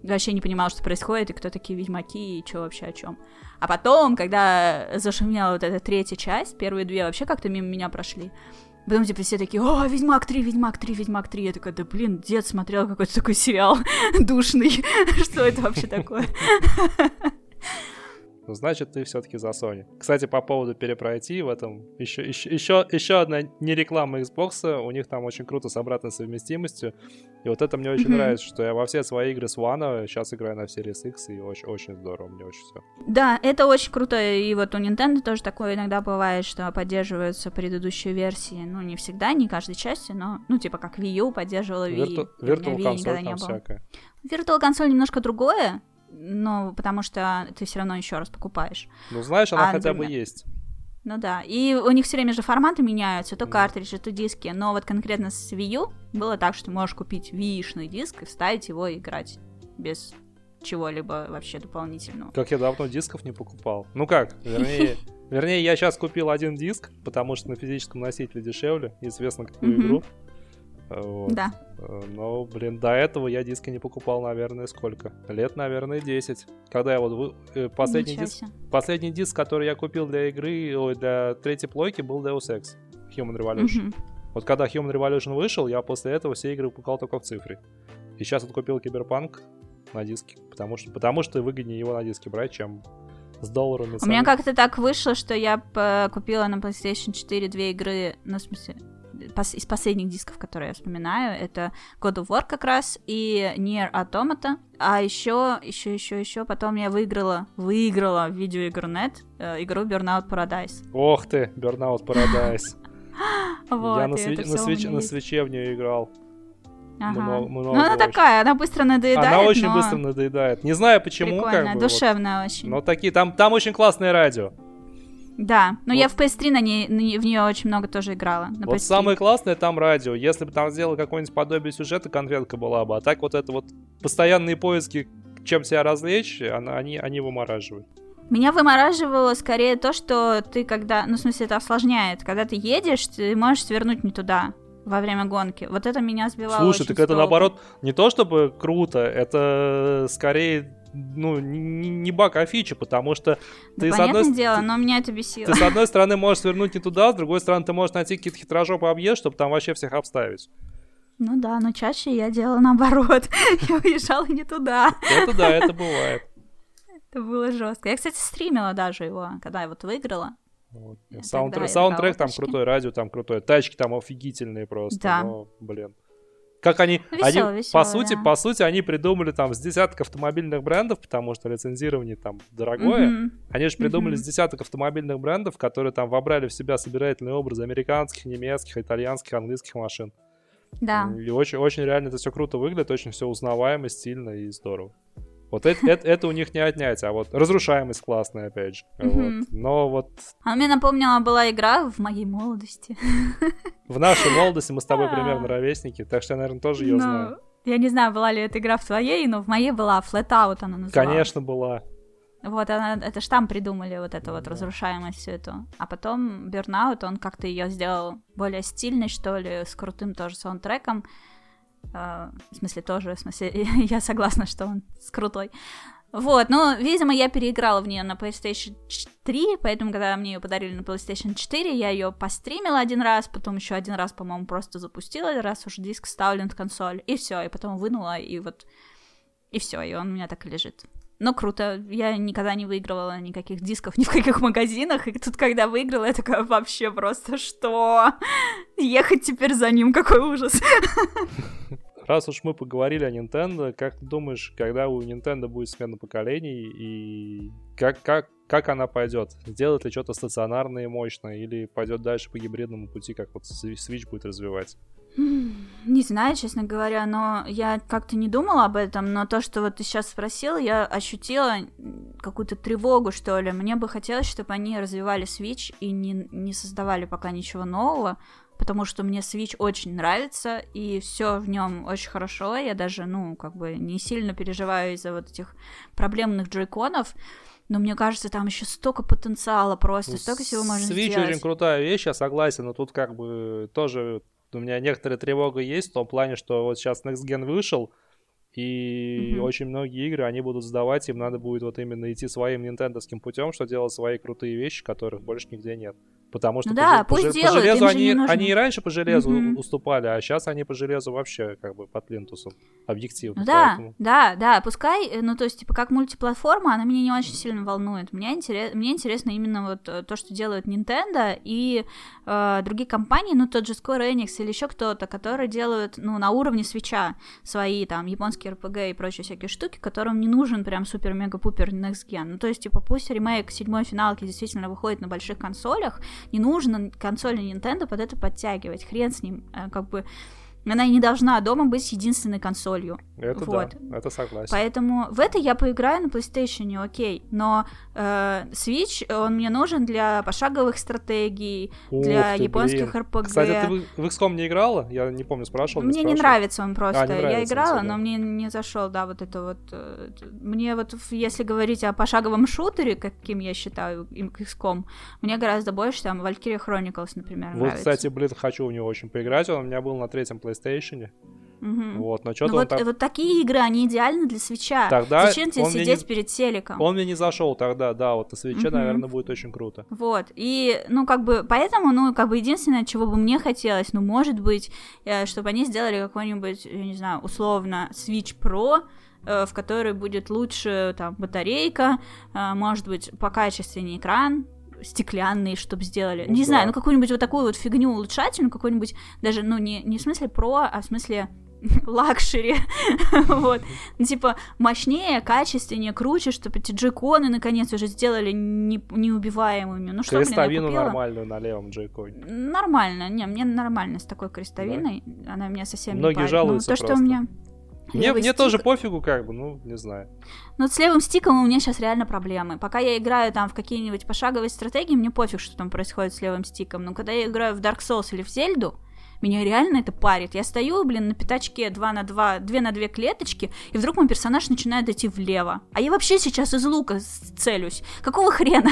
Вообще не понимала, что происходит, и кто такие ведьмаки, и что вообще о чем. А потом, когда зашумела вот эта третья часть, первые две вообще как-то мимо меня прошли, Потом, типа, все такие, о, Ведьмак 3, Ведьмак 3, Ведьмак 3. Я такая, да блин, дед смотрел какой-то такой сериал душный. Что это вообще такое? Ну, значит, ты все-таки за Sony. Кстати, по поводу перепройти в этом еще, еще, еще, еще одна не реклама Xbox, у них там очень круто с обратной совместимостью. И вот это мне очень mm-hmm. нравится, что я во все свои игры с One сейчас играю на Series X, и очень, очень здорово, мне очень все. Да, это очень круто, и вот у Nintendo тоже такое иногда бывает, что поддерживаются предыдущие версии, ну, не всегда, не каждой части, но, ну, типа как Wii U поддерживала Wii, Virtu- Virtual Wii не было. Всякое. Virtual консоль немножко другое, но потому что ты все равно еще раз покупаешь. Ну, знаешь, она а, хотя например, бы есть. Ну да, и у них все время же форматы меняются, то картриджи, то диски, но вот конкретно с Wii U было так, что можешь купить Wii-шный диск и вставить его и играть без чего-либо вообще дополнительного. Как я давно дисков не покупал. Ну как, вернее, вернее я сейчас купил один диск, потому что на физическом носителе дешевле, известно какую игру. Вот. Да. Э, Но, блин, до этого я диски не покупал, наверное, сколько? Лет, наверное, 10. Когда я вот... вы- э, Последний Ничего диск, себе. последний диск, который я купил для игры, ой, для третьей плойки, был Deus Ex. Human Revolution. Мгм. Вот когда Human Revolution вышел, я после этого все игры покупал только в цифре. И сейчас вот купил Киберпанк на диске, потому что, потому что выгоднее его на диске брать, чем с долларами. У меня как-то так вышло, что я купила на PlayStation 4 две игры, ну, в смысле, из последних дисков, которые я вспоминаю, это God of War как раз и Nier Automata. А еще, еще, еще, еще потом я выиграла, выиграла в видеоигру.нет э, игру Burnout Paradise. Ох ты, Burnout Paradise. Вот, я на, свече в нее играл. Ага. много- много ну, она очень. такая, она быстро надоедает, Она очень но быстро надоедает. Не знаю почему, прикольная, как бы. вот. душевная очень. Но такие, там, там очень классное радио. Да, но я Вот. в PS3 на ней, на в нее очень много тоже играла. На Вот PS3. самое классное там радио. Если бы там сделал какое-нибудь подобие сюжета, конфетка была бы. А так вот это вот постоянные поиски, чем себя развлечь, она- они, они вымораживают. Меня вымораживало скорее то, что ты когда... Ну, в смысле, это осложняет. Когда ты едешь, ты можешь свернуть не туда во время гонки. Вот это меня сбивало Слушай, так это наоборот не то чтобы круто, это скорее ну, не, не баг, а фича, потому что Да, ты, с одной, дело, ты- но меня это бесило. ты с одной стороны можешь свернуть не туда, с другой стороны ты можешь найти какие-то хитрожопые объезд, чтобы там вообще всех обставить. Ну да, но чаще я делала наоборот. я уезжала не туда. Это да, это бывает. Это было жестко. Я, кстати, стримила даже его, когда я вот выиграла. Вот. Саундтрек играла там крутой, радио там крутое, тачки там офигительные просто. Да. но, блин. Как они, Весело, они весело, по сути, да. по сути, они придумали там с десяток автомобильных брендов, потому что лицензирование там дорогое. Мгм. Они же придумали Мгм. с десяток автомобильных брендов, которые там вобрали в себя собирательные образы американских, немецких, итальянских, английских машин. Да. И очень, очень реально это все круто выглядит, очень все узнаваемо, стильно и здорово. Вот это, это, это у них не отнять, а вот разрушаемость классная, опять же. Вот. Но вот А мне напомнила была игра в моей молодости. в нашей молодости мы с тобой примерно ровесники, так что я, наверное, тоже ее Ну, знаю. Я не знаю, была ли эта игра в твоей, но в моей была Flatout она называлась. Конечно, была. Вот она, это ж там придумали вот эту вот разрушаемость всю эту. А потом Burnout, он как-то ее сделал более стильной, что ли, с крутым тоже саундтреком. Э, в смысле, тоже, в смысле, я согласна, что он с крутой. Вот, ну, видимо, я переиграла в нее на PlayStation 3, поэтому, когда мне ее подарили на PlayStation 4, я ее постримила один раз, потом еще один раз, по-моему, просто запустила, раз уж диск вставлен в консоль, и все, и потом вынула, и вот, и все, и он у меня так и лежит. Но круто, я никогда не выигрывала никаких дисков ни в каких магазинах, и тут, когда выиграла, я такая, вообще просто, что? Ехать теперь за ним, какой ужас. Раз уж мы поговорили о Nintendo, как ты думаешь, когда у Nintendo будет смена поколений и как, как, как она пойдет? Сделает ли что-то стационарное и мощное или пойдет дальше по гибридному пути, как вот Swi- Switch будет развивать? Не знаю, честно говоря, но я как-то не думала об этом, но то, что вот ты сейчас спросил, я ощутила какую-то тревогу, что ли. Мне бы хотелось, чтобы они развивали Switch и не, не создавали пока ничего нового, потому что мне Switch очень нравится, и все в нем очень хорошо. Я даже, ну, как бы не сильно переживаю из-за вот этих проблемных джойконов. Но мне кажется, там еще столько потенциала просто, Ну, столько всего можно Switch сделать. очень крутая вещь, я согласен, но тут как бы тоже у меня некоторая тревога есть в том плане, что вот сейчас Next Gen вышел, и Мгм. очень многие игры они будут сдавать, им надо будет вот именно идти своим нинтендовским путем, что делать свои крутые вещи, которых больше нигде нет. Потому что Ну по, да, по пусть по делают, железу им же они, они и раньше по железу Мгм. уступали, а сейчас они по железу вообще как бы под плинтусом объективно. Ну да, да, да, пускай, э, ну то есть, типа, как мультиплатформа, она меня не очень сильно волнует. Мне, интерес, мне интересно именно вот э, то, что делают Nintendo и э, другие компании, ну тот же Square Enix или еще кто-то, которые делают, ну, на уровне свеча свои там японские RPG и прочие всякие штуки, которым не нужен прям супер-мега-пупер Next Gen. Ну то есть, типа, пусть ремейк седьмой финалки действительно выходит на больших консолях, не нужно консоли Nintendo под это подтягивать, хрен с ним, э, как бы... Она не должна дома быть единственной консолью. Это Вот. да, это согласен. Поэтому в это я поиграю на PlayStation, окей. Но э, Switch, он мне нужен для пошаговых стратегий, Ух для ты, японских блин. RPG. Кстати, ты в, XCOM не играла? Я не помню, спрашивал. Мне не спрашивал. нравится он просто. А, не я нравится играла, да. но мне не зашел, да, вот это вот. э, Мне вот, если говорить о пошаговом шутере, каким я считаю им XCOM, мне гораздо больше там Valkyria Chronicles, например, Вот, нравится. кстати, блин, хочу в него очень поиграть. Он у меня был на третьем PlayStation. Мгм. Вот, но Ну что-то он вот, так... вот такие игры, они идеальны для свеча. Тогда Зачем тебе сидеть не- перед телеком? Он мне не зашел тогда, да, вот на свече, Мгм. наверное, будет очень круто. Вот, и, ну, как бы, поэтому, ну, как бы, единственное, чего бы мне хотелось, ну, может быть, э, чтобы они сделали какой-нибудь, я не знаю, условно, Switch Pro, э, в который будет лучше, там, батарейка, э, может быть, покачественнее экран, стеклянный, чтобы сделали. Ну не да. знаю, ну какую-нибудь вот такую вот фигню улучшательную, какую-нибудь даже, ну, не, не в смысле про, а в смысле luxury, вот, Ну, типа мощнее, качественнее, круче, чтобы эти джойконы наконец уже сделали не- неубиваемыми. Ну что, блин, Крестовину купила? нормальную на левом джойконе. Нормально, не, мне нормально с такой крестовиной, она меня совсем Многие не парит. жалуются Ну, то, что у просто. меня Мне, мне стик- тоже пофигу, как бы, ну, не знаю. Ну, вот с левым стиком у меня сейчас реально проблемы. Пока я играю там в какие-нибудь пошаговые стратегии, мне пофиг, что там происходит с левым стиком. Но когда я играю в Dark Souls или в Зельду, меня реально это парит. Я стою, блин, на пятачке 2 на 2, 2 на 2 клеточки, и вдруг мой персонаж начинает идти влево. А я вообще сейчас из лука целюсь. Какого хрена?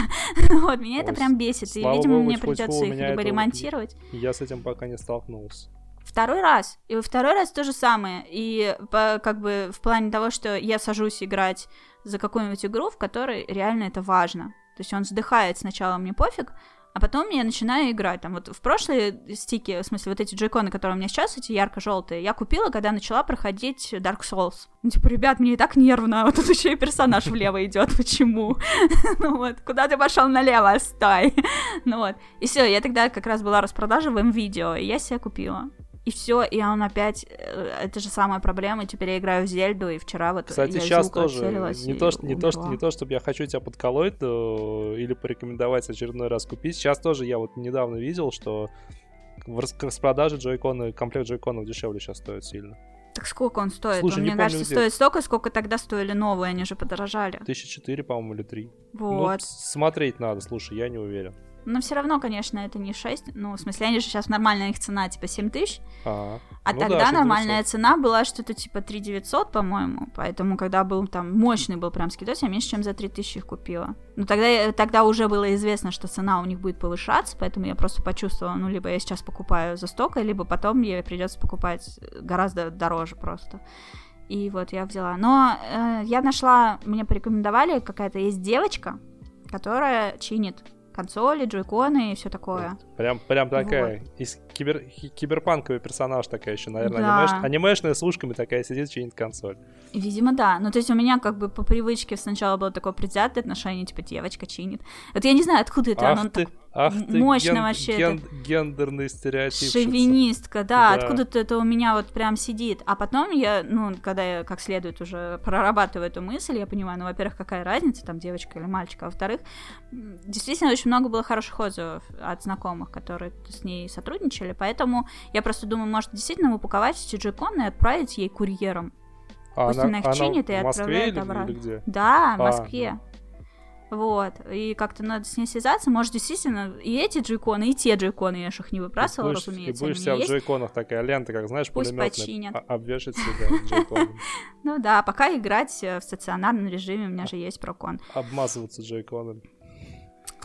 Вот, меня это Ой, прям бесит. И, видимо, богу, мне придется их либо это- ремонтировать. Я с этим пока не столкнулся. Второй раз. И во второй раз то же самое. И по- как бы в плане того, что я сажусь играть за какую-нибудь игру, в которой реально это важно. То есть он вздыхает сначала, мне пофиг, а потом я начинаю играть. Там вот в прошлые стики, в смысле вот эти джойконы, которые у меня сейчас, эти ярко-желтые, я купила, когда начала проходить Dark Souls. Ну, типа, ребят, мне и так нервно, а вот тут еще и персонаж влево идет, почему? Ну вот, куда ты пошел налево, стой. Ну вот, и все, я тогда как раз была распродажа в М-видео, и я себе купила. И все, и он опять, э, это же самая проблема, теперь я играю в Зельду, и вчера вот Кстати, я сейчас тоже не и то, что, не, то, что, не то, чтобы я хочу тебя подколоть но- или порекомендовать очередной раз купить. Сейчас тоже я вот недавно видел, что в рас- распродаже джойконы, комплект джойконов дешевле сейчас стоит сильно. Так сколько он стоит? Слушай, он, не мне помню, кажется, где. стоит столько, сколько тогда стоили новые, они же подорожали. Тысяча четыре, по-моему, или три. Ну, Вот. смотреть надо, слушай, я не уверен. Но все равно, конечно, это не 6. Ну, в смысле, они же сейчас нормальная их цена, типа 7 тысяч. А, А ну да, тогда 6900. нормальная цена была что-то типа 3 900, по-моему. Поэтому, когда был там мощный был прям скидос, я меньше, чем за 3 тысячи их купила. Но тогда, я- тогда уже было известно, что цена у них будет повышаться, поэтому я просто почувствовала, ну, либо я сейчас покупаю за столько, либо потом мне придется покупать гораздо дороже просто. И вот я взяла. Но э, я нашла, мне порекомендовали, какая-то есть девочка, которая чинит консоли, джойконы и все такое. Прям, прям такая, из кибер, киберпанковый персонаж такая еще, наверное, Да. анимеш- анимешная с ушками такая сидит, чинит консоль. Видимо, да. Ну, то есть у меня как бы по привычке сначала было такое предвзятое отношение, типа, девочка чинит. Вот я не знаю, откуда это ах оно ты, так... ах ты, мощно ген- вообще ген- гендерный стереотип. Шовинистка, да, Да. откуда-то это у меня вот прям сидит. А потом я, ну, когда я как следует уже прорабатываю эту мысль, я понимаю, ну, во-первых, какая разница, там, девочка или мальчик, а во-вторых, действительно очень много было хороших отзывов от знакомых, которые с ней сотрудничали, поэтому я просто думаю, может, действительно упаковать джеконы и отправить ей курьером. А Пусть она их чинит и в Москве отправляет или, обратно. или где? Да, в А, Москве. Вот, и как-то надо с ней связаться, может, действительно, и эти джойконы, и те джойконы, я ж их не выбрасывала, и будешь, разумеется, и будешь вся в есть. джойконах такая лента, как знаешь, Пусть починят. а- Обвешать себя. Ну да, пока играть э, в стационарном режиме, у меня же есть прокон. Обмазываться джойконом.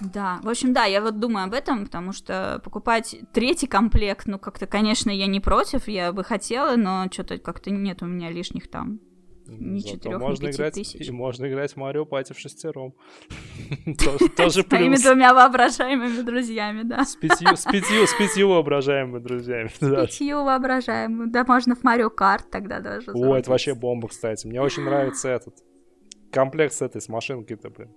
Да, в общем, да, я вот думаю об этом, потому что покупать третий комплект, ну, как-то, конечно, я не против, я бы хотела, но что-то как-то нет у меня лишних там. Ни Зато четырёх, ни можно пяти играть, тысяч. И можно играть в Марио Пати в шестером. Тоже- Тоже С плюс. двумя воображаемыми друзьями, да. С пятью, с пятью, с пятью воображаемыми друзьями. да. Пятью воображаемыми. Да, можно в Марио Карт тогда даже. О, это вообще бомба, кстати. Мне очень нравится этот комплект с этой, с машинкой-то, блин.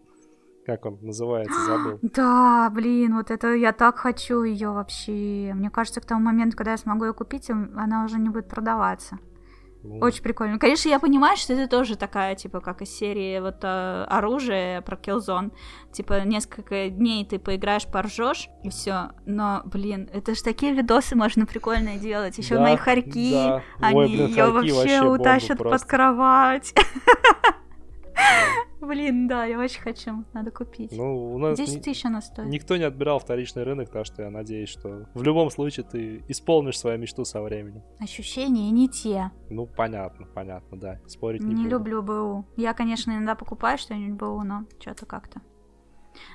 Как он называется, забыл. Да, блин, вот это я так хочу ее вообще. Мне кажется, к тому моменту, когда я смогу ее купить, она уже не будет продаваться. Ну, Очень прикольно. Конечно, я понимаю, что это тоже такая, типа, как из серии вот э, оружие про Killzone. Типа, несколько дней ты поиграешь, поржешь, и все. Но, блин, это ж такие видосы можно прикольные делать. Еще Да, мои хорьки, да. они Ой, блин, ее вообще, вообще утащат под кровать. Блин, да, я очень хочу. Надо купить. Ну, у нас 10 ни- тысяч она стоит. никто не отбирал вторичный рынок, так что я надеюсь, что в любом случае ты исполнишь свою мечту со временем. Ощущения не те. Ну, понятно, понятно, да. Спорить не, Не буду. люблю БУ. Я, конечно, иногда покупаю что-нибудь БУ, но что-то как-то.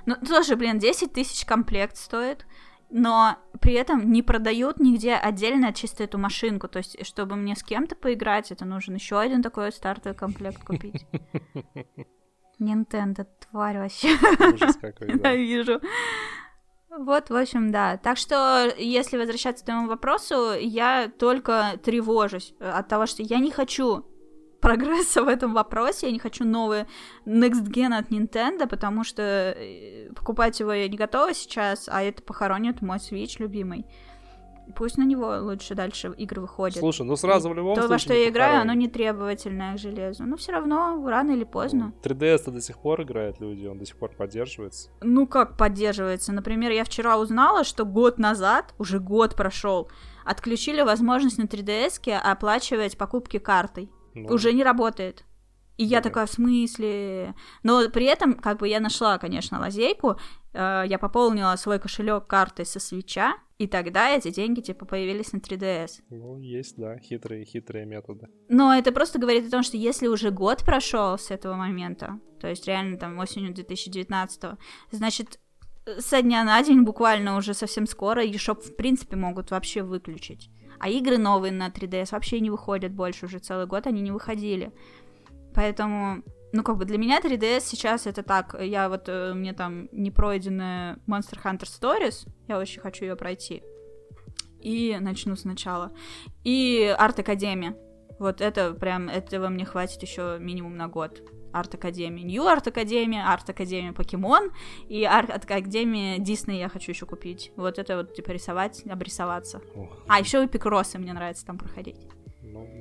Ну, тоже, блин, 10 тысяч комплект стоит. но при этом не продают нигде отдельно чисто эту машинку. То есть, чтобы мне с кем-то поиграть, это нужен еще один такой стартовый комплект купить. Nintendo, тварь вообще. Ужас какой, да. Ненавижу. Вот, в общем, да. Так что, если возвращаться к твоему вопросу, я только тревожусь от того, что я не хочу прогресса в этом вопросе. Я не хочу новый Next Gen от Nintendo, потому что э, покупать его я не готова сейчас, а это похоронит мой Switch любимый. Пусть на него лучше дальше игры выходят. Слушай, ну сразу в любом то, случае. То, во что я играю, оно не требовательное к железу. Но все равно, рано или поздно. 3DS-то до сих пор играют люди, он до сих пор поддерживается. Ну как поддерживается? Например, я вчера узнала, что год назад, уже год прошел, отключили возможность на 3DS оплачивать покупки картой. Ну. Уже не работает. И я такая, в смысле? Но при этом, как бы, я нашла, конечно, лазейку, э, я пополнила свой кошелек картой со свеча, и тогда эти деньги, типа, появились на 3DS. Ну, есть, да, хитрые, хитрые методы. Но это просто говорит о том, что если уже год прошел с этого момента, то есть реально там осенью 2019, значит, со дня на день буквально уже совсем скоро eShop в принципе могут вообще выключить. А игры новые на 3DS вообще не выходят больше, уже целый год они не выходили. Поэтому, ну, как бы для меня 3DS сейчас это так, я вот, э, мне там не пройденная Monster Hunter Stories, я очень хочу ее пройти. И начну сначала. И Арт Академия. Вот это прям, этого мне хватит еще минимум на год. Арт Академия, Нью Арт Академия, Арт Академия Покемон и Арт Академия Дисней я хочу еще купить. Вот это вот типа рисовать, обрисоваться. Ох. А еще и Пикросы мне нравится там проходить.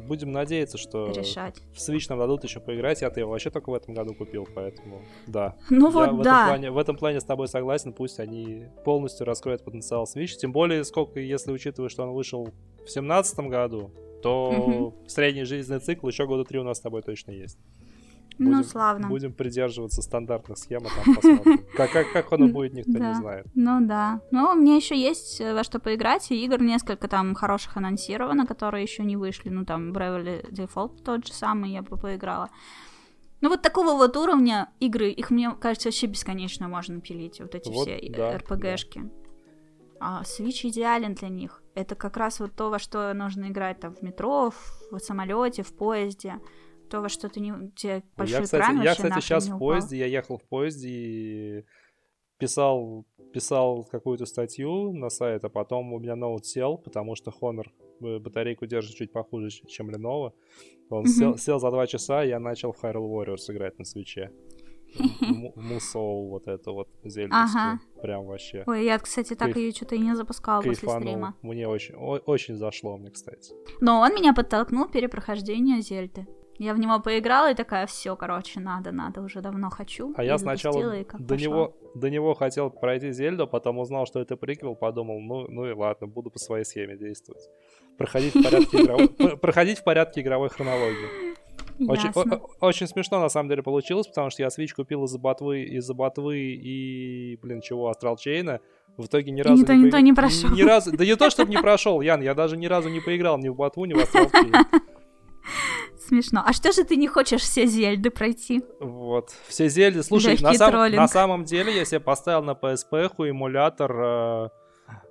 Будем надеяться, что Решать. в Switch нам дадут еще поиграть. Я-то его вообще только в этом году купил, поэтому да. Ну я вот, в да. Этом плане, в этом плане с тобой согласен. Пусть они полностью раскроют потенциал Switch. Тем более, сколько, если учитывать, что он вышел в семнадцатом году, то угу. средний жизненный цикл еще года три у нас с тобой точно есть. Ну, будем, ну, славно. Будем придерживаться стандартных схем, а там посмотрим. Как, как, как оно будет, никто да. не знает. Ну да. Ну, мне еще есть э, во что поиграть, и игр несколько там хороших анонсировано, которые еще не вышли. Ну, там Bravely Default тот же самый, я бы поиграла. Ну, вот такого вот уровня игры, их, мне кажется, вообще бесконечно можно пилить, вот эти вот, все да, RPG-шки. Да. А Switch идеален для них. Это как раз вот то, во что нужно играть там в метро, в, в самолете, в поезде то, во что ты не... Тебе большой я, кстати, я, кстати, сейчас в поезде, я ехал в поезде и писал, писал какую-то статью на сайт, а потом у меня ноут сел, потому что Honor э, батарейку держит чуть похуже, чем Lenovo. Он mm-hmm. сел, сел за два часа, и я начал в Hyrule Warriors играть на свече. Мусоу вот это вот зельдовскую. Ага. Прям вообще. Ой, я, кстати, так ее что-то и не запускала после стрима. Мне очень, очень зашло, мне, кстати. Но он меня подтолкнул перепрохождение Зельды. Я в него поиграла и такая, все, короче, надо, надо, уже давно хочу. А я сначала до него, до него хотел пройти Зельду, потом узнал, что это приквел, подумал, ну, ну и ладно, буду по своей схеме действовать. Проходить в порядке игровой, проходить в порядке игровой хронологии. Очень, о, очень смешно на самом деле получилось, потому что я Switch купил из-за ботвы, из-за ботвы и, блин, чего, Астрал Чейна. В итоге ни разу и не, не, то, не прошел. Ни разу, да не то, чтобы не прошел, Ян, я даже ни разу не поиграл ни в ботву, ни в Astral Chain. Смешно. А что же ты не хочешь все Зельды пройти? Вот, все Зельды. Слушай, на, сам, на самом деле я себе поставил на PSP эмулятор... Э,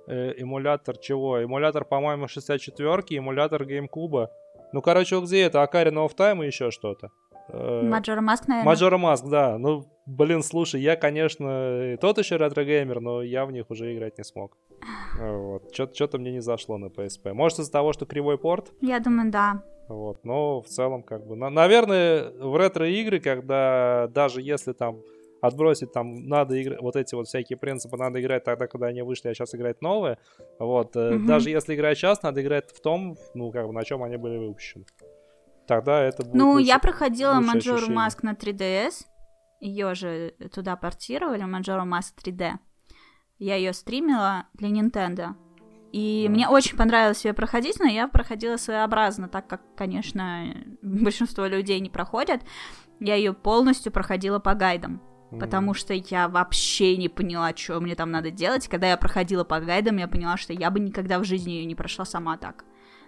э, эмулятор чего? Эмулятор, по-моему, 64-ки, эмулятор GameCube. Ну, короче, где это? Ocarina of Time и еще что-то. Majora's Mask, наверное. Majora's Mask, да. Ну, блин, слушай, я, конечно, тот еще ретро-геймер, но я в них уже играть не смог. Вот. Что-то мне не зашло на PSP. Может, из-за того, что кривой порт? Я думаю, да. Вот, но в целом, как бы, на, наверное, в ретро-игры, когда даже если там отбросить там надо играть, вот эти вот всякие принципы надо играть тогда, когда они вышли, а сейчас играть новые, вот, mm-hmm. даже если играть сейчас, надо играть в том, ну, как бы, на чем они были выпущены. Тогда это будет Ну, лучше, я проходила Majora's Mask на 3DS, ее же туда портировали, Majora's Mask 3D. Я ее стримила для Nintendo. И мне очень понравилось ее проходить, но я проходила своеобразно, так как, конечно, большинство людей не проходят. Я ее полностью проходила по гайдам. Mm-hmm. Потому что я вообще не поняла, что мне там надо делать. Когда я проходила по гайдам, я поняла, что я бы никогда в жизни ее не прошла сама так.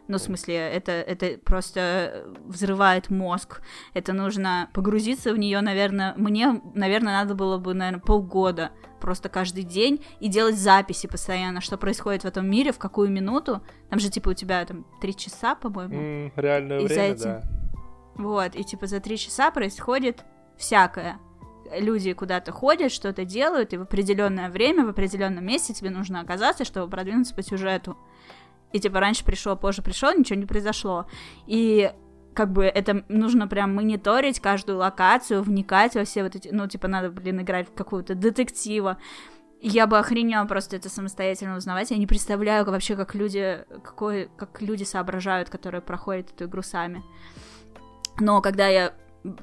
Ну, в смысле, это, это просто взрывает мозг. Это нужно погрузиться в нее, наверное, мне, наверное, надо было бы, наверное, полгода просто каждый день и делать записи постоянно, что происходит в этом мире, в какую минуту. Там же, типа, у тебя там три часа, по-моему. Mm, реальное и время, этим... да. Вот, и типа за три часа происходит всякое. Люди куда-то ходят, что-то делают, и в определенное время, в определенном месте тебе нужно оказаться, чтобы продвинуться по сюжету. И типа раньше пришел, позже пришел, ничего не произошло. И как бы это нужно прям мониторить каждую локацию, вникать во все вот эти, ну, типа, надо, блин, играть в какого-то детектива. Я бы охренела просто это самостоятельно узнавать. Я не представляю вообще, как люди, какой, как люди соображают, которые проходят эту игру сами. Но когда я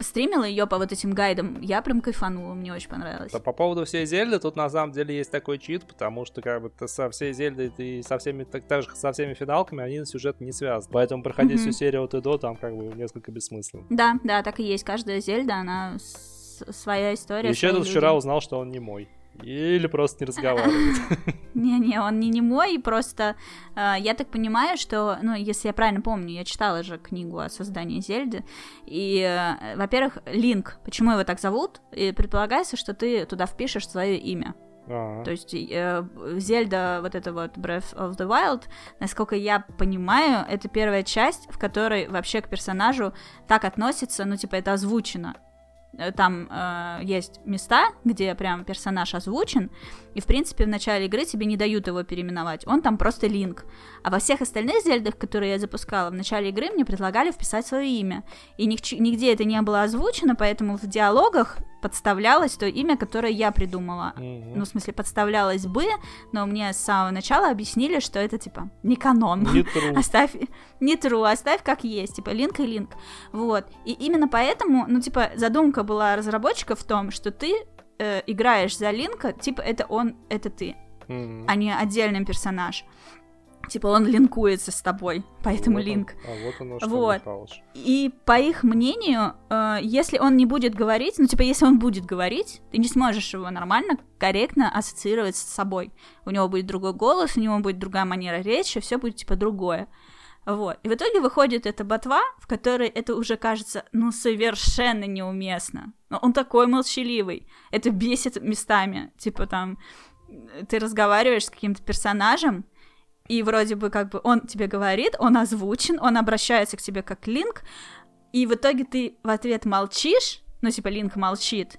стримила ее по вот этим гайдам, я прям кайфанула, мне очень понравилось. Да, по поводу всей Зельды, тут на самом деле есть такой чит, потому что как бы со всей Зельдой и со всеми, так, так же со всеми финалками, они на сюжет не связаны. Поэтому проходить mm-hmm. всю серию от и до там как бы несколько бессмысленно. Да, да, так и есть. Каждая Зельда, она своя история. Еще тут вчера узнал, что он не мой. Или просто не разговаривает. Не-не, он не немой, просто э, я так понимаю, что, ну, если я правильно помню, я читала же книгу о создании Зельды, и, э, во-первых, Линк, почему его так зовут, и предполагается, что ты туда впишешь свое имя. А-а. То есть э, Зельда, вот это вот Breath of the Wild, насколько я понимаю, это первая часть, в которой вообще к персонажу так относится, ну, типа, это озвучено. Э, там э, есть места, где прям персонаж озвучен, и, в принципе, в начале игры тебе не дают его переименовать, он там просто линк. А во всех остальных зельдах, которые я запускала, в начале игры мне предлагали вписать свое имя. И нигде это не было озвучено, поэтому в диалогах подставлялось то имя, которое я придумала. Mm-hmm. Ну, в смысле, подставлялось бы, но мне с самого начала объяснили, что это, типа, не канон. Не true. оставь, не true, оставь как есть, типа, линк и линк. Вот. И именно поэтому, ну, типа, задумка была разработчиков в том, что ты э, играешь за линка, типа, это он, это ты, mm-hmm. а не отдельный персонаж. Типа он линкуется с тобой, поэтому вот линк. Он, а вот оно что, вот. Михалыч. И по их мнению, э, если он не будет говорить, ну типа если он будет говорить, ты не сможешь его нормально, корректно ассоциировать с собой. У него будет другой голос, у него будет другая манера речи, все будет типа другое. Вот. И в итоге выходит эта ботва, в которой это уже кажется, ну, совершенно неуместно. Но он такой молчаливый. Это бесит местами. Типа там, ты разговариваешь с каким-то персонажем, и вроде бы как бы он тебе говорит, он озвучен, он обращается к тебе как Линк, и в итоге ты в ответ молчишь, ну типа Линк молчит,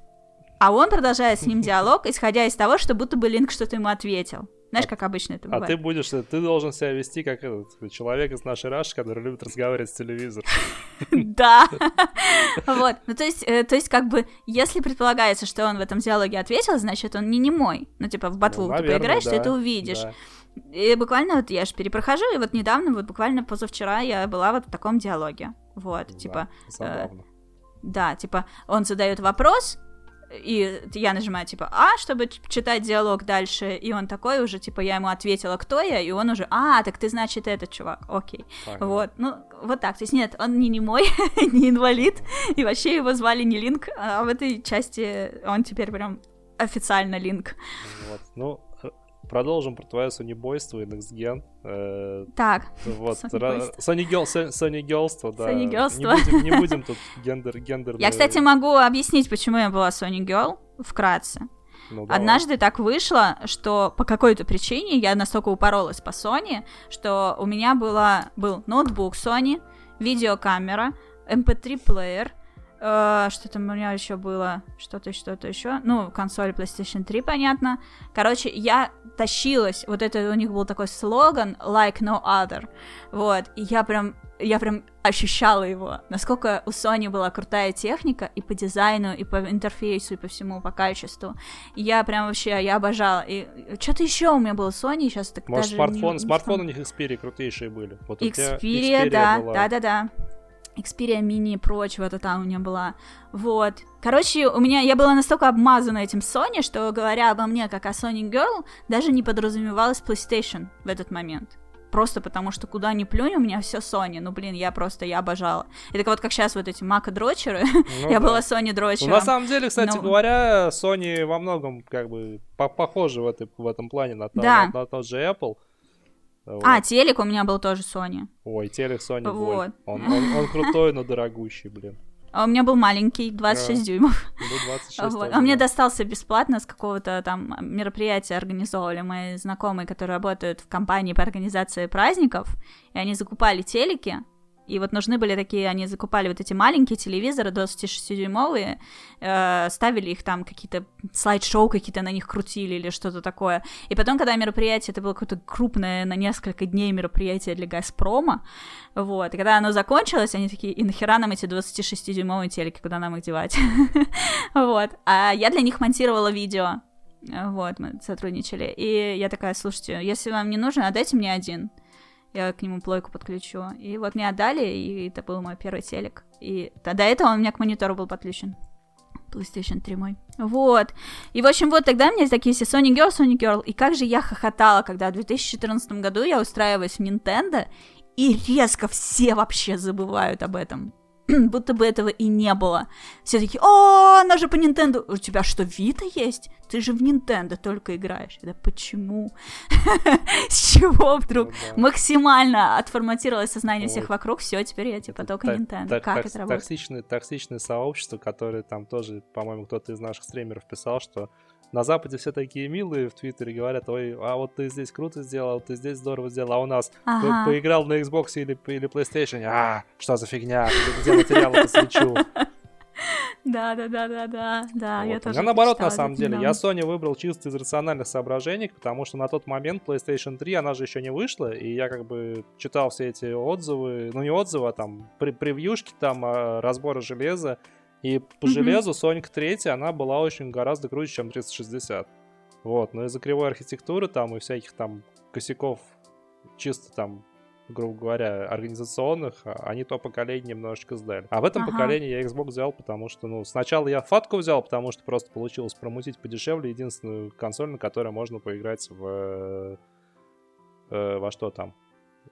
а он продолжает с ним диалог, исходя из того, что будто бы Линк что-то ему ответил. Знаешь, как обычно это бывает. А ты будешь, ты должен себя вести как этот человек из нашей Раши, который любит разговаривать с телевизором. Да. Вот. Ну, то есть, э, то есть, как бы, если предполагается, что он в этом диалоге ответил, значит, он не немой. Ну, типа, в ботву ну, ты поиграешь, ты это увидишь. И буквально вот я же перепрохожу, и вот недавно, вот буквально позавчера я была вот в таком диалоге. Вот, типа... Э, да, типа, он задает вопрос, и я нажимаю, типа, А, чтобы читать диалог дальше, и он такой уже, типа, я ему ответила, кто я, и он уже, а, так ты, значит, этот чувак, окей. Ага. Вот, ну, вот так, то есть нет, он не немой, не инвалид, и вообще его звали не Линк, а в этой части он теперь прям официально Линк. Вот, ну, Продолжим про твое сонибойство и Next Gen. Э, так. Вот, Girlство, да. Girlство. Не будем, не будем тут гендер, гендер. Я, кстати, могу объяснить, почему я была Sony Girl вкратце. Ну, Однажды так вышло, что по какой-то причине я настолько упоролась по Sony, что у меня была, был ноутбук Sony, видеокамера, MP3-плеер, Uh, что там у меня еще было? Что-то, что-то еще. Ну, консоль PlayStation 3, понятно. Короче, я тащилась. Вот это у них был такой слоган like no other. Вот. И я прям я прям ощущала его, насколько у Sony была крутая техника и по дизайну, и по интерфейсу, и по всему, по качеству. И я прям вообще, я обожала. И что-то еще у меня было Sony, сейчас так Может, даже смартфон, не, смартфон у них Xperia крутейшие были. Вот Xperia, Xperia да, да, да, да. Xperia Mini и прочего, то там у меня была. Вот. Короче, у меня, я была настолько обмазана этим Sony, что, говоря обо мне как о Sony Girl, даже не подразумевалась PlayStation в этот момент. Просто потому, что куда ни плюнь, у меня все Sony. Ну, блин, я просто, я обожала. Это вот как сейчас вот эти Мака-дрочеры. Ну, я да. была Sony дрочером. Ну, на самом деле, кстати Но... говоря, Sony во многом как бы по похожи в, этой, в этом плане на, да. на, на тот же Apple. Вот. А, телек у меня был тоже Sony. Ой, телек Sony вот. Он, он, он крутой, но дорогущий, блин. А у меня был маленький, 26 а, дюймов. Ну, 26 вот. А мне достался бесплатно с какого-то там мероприятия организовывали мои знакомые, которые работают в компании по организации праздников, и они закупали телеки, и вот нужны были такие, они закупали вот эти маленькие телевизоры 26-дюймовые, э, ставили их там, какие-то слайд-шоу какие-то на них крутили или что-то такое. И потом, когда мероприятие, это было какое-то крупное на несколько дней мероприятие для Газпрома, вот, и когда оно закончилось, они такие, и нахера нам эти 26-дюймовые телеки, куда нам их девать? Вот, а я для них монтировала видео, вот, мы сотрудничали. И я такая, слушайте, если вам не нужен, отдайте мне один я к нему плойку подключу. И вот мне отдали, и это был мой первый телек. И до этого он у меня к монитору был подключен. PlayStation 3 мой. Вот. И, в общем, вот тогда у меня такие все Sony Girl, Sony Girl. И как же я хохотала, когда в 2014 году я устраиваюсь в Nintendo, и резко все вообще забывают об этом. будто бы этого и не было. Все такие, о, она же по Nintendo. У тебя что, Вита есть? Ты же в Nintendo только играешь. Да почему? С чего вдруг максимально отформатировалось сознание всех вокруг? Все, теперь я типа только Nintendo. Как это работает? Токсичное сообщество, которое там тоже, по-моему, кто-то из наших стримеров писал, что на Западе все такие милые в Твиттере говорят, ой, а вот ты здесь круто сделал, ты здесь здорово сделал, а у нас ага. по поиграл на Xbox или, или PlayStation, а, что за фигня, где материалы посвящу. Да, да, да, да, да, да. Я тоже. Я наоборот, на самом деле. Я Sony выбрал чисто из рациональных соображений, потому что на тот момент PlayStation 3, она же еще не вышла, и я как бы читал все эти отзывы, ну не отзывы, а там превьюшки, там а, разборы железа, и по mm-hmm. железу Sonic 3, она была очень гораздо круче, чем 360. Вот, но из-за кривой архитектуры там и всяких там косяков чисто там грубо говоря, организационных, а, они то поколение немножечко сдали. А в этом ага. поколении я Xbox взял, потому что, ну, сначала я фатку взял, потому что просто получилось промутить подешевле единственную консоль, на которой можно поиграть в... Э, во что там?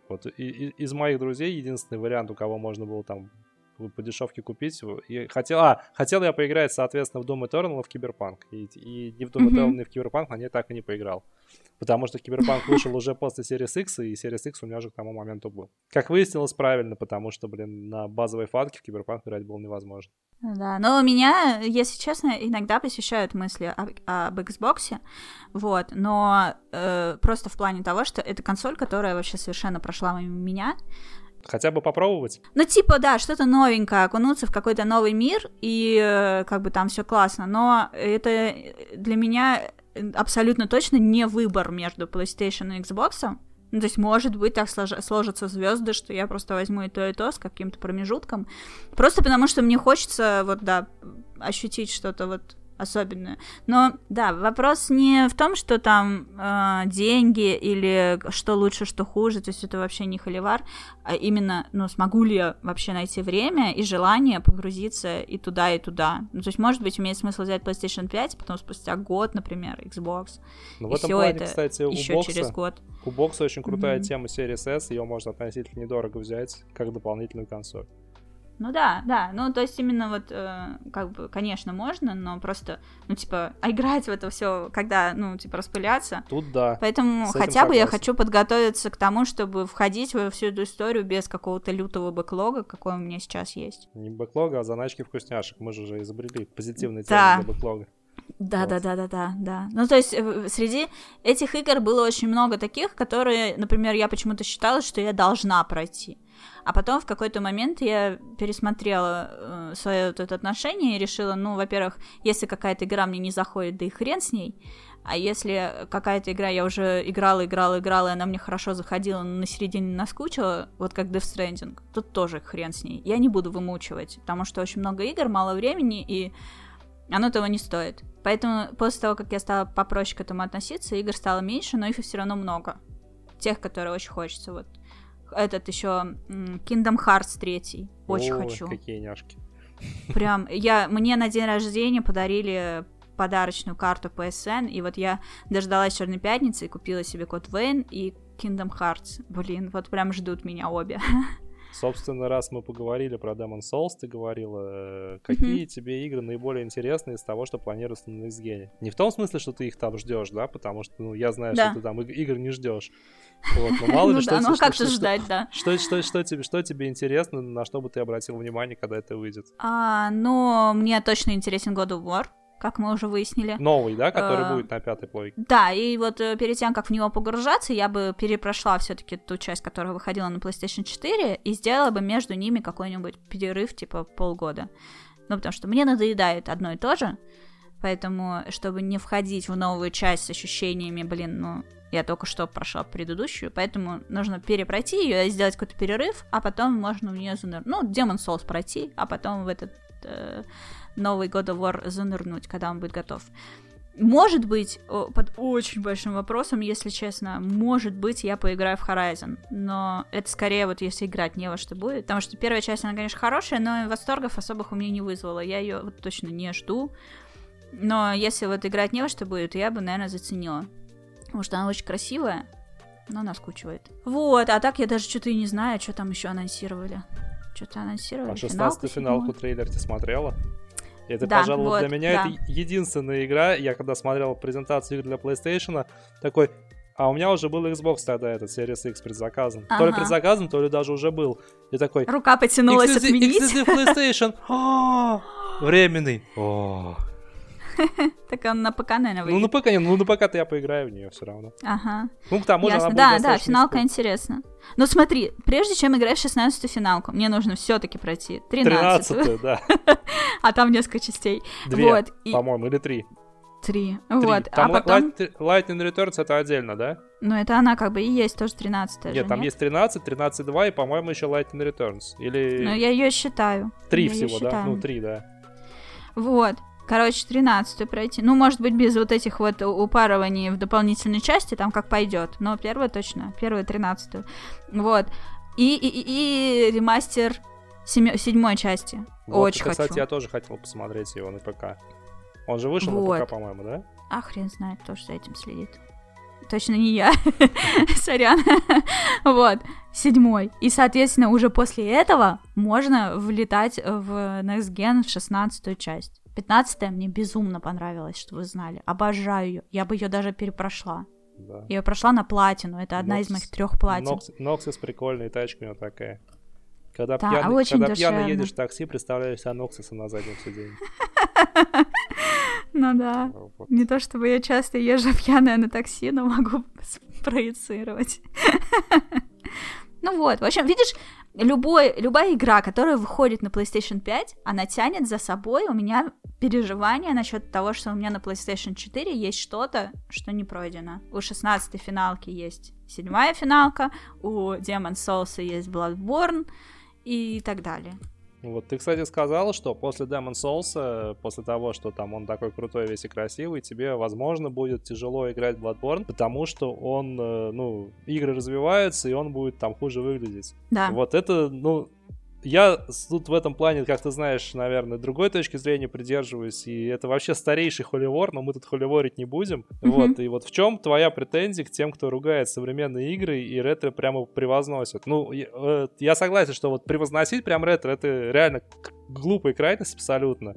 Вот и, и, из моих друзей единственный вариант, у кого можно было там по дешевке купить. И хотел, а, хотел я поиграть, соответственно, в Doom Eternal и в Киберпанк. И, и ни в Doom Eternal, ни в Киберпанк на ней так и не поиграл. Потому что Киберпанк вышел уже после Series X, и Series X у меня уже к тому моменту был. Как выяснилось, правильно, потому что, блин, на базовой фатке в Киберпанк играть было невозможно. Да, но меня, если честно, иногда посещают мысли об, об Xbox, вот, но э, просто в плане того, что это консоль, которая вообще совершенно прошла мимо меня, Хотя бы попробовать? Ну, типа, да, что-то новенькое, окунуться в какой-то новый мир, и э, как бы там все классно. Но это для меня абсолютно точно не выбор между PlayStation и Xbox. Ну, то есть, может быть, так слож... сложатся звезды, что я просто возьму и то, и то с каким-то промежутком. Просто потому, что мне хочется, вот, да, ощутить что-то вот особенную. Но да, вопрос не в том, что там э, деньги или что лучше, что хуже, то есть это вообще не холивар, а именно, ну, смогу ли я вообще найти время и желание погрузиться и туда, и туда. Ну, то есть, может быть, имеет смысл взять PlayStation 5, потом спустя год, например, Xbox. Ну, в этом плане, это кстати, еще бокса, через год. У бокса очень крутая mm-hmm. тема Series S, ее можно относительно недорого взять как дополнительную консоль. Ну да, да, ну то есть именно вот, э, как бы, конечно, можно, но просто, ну типа, а играть в это все, когда, ну, типа, распыляться. Тут да. Поэтому хотя бы я хочу подготовиться к тому, чтобы входить во всю эту историю без какого-то лютого бэклога, какой у меня сейчас есть. Не бэклога, а заначки вкусняшек. Мы же уже изобрели позитивный термин для бэклога. Да, вот. да, да, да, да, да. Ну, то есть э, среди этих игр было очень много таких, которые, например, я почему-то считала, что я должна пройти. А потом в какой-то момент я пересмотрела э, свое вот это отношение и решила, ну, во-первых, если какая-то игра мне не заходит, да и хрен с ней. А если какая-то игра я уже играла, играла, играла, и она мне хорошо заходила, но на середине наскучила, вот как Death Stranding, тут тоже хрен с ней. Я не буду вымучивать, потому что очень много игр, мало времени, и оно того не стоит. Поэтому после того, как я стала попроще к этому относиться, игр стало меньше, но их все равно много. Тех, которые очень хочется. Вот этот еще Kingdom Hearts 3. Очень О, хочу. Какие няшки. Прям, я, мне на день рождения подарили подарочную карту PSN, и вот я дождалась Черной Пятницы и купила себе код Вейн и Kingdom Hearts. Блин, вот прям ждут меня обе. Собственно, раз мы поговорили про Demon Souls, ты говорила, э, какие mm-hmm. тебе игры наиболее интересны из того, что планируется на Next Gen? Не в том смысле, что ты их там ждешь, да, потому что, ну, я знаю, да. что ты там игр не ждешь. Вот, но мало ли, ну, что, да, ну, что, как что, ждать, да. Что, что, что, тебе, что тебе интересно, на что бы ты обратил внимание, когда это выйдет? А, ну, мне точно интересен God of War как мы уже выяснили. Новый, да, который uh, будет на пятой плойке. Да, и вот э, перед тем, как в него погружаться, я бы перепрошла все-таки ту часть, которая выходила на PlayStation 4, и сделала бы между ними какой-нибудь перерыв, типа полгода. Ну, потому что мне надоедает одно и то же, поэтому, чтобы не входить в новую часть с ощущениями, блин, ну, я только что прошла предыдущую, поэтому нужно перепройти ее, сделать какой-то перерыв, а потом можно в нее занырнуть. Ну, Demon Souls пройти, а потом в этот э, новый God of War занырнуть, когда он будет готов. Может быть, под очень большим вопросом, если честно, может быть, я поиграю в Horizon, но это скорее вот если играть не во что будет, потому что первая часть, она, конечно, хорошая, но восторгов особых у меня не вызвала, я ее вот точно не жду, но если вот играть не во что будет, я бы, наверное, заценила, потому что она очень красивая, но наскучивает. Вот, а так я даже что-то и не знаю, что там еще анонсировали. Что-то анонсировали. А 16 финалку трейлер ты смотрела? Это, да, пожалуй, вот, для меня да. это единственная игра. Я когда смотрел презентацию игр для PlayStation, такой, а у меня уже был Xbox тогда, этот Series X предзаказан. Ага. То ли предзаказан, то ли даже уже был. И такой... Рука потянулась отменить. Exclusive PlayStation. А, временный. Так он на ПК, наверное, выйдет. Ну, на ПК, ну, на ПК-то я поиграю в нее все равно. Ага. Ну, к тому же она Да, да, финалка интересна. Но смотри, прежде чем играть в 16-ю финалку, мне нужно все-таки пройти 13 да. а там несколько частей. Две, по-моему, или три. Три. Вот. Там а потом... Lightning Returns это отдельно, да? Ну, это она как бы и есть тоже 13 Нет, же, там нет? есть 13, 13.2 и, по-моему, еще Lightning Returns. Или... Ну, я ее считаю. Три всего, да? Ну, три, да. Вот. Короче, 13 пройти. Ну, может быть, без вот этих вот упарываний в дополнительной части, там как пойдет. Но первая точно, первая 13 Вот. И, и, и, и ремастер семи, седьмой части. Вот, Очень это, хочу. Кстати, я тоже хотел посмотреть его на ПК. Он же вышел вот. на ПК, по-моему, да? А хрен знает, кто же за этим следит. Точно не я. Сорян. вот. Седьмой. И, соответственно, уже после этого можно влетать в Next Gen в шестнадцатую часть. 15 мне безумно понравилось, что вы знали. Обожаю ее. Я бы ее даже перепрошла. Да. Я ее прошла на платину. Это одна Нокс, из моих трех платин. Ноксис прикольная тачка у него такая. Когда, да, пьяный, очень когда пьяный едешь в такси, представляешь себя Ноксиса на заднем сиденье. Ну да. Не то чтобы я часто езжу пьяная на такси, но могу проецировать. Ну вот, в общем, видишь, любой, любая игра, которая выходит на PlayStation 5, она тянет за собой у меня переживания насчет того, что у меня на PlayStation 4 есть что-то, что не пройдено. У 16 финалки есть седьмая финалка, у Demon Souls есть Bloodborne и так далее. Вот ты, кстати, сказал, что после Demon Souls, э, после того, что там он такой крутой, весь и красивый, тебе, возможно, будет тяжело играть Bloodborne, потому что он, э, ну, игры развиваются, и он будет там хуже выглядеть. Да. Вот это, ну, я тут в этом плане, как ты знаешь, наверное, другой точки зрения придерживаюсь, и это вообще старейший холивор, но мы тут холиворить не будем. Mm-hmm. Вот, и вот в чем твоя претензия к тем, кто ругает современные игры и ретро прямо превозносит? Ну, я, э, я согласен, что вот превозносить прям ретро, это реально глупая крайность абсолютно.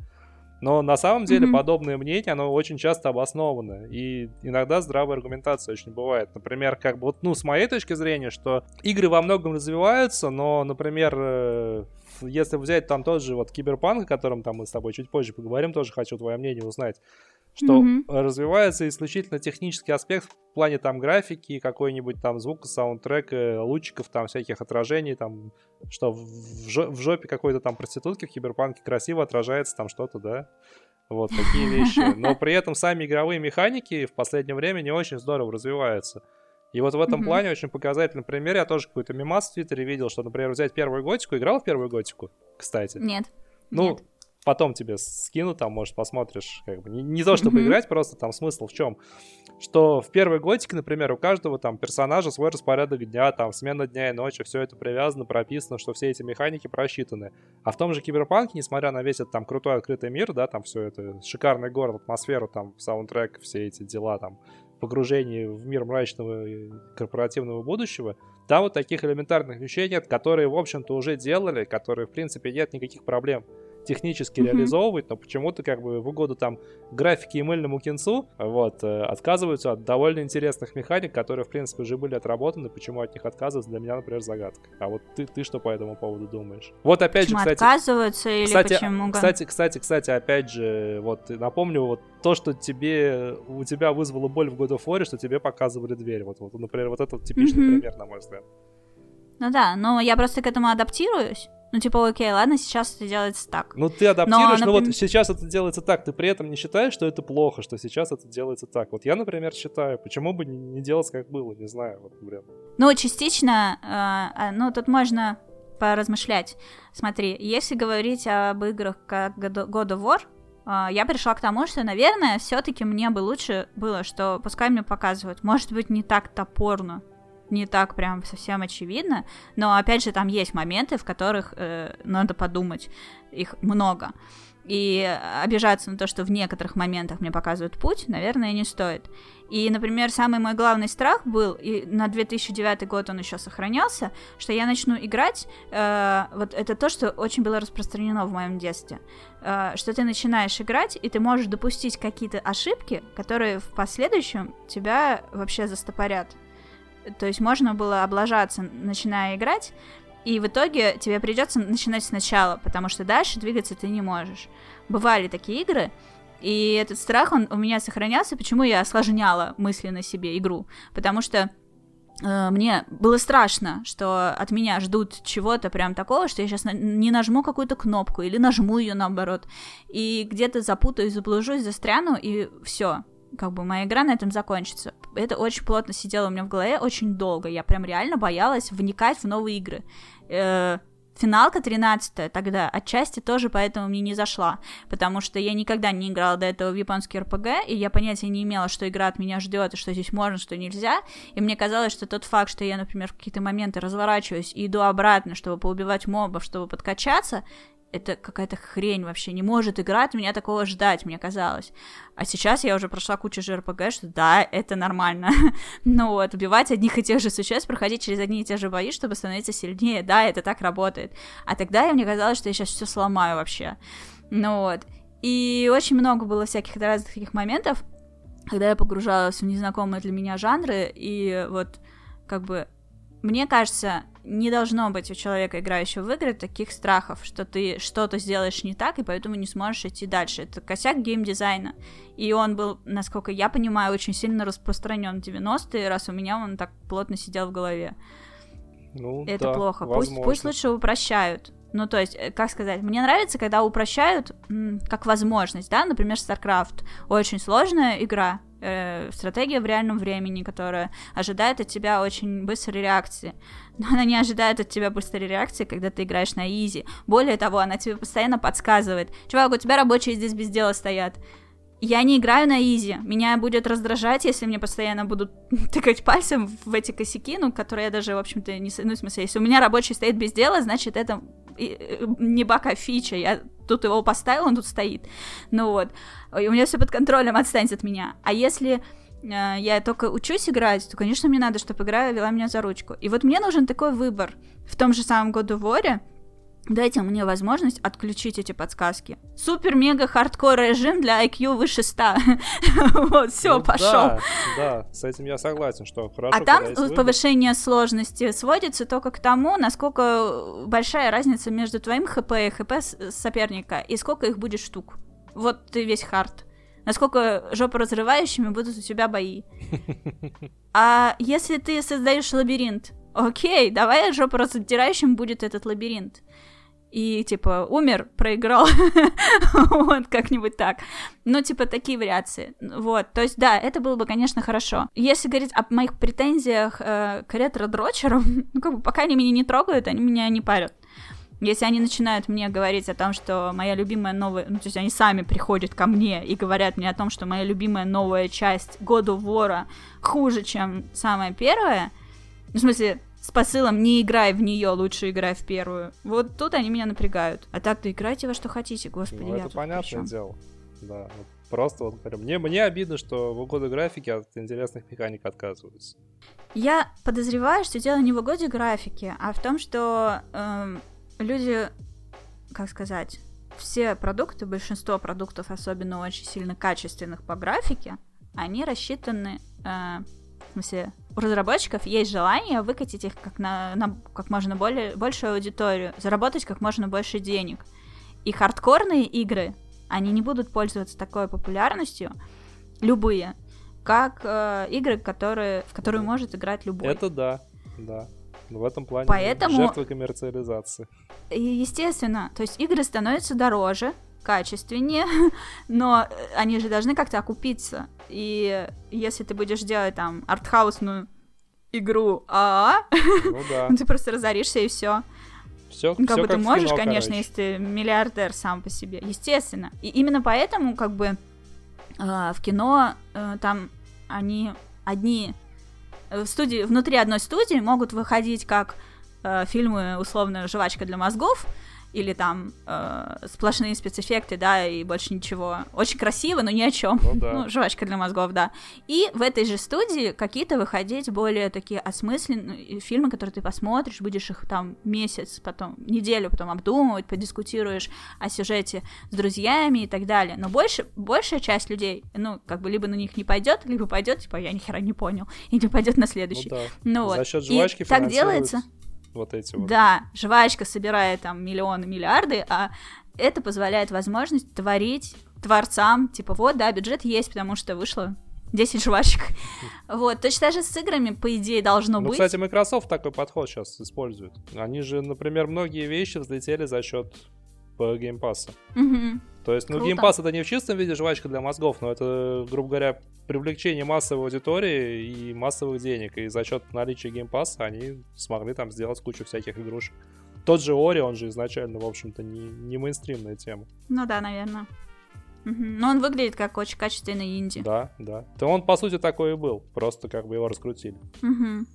Но на самом деле mm-hmm. подобное мнение, оно очень часто обосновано. И иногда здравая аргументация очень бывает. Например, как бы вот, ну, с моей точки зрения, что игры во многом развиваются, но, например, э, если взять там тот же вот Киберпанк, о котором там мы с тобой чуть позже поговорим, тоже хочу твое мнение узнать что mm-hmm. развивается исключительно технический аспект в плане там графики, какой-нибудь там звука, саундтрека, лучиков, там всяких отражений, там, что в, жопе какой-то там проститутки в киберпанке красиво отражается там что-то, да, вот такие вещи. Но при этом сами игровые механики в последнее время не очень здорово развиваются. И вот в этом mm-hmm. плане очень показательный пример. Я тоже какой-то мемас в Твиттере видел, что, например, взять первую готику. Играл в первую готику, кстати? Нет. Ну, Нет потом тебе скину, там, может, посмотришь, как бы, не, не то, чтобы mm-hmm. играть, просто там смысл в чем? Что в первой готике, например, у каждого там персонажа свой распорядок дня, там, смена дня и ночи, все это привязано, прописано, что все эти механики просчитаны. А в том же Киберпанке, несмотря на весь этот там крутой открытый мир, да, там все это, шикарный город, атмосферу, там, саундтрек, все эти дела, там, погружении в мир мрачного корпоративного будущего, там вот таких элементарных вещей нет, которые, в общем-то, уже делали, которые, в принципе, нет никаких проблем технически mm-hmm. реализовывать, но почему-то как бы в угоду там графики и мыльному кинцу вот, э, отказываются от довольно интересных механик, которые, в принципе, уже были отработаны. Почему от них отказываются, для меня, например, загадка. А вот ты, ты что по этому поводу думаешь? Вот опять почему же, кстати... отказываются или кстати, почему? Кстати, кстати, кстати, опять же, вот напомню, вот то, что тебе, у тебя вызвало боль в God of War, что тебе показывали дверь. Вот, вот например, вот это типичный mm-hmm. пример, на мой взгляд. Ну да, но я просто к этому адаптируюсь. Ну, типа, окей, ладно, сейчас это делается так. Ну, ты адаптируешь, но, например... но вот сейчас это делается так. Ты при этом не считаешь, что это плохо, что сейчас это делается так. Вот я, например, считаю, почему бы не делать, как было, не знаю, вот, блин. Ну, частично, э, ну, тут можно поразмышлять. Смотри, если говорить об играх как God of War, э, я пришла к тому, что, наверное, все-таки мне бы лучше было, что пускай мне показывают, может быть, не так топорно, не так прям совсем очевидно, но опять же там есть моменты, в которых э, надо подумать, их много. И обижаться на то, что в некоторых моментах мне показывают путь, наверное, не стоит. И, например, самый мой главный страх был, и на 2009 год он еще сохранялся, что я начну играть, э, вот это то, что очень было распространено в моем детстве, э, что ты начинаешь играть, и ты можешь допустить какие-то ошибки, которые в последующем тебя вообще застопорят. То есть можно было облажаться, начиная играть, и в итоге тебе придется начинать сначала, потому что дальше двигаться ты не можешь. Бывали такие игры, и этот страх, он у меня сохранялся, почему я осложняла мысленно себе игру. Потому что э, мне было страшно, что от меня ждут чего-то прям такого, что я сейчас на- не нажму какую-то кнопку или нажму ее наоборот, и где-то запутаюсь, заблужусь, застряну, и все как бы моя игра на этом закончится. Это очень плотно сидело у меня в голове очень долго. Я прям реально боялась вникать в новые игры. Э, финалка 13 тогда отчасти тоже поэтому мне не зашла, потому что я никогда не играла до этого в японский РПГ, и я понятия не имела, что игра от меня ждет, и что здесь можно, что нельзя, и мне казалось, что тот факт, что я, например, в какие-то моменты разворачиваюсь и иду обратно, чтобы поубивать мобов, чтобы подкачаться, это какая-то хрень вообще, не может игра от меня такого ждать, мне казалось. А сейчас я уже прошла кучу же РПГ, что да, это нормально. ну вот, убивать одних и тех же существ, проходить через одни и те же бои, чтобы становиться сильнее, да, это так работает. А тогда мне казалось, что я сейчас все сломаю вообще. Ну вот. И очень много было всяких разных таких моментов, когда я погружалась в незнакомые для меня жанры, и вот как бы мне кажется, не должно быть у человека, играющего в игры, таких страхов, что ты что-то сделаешь не так, и поэтому не сможешь идти дальше. Это косяк геймдизайна. И он был, насколько я понимаю, очень сильно распространен в 90-е, раз у меня он так плотно сидел в голове. Ну, Это да, плохо. Возможно. Пусть, пусть лучше упрощают. Ну, то есть, э, как сказать, мне нравится, когда упрощают как возможность, да, например, StarCraft. Очень сложная игра, э, стратегия в реальном времени, которая ожидает от тебя очень быстрой реакции. Но она не ожидает от тебя быстрой реакции, когда ты играешь на изи. Более того, она тебе постоянно подсказывает. Чувак, у тебя рабочие здесь без дела стоят. Я не играю на easy. Меня будет раздражать, если мне постоянно будут тыкать пальцем в эти косяки, ну, которые я даже, в общем-то, не... Ну, в смысле, если у меня рабочий стоит без дела, значит, это э, не баг, а фича. Я тут его поставил, он тут стоит. Ну вот. И у меня все под контролем, отстаньте от меня. А если э, я только учусь играть, то, конечно, мне надо, чтобы игра вела меня за ручку. И вот мне нужен такой выбор. В том же самом God of War е Дайте мне возможность отключить эти подсказки. Супер-мега-хардкор режим для IQ выше 100. вот, все, ну, пошел. Да, да, с этим я согласен, что хорошо. А там повышение сложности сводится только к тому, насколько большая разница между твоим ХП и ХП соперника, и сколько их будет штук. Вот ты весь хард. Насколько жопоразрывающими будут у тебя бои. А если ты создаешь лабиринт, окей, давай жопораздирающим будет этот лабиринт и, типа, умер, проиграл, вот, как-нибудь так. Ну, типа, такие вариации. Вот, то есть, да, это было бы, конечно, хорошо. Если говорить о моих претензиях э, к ретро-дрочерам, ну, как бы, пока они меня не трогают, они меня не парят. Если они начинают мне говорить о том, что моя любимая новая... Ну, то есть они сами приходят ко мне и говорят мне о том, что моя любимая новая часть года вора хуже, чем самая первая, ну, в смысле, с посылом «не играй в нее, лучше играй в первую». Вот тут они меня напрягают. А так-то играйте во что хотите, господи. Ну, это понятное дело. Да. Просто вот говорю, мне, мне обидно, что в угоду графики от интересных механик отказываются. Я подозреваю, что дело не в угоде графики, а в том, что э, люди, как сказать, все продукты, большинство продуктов, особенно очень сильно качественных по графике, они рассчитаны, э, в смысле, у разработчиков есть желание выкатить их как на, на как можно более, большую аудиторию, заработать как можно больше денег. И хардкорные игры, они не будут пользоваться такой популярностью, любые, как э, игры, которые, в которые может играть любой. Это да, да. В этом плане Поэтому... жертвы коммерциализации. Естественно, то есть игры становятся дороже, качественнее, но они же должны как-то окупиться. И если ты будешь делать там артхаусную игру АА, ну, да. ты просто разоришься и все. Все, ну, как все бы как ты можешь, кино, конечно, короче. если ты миллиардер сам по себе, естественно. И именно поэтому, как бы, э, в кино э, там они одни в студии, внутри одной студии могут выходить как э, фильмы, условно, «Жвачка для мозгов», или там э, сплошные спецэффекты, да, и больше ничего. Очень красиво, но ни о чем. Ну, да. ну, жвачка для мозгов, да. И в этой же студии какие-то выходить более такие осмысленные фильмы, которые ты посмотришь, будешь их там месяц, потом неделю потом обдумывать, подискутируешь о сюжете с друзьями и так далее. Но больше, большая часть людей, ну, как бы либо на них не пойдет, либо пойдет, типа, я ни хера не понял, и не пойдет на следующий. Ну, да. Ну, За вот. счет И жвачки так финансируют делается. Вот эти вот. Да, жвачка собирает там миллионы, миллиарды, а это позволяет возможность творить творцам, типа, вот, да, бюджет есть, потому что вышло 10 жвачек. Вот, точно так же с играми, по идее, должно Ну, быть. кстати, Microsoft такой подход сейчас использует. Они же, например, многие вещи взлетели за счет Game Pass. Мгм. То есть, ну, Круто. Pass это не в чистом виде жвачка для мозгов, но это, грубо говоря, привлечение массовой аудитории и массовых денег. И за счет наличия Pass они смогли там сделать кучу всяких игрушек. Тот же Ори, он же изначально, в общем-то, не, не мейнстримная тема. Ну да, наверное. Мгм. Но он выглядит как очень качественный инди. Да, да. То он, по сути, такой и был. Просто как бы его раскрутили. Мгм.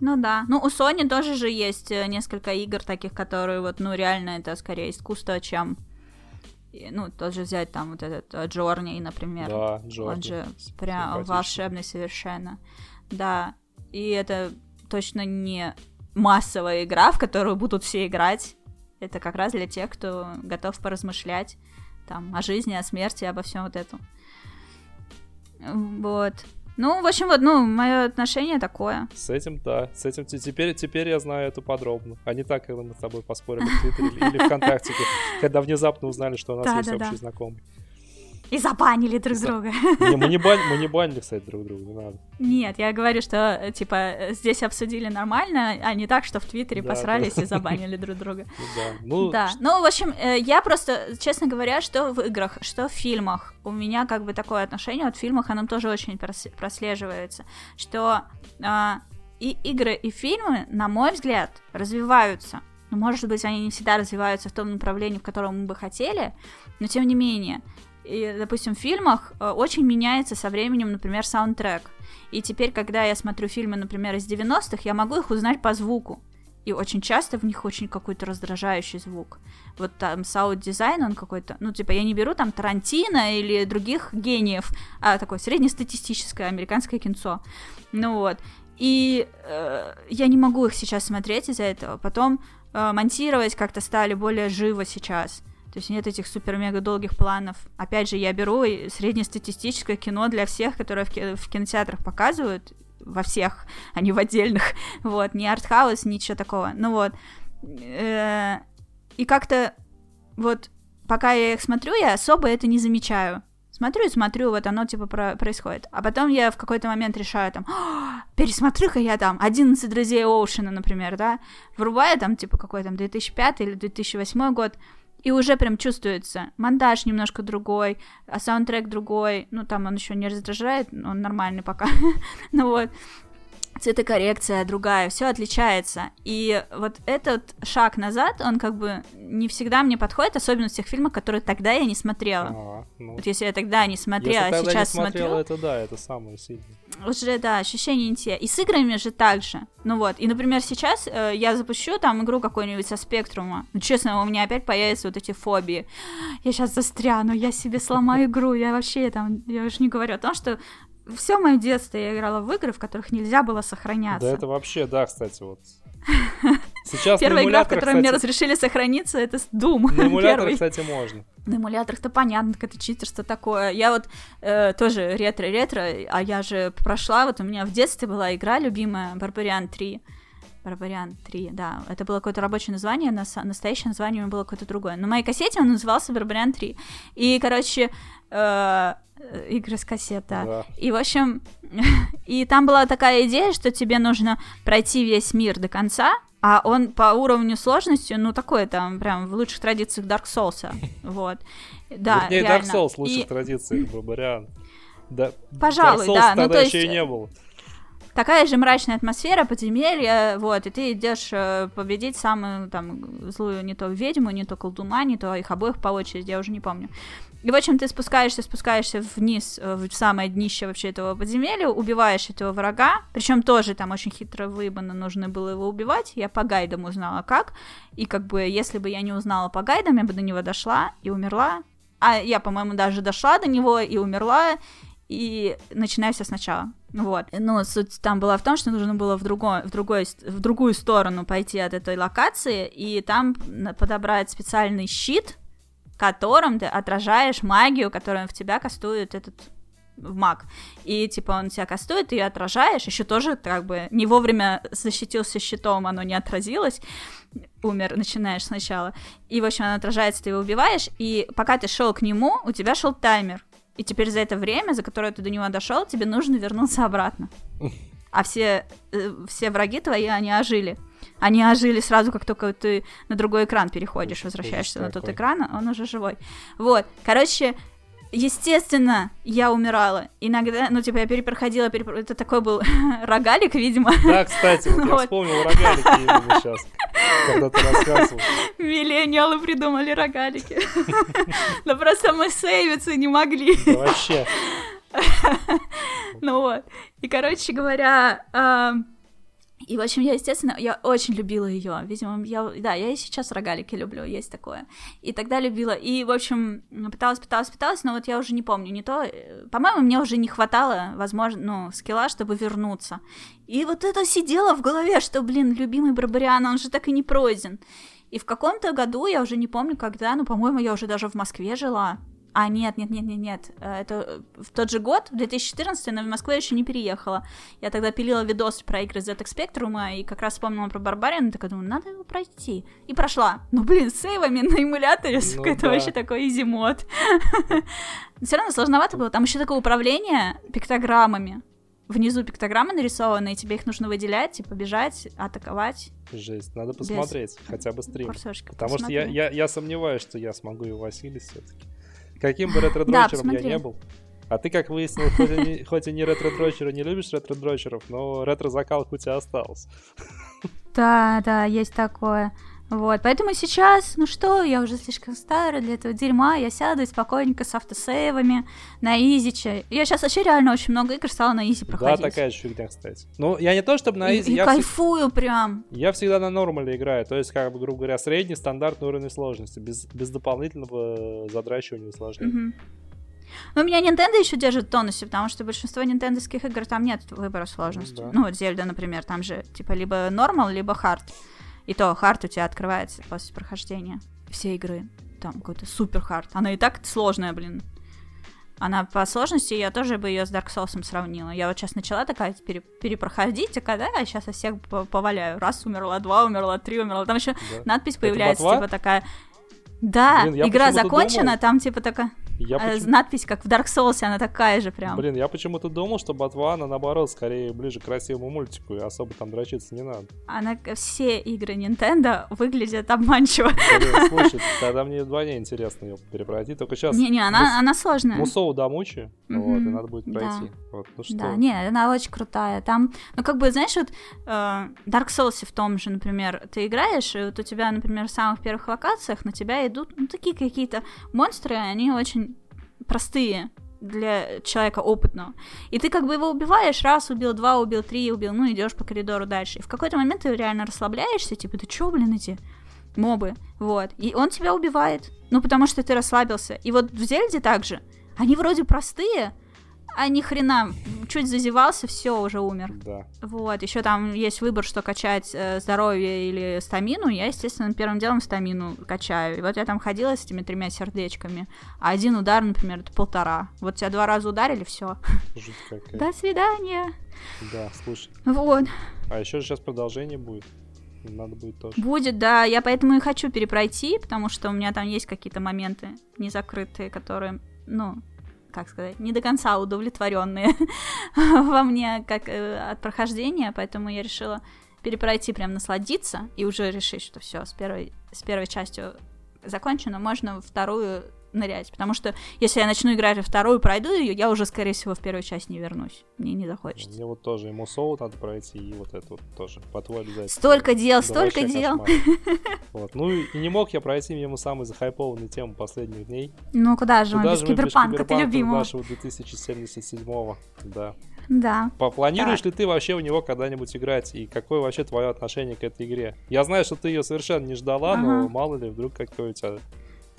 Ну да. Ну, у Sony тоже же есть э, несколько игр таких, которые вот, ну, реально это скорее искусство, чем... и, Ну, тоже взять там вот этот э, Джорни, например. Да, Он Джорни. же прям волшебный совершенно. Да. И это точно не массовая игра, в которую будут все играть. Это как раз для тех, кто готов поразмышлять там о жизни, о смерти, обо всем вот этом. Вот. Ну, в общем, вот, ну, мое отношение такое. С этим, да. С этим те- теперь, теперь я знаю это подробно. А не так, когда мы с тобой поспорили в Твиттере или- ВКонтакте, когда внезапно узнали, что у нас есть общий знакомый. И забанили друг За- друга. Не, мы не бан- мы не банили, кстати, друг друга, не надо. Нет, я говорю, что, э, типа, здесь обсудили нормально, а не так, что в Твиттере Да, посрались да. и забанили друг друга. Ну Да. Ну, Да, ну, в общем, э, я просто, честно говоря, что в играх, что в фильмах, у меня как бы такое отношение, вот в фильмах оно тоже очень прос- прослеживается, что а, и игры, и фильмы, на мой взгляд, развиваются. Ну, может быть, они не всегда развиваются в том направлении, в котором мы бы хотели, но тем не менее. И, допустим, в фильмах э, очень меняется со временем, например, саундтрек. И теперь, когда я смотрю фильмы, например, из 90-х, я могу их узнать по звуку. И очень часто в них очень какой-то раздражающий звук. Вот там саунд-дизайн, он какой-то... Ну, типа, я не беру там Тарантино или других гениев, а такое среднестатистическое американское кинцо. Ну вот. И э, я не могу их сейчас смотреть из-за этого. Потом э, монтировать как-то стали более живо сейчас. То есть нет этих супер-мега долгих планов. Опять же, я беру среднестатистическое кино для всех, которое в, ки- в кинотеатрах показывают, во всех, а не в отдельных. Вот, не артхаус, ничего такого. Ну вот. Э, И как-то вот пока я их смотрю, я особо это не замечаю. Смотрю и смотрю, вот оно типа про- происходит. А потом я в какой-то момент решаю там, «А, пересмотрю-ка я там 11 друзей Оушена, например, да, врубаю там типа какой там 2005 или 2008 год, и уже прям чувствуется. Монтаж немножко другой, а саундтрек другой, ну там он еще не раздражает, он нормальный пока, ну вот. Цветокоррекция другая, все отличается. И вот этот шаг назад, он как бы не всегда мне подходит, особенно в тех фильмах, которые тогда я не смотрела. А, ну, вот если я тогда не смотрела, а сейчас не смотрела, смотрю... это да, это самое сильное. Уже, да, ощущения не те. И с играми же так же. Ну вот, и, например, сейчас э, я запущу там игру какую-нибудь со спектрума. Ну, честно, у меня опять появятся вот эти фобии. Я сейчас застряну, я себе сломаю игру, я вообще там, я уже не говорю о том, что все мое детство я играла в игры, в которых нельзя было сохраняться. Да, это вообще, да, кстати, вот. Сейчас Первая игра, в которой кстати... мне разрешили сохраниться, это Doom. На эмуляторе, кстати, можно. На эмуляторах-то понятно, как это читерство такое. Я вот э, тоже ретро-ретро, а я же прошла, вот у меня в детстве была игра любимая, Barbarian 3. Барбариан 3, да. Это было какое-то рабочее название, на настоящее название было какое-то другое. На моей кассете он назывался Барбариан 3. И, короче, э, игры с кассет, да. И, в общем, и там была такая идея, что тебе нужно пройти весь мир до конца, а он по уровню сложности, ну, такой там, прям в лучших традициях Dark Souls, вот. Да, Вернее, реально. Dark Souls в лучших и... традициях Барбариан. Да, Пожалуй, Dark Souls да. тогда ну, то еще есть... и не было такая же мрачная атмосфера, подземелья, вот, и ты идешь э, победить самую там злую не то ведьму, не то колдуна, не то их обоих по очереди, я уже не помню. И, в общем, ты спускаешься, спускаешься вниз, э, в самое днище вообще этого подземелья, убиваешь этого врага, причем тоже там очень хитро выебано, нужно было его убивать, я по гайдам узнала как, и как бы, если бы я не узнала по гайдам, я бы до него дошла и умерла, а я, по-моему, даже дошла до него и умерла, и начинаю все сначала. Вот. Ну, суть там была в том, что нужно было в, другой, в, другой, в другую сторону пойти от этой локации, и там подобрать специальный щит, которым ты отражаешь магию, которую в тебя кастует этот маг. И типа он тебя кастует, ты ее отражаешь, еще тоже как бы не вовремя защитился щитом, оно не отразилось, умер, начинаешь сначала. И, в общем, оно отражается, ты его убиваешь, и пока ты шел к нему, у тебя шел таймер. И теперь за это время, за которое ты до него дошел, тебе нужно вернуться обратно. А все, э, все враги твои, они ожили. Они ожили сразу, как только ты на другой экран переходишь, возвращаешься на тот экран, он уже живой. Вот, короче, естественно, я умирала. Иногда, ну, типа, я перепроходила, перепро... это такой был рогалик, видимо. Да, кстати, вот, вот. я вспомнил рогалики именно сейчас, когда ты рассказывал. Миллениалы придумали рогалики. Но просто мы сейвиться не могли. Вообще. Ну вот. И, короче говоря, и, в общем, я, естественно, я очень любила ее. Видимо, я, да, я и сейчас рогалики люблю, есть такое. И тогда любила. И, в общем, пыталась, пыталась, пыталась, но вот я уже не помню, не то... Э, по-моему, мне уже не хватало, возможно, ну, скилла, чтобы вернуться. И вот это сидело в голове, что, блин, любимый Барбариан, он же так и не пройден. И в каком-то году, я уже не помню когда, ну, по-моему, я уже даже в Москве жила, а, нет, нет, нет, нет, нет. Э, это э, в тот же год, в 2014, но в Москву я еще не переехала. Я тогда пилила видос про игры ZX Spectrum, и как раз вспомнила про Барбариан, и такая думаю, надо его пройти. И прошла. Ну, блин, с сейвами на эмуляторе, ну, сука, это вообще такой изи мод. Все равно сложновато было. Там еще такое управление пиктограммами. Внизу пиктограммы нарисованы, и тебе их нужно выделять, типа бежать, атаковать. Жесть, надо посмотреть, Без... хотя бы стрим. Потому посмотри. что я, я, я сомневаюсь, что я смогу и Василий все-таки. Каким бы ретро-дрочером я не был. А ты, как выяснил, хоть и не, хоть и не ретро-дрочера, не любишь ретро-дрочеров, но ретро-закалка у тебя осталась. Да, да, есть такое. Вот, поэтому сейчас, ну что, я уже слишком старая для этого дерьма, я сяду спокойненько с автосейвами на изиче. Я сейчас вообще реально очень много игр стала на easy проходить. Да, такая фигня, кстати. Ну, я не то, чтобы на easy, и, я... И кайфую вс... прям. Я всегда на нормале играю, то есть, как бы, грубо говоря, средний стандартный уровень сложности, без, без дополнительного задрачивания усложнений. Угу. Ну, у меня Nintendo еще держит в тонусе, потому что большинство нинтендовских игр там нет выбора сложности. Да. Ну, вот Zelda, например, там же, типа, либо normal, либо hard. И то hard у тебя открывается после прохождения все игры. Там какой-то супер хард. Она и так сложная, блин. Она по сложности, я тоже бы ее с Dark Souls сравнила. Я вот сейчас начала такая пере, перепроходить, а когда я сейчас всех поваляю. Раз умерла, два умерла, три умерла. Там еще да. надпись появляется, типа такая. Да, Блин, игра закончена, думал... там типа такая. Я а, почему... Надпись, как в Dark Souls, она такая же прям. Блин, я почему-то думал, что Ботвана, наоборот, скорее ближе к красивому мультику, и особо там дрочиться не надо. Она, все игры Nintendo выглядят обманчиво. Блин, слушай, тогда мне вдвойне интересно ее перепройти, только сейчас... Не-не, она, мус... она сложная. Мусоу Дамучи, mm-hmm. вот, и надо будет пройти. Да. Вот, ну что? Да, не, она очень крутая. Там, ну как бы, знаешь, вот э, Dark Souls в том же, например, ты играешь, и вот у тебя, например, в самых первых локациях на тебя идут, ну, такие какие-то монстры, они очень простые для человека опытного. И ты как бы его убиваешь, раз убил, два убил, три убил, ну идешь по коридору дальше. И в какой-то момент ты реально расслабляешься, типа, ты чё, блин, эти мобы? Вот. И он тебя убивает. Ну, потому что ты расслабился. И вот в Зельде также. Они вроде простые, а ни хрена, чуть зазевался, все, уже умер. Да. Вот, еще там есть выбор, что качать э, здоровье или стамину. Я, естественно, первым делом стамину качаю. И вот я там ходила с этими тремя сердечками. А один удар, например, это полтора. Вот тебя два раза ударили, все. До свидания. Да, слушай. Вот. А еще сейчас продолжение будет. Надо будет тоже. Будет, да. Я поэтому и хочу перепройти, потому что у меня там есть какие-то моменты незакрытые, которые, ну, как сказать, не до конца удовлетворенные во мне как э, от прохождения, поэтому я решила перепройти, прям насладиться и уже решить, что все, с первой, с первой частью закончено, можно вторую нырять. Потому что если я начну играть во вторую, пройду ее, я уже, скорее всего, в первую часть не вернусь. Мне не захочется. Мне вот тоже ему соу надо пройти, и вот это вот тоже. По твой обязательно. Столько дел, да столько дел. Вот. Ну и не мог я пройти мимо самой захайпованной темы последних дней. Ну куда же мы без киберпанка, ты любимого. нашего 2077 да. Да. Попланируешь так. ли ты вообще в него когда-нибудь играть? И какое вообще твое отношение к этой игре? Я знаю, что ты ее совершенно не ждала, ага. но мало ли, вдруг какой у тебя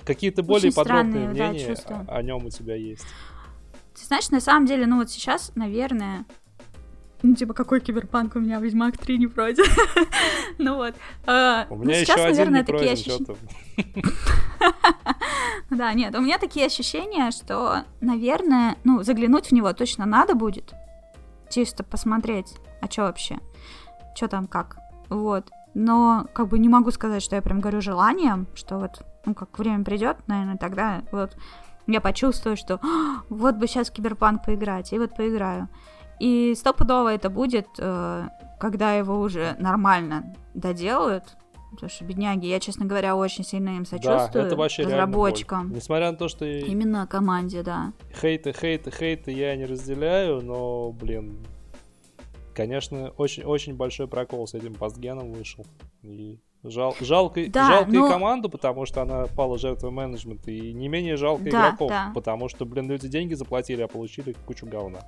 Какие-то более Очень подробные мнения да, о, о нем у тебя есть? Ты знаешь, на самом деле, ну вот сейчас, наверное, ну, типа, какой киберпанк у меня Ведьмак 3 не пройден. ну вот. Uh, у меня ну, сейчас, еще наверное, один такие ощущения. да, нет, у меня такие ощущения, что, наверное, ну, заглянуть в него точно надо будет. Чисто посмотреть, а что вообще? Что там как? Вот. Но, как бы, не могу сказать, что я прям горю желанием, что вот ну, как время придет, наверное, тогда вот я почувствую, что «А, вот бы сейчас в киберпанк поиграть, и вот поиграю. И стопудово это будет, э, когда его уже нормально доделают, Потому что, бедняги, я, честно говоря, очень сильно им сочувствую. Да, это вообще разработчикам. Несмотря на то, что... Именно команде, да. Хейты, хейты, хейты я не разделяю, но, блин, конечно, очень, очень большой прокол с этим постгеном вышел. И Жал, жалко, да, жалко но... и команду, потому что она пала жертвой менеджмента, и не менее жалко да, игроков, да. потому что, блин, люди деньги заплатили, а получили кучу говна.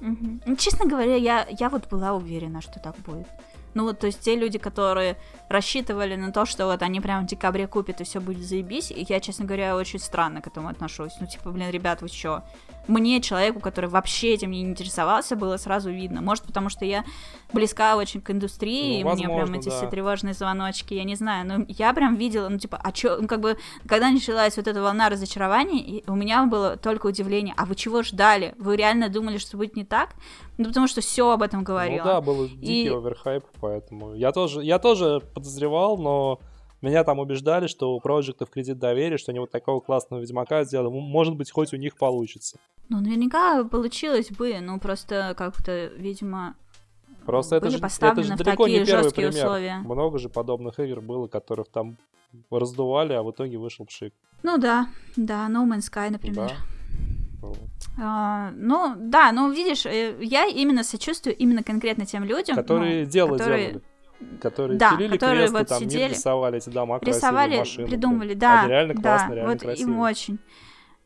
Угу. Честно говоря, я, я вот была уверена, что так будет. Ну вот, то есть те люди, которые рассчитывали на то, что вот они прям в декабре купят и все будет заебись, и я, честно говоря, очень странно к этому отношусь. Ну, типа, блин, ребят, вы чё? Мне, человеку, который вообще этим не интересовался, было сразу видно. Может, потому что я близка очень к индустрии, ну, возможно, и мне прям эти да. все тревожные звоночки, я не знаю, но я прям видела, ну, типа, а чё, ну, как бы, когда началась вот эта волна разочарований, у меня было только удивление, а вы чего ждали? Вы реально думали, что будет не так? Ну, потому что все об этом говорило. Ну да, был дикий и... оверхайп, поэтому я тоже, я тоже подозревал, но меня там убеждали, что у проектов кредит доверия, что они вот такого классного Ведьмака сделали. Может быть, хоть у них получится. Ну, наверняка получилось бы, но просто как-то, видимо, Просто были это же, поставлены это же далеко не первый пример. Условия. Много же подобных игр было, которых там раздували, а в итоге вышел пшик. Ну да, да, No Man's Sky, например. Да. А, ну, да, ну, видишь, э, я именно сочувствую именно конкретно тем людям, которые ну, дело которые... делали. Которые да, пилили которые кресты, вот там сидели, рисовали эти дома, рисовали, машины, придумывали, блин. да, Они реально классно, да, реально вот красиво. им очень.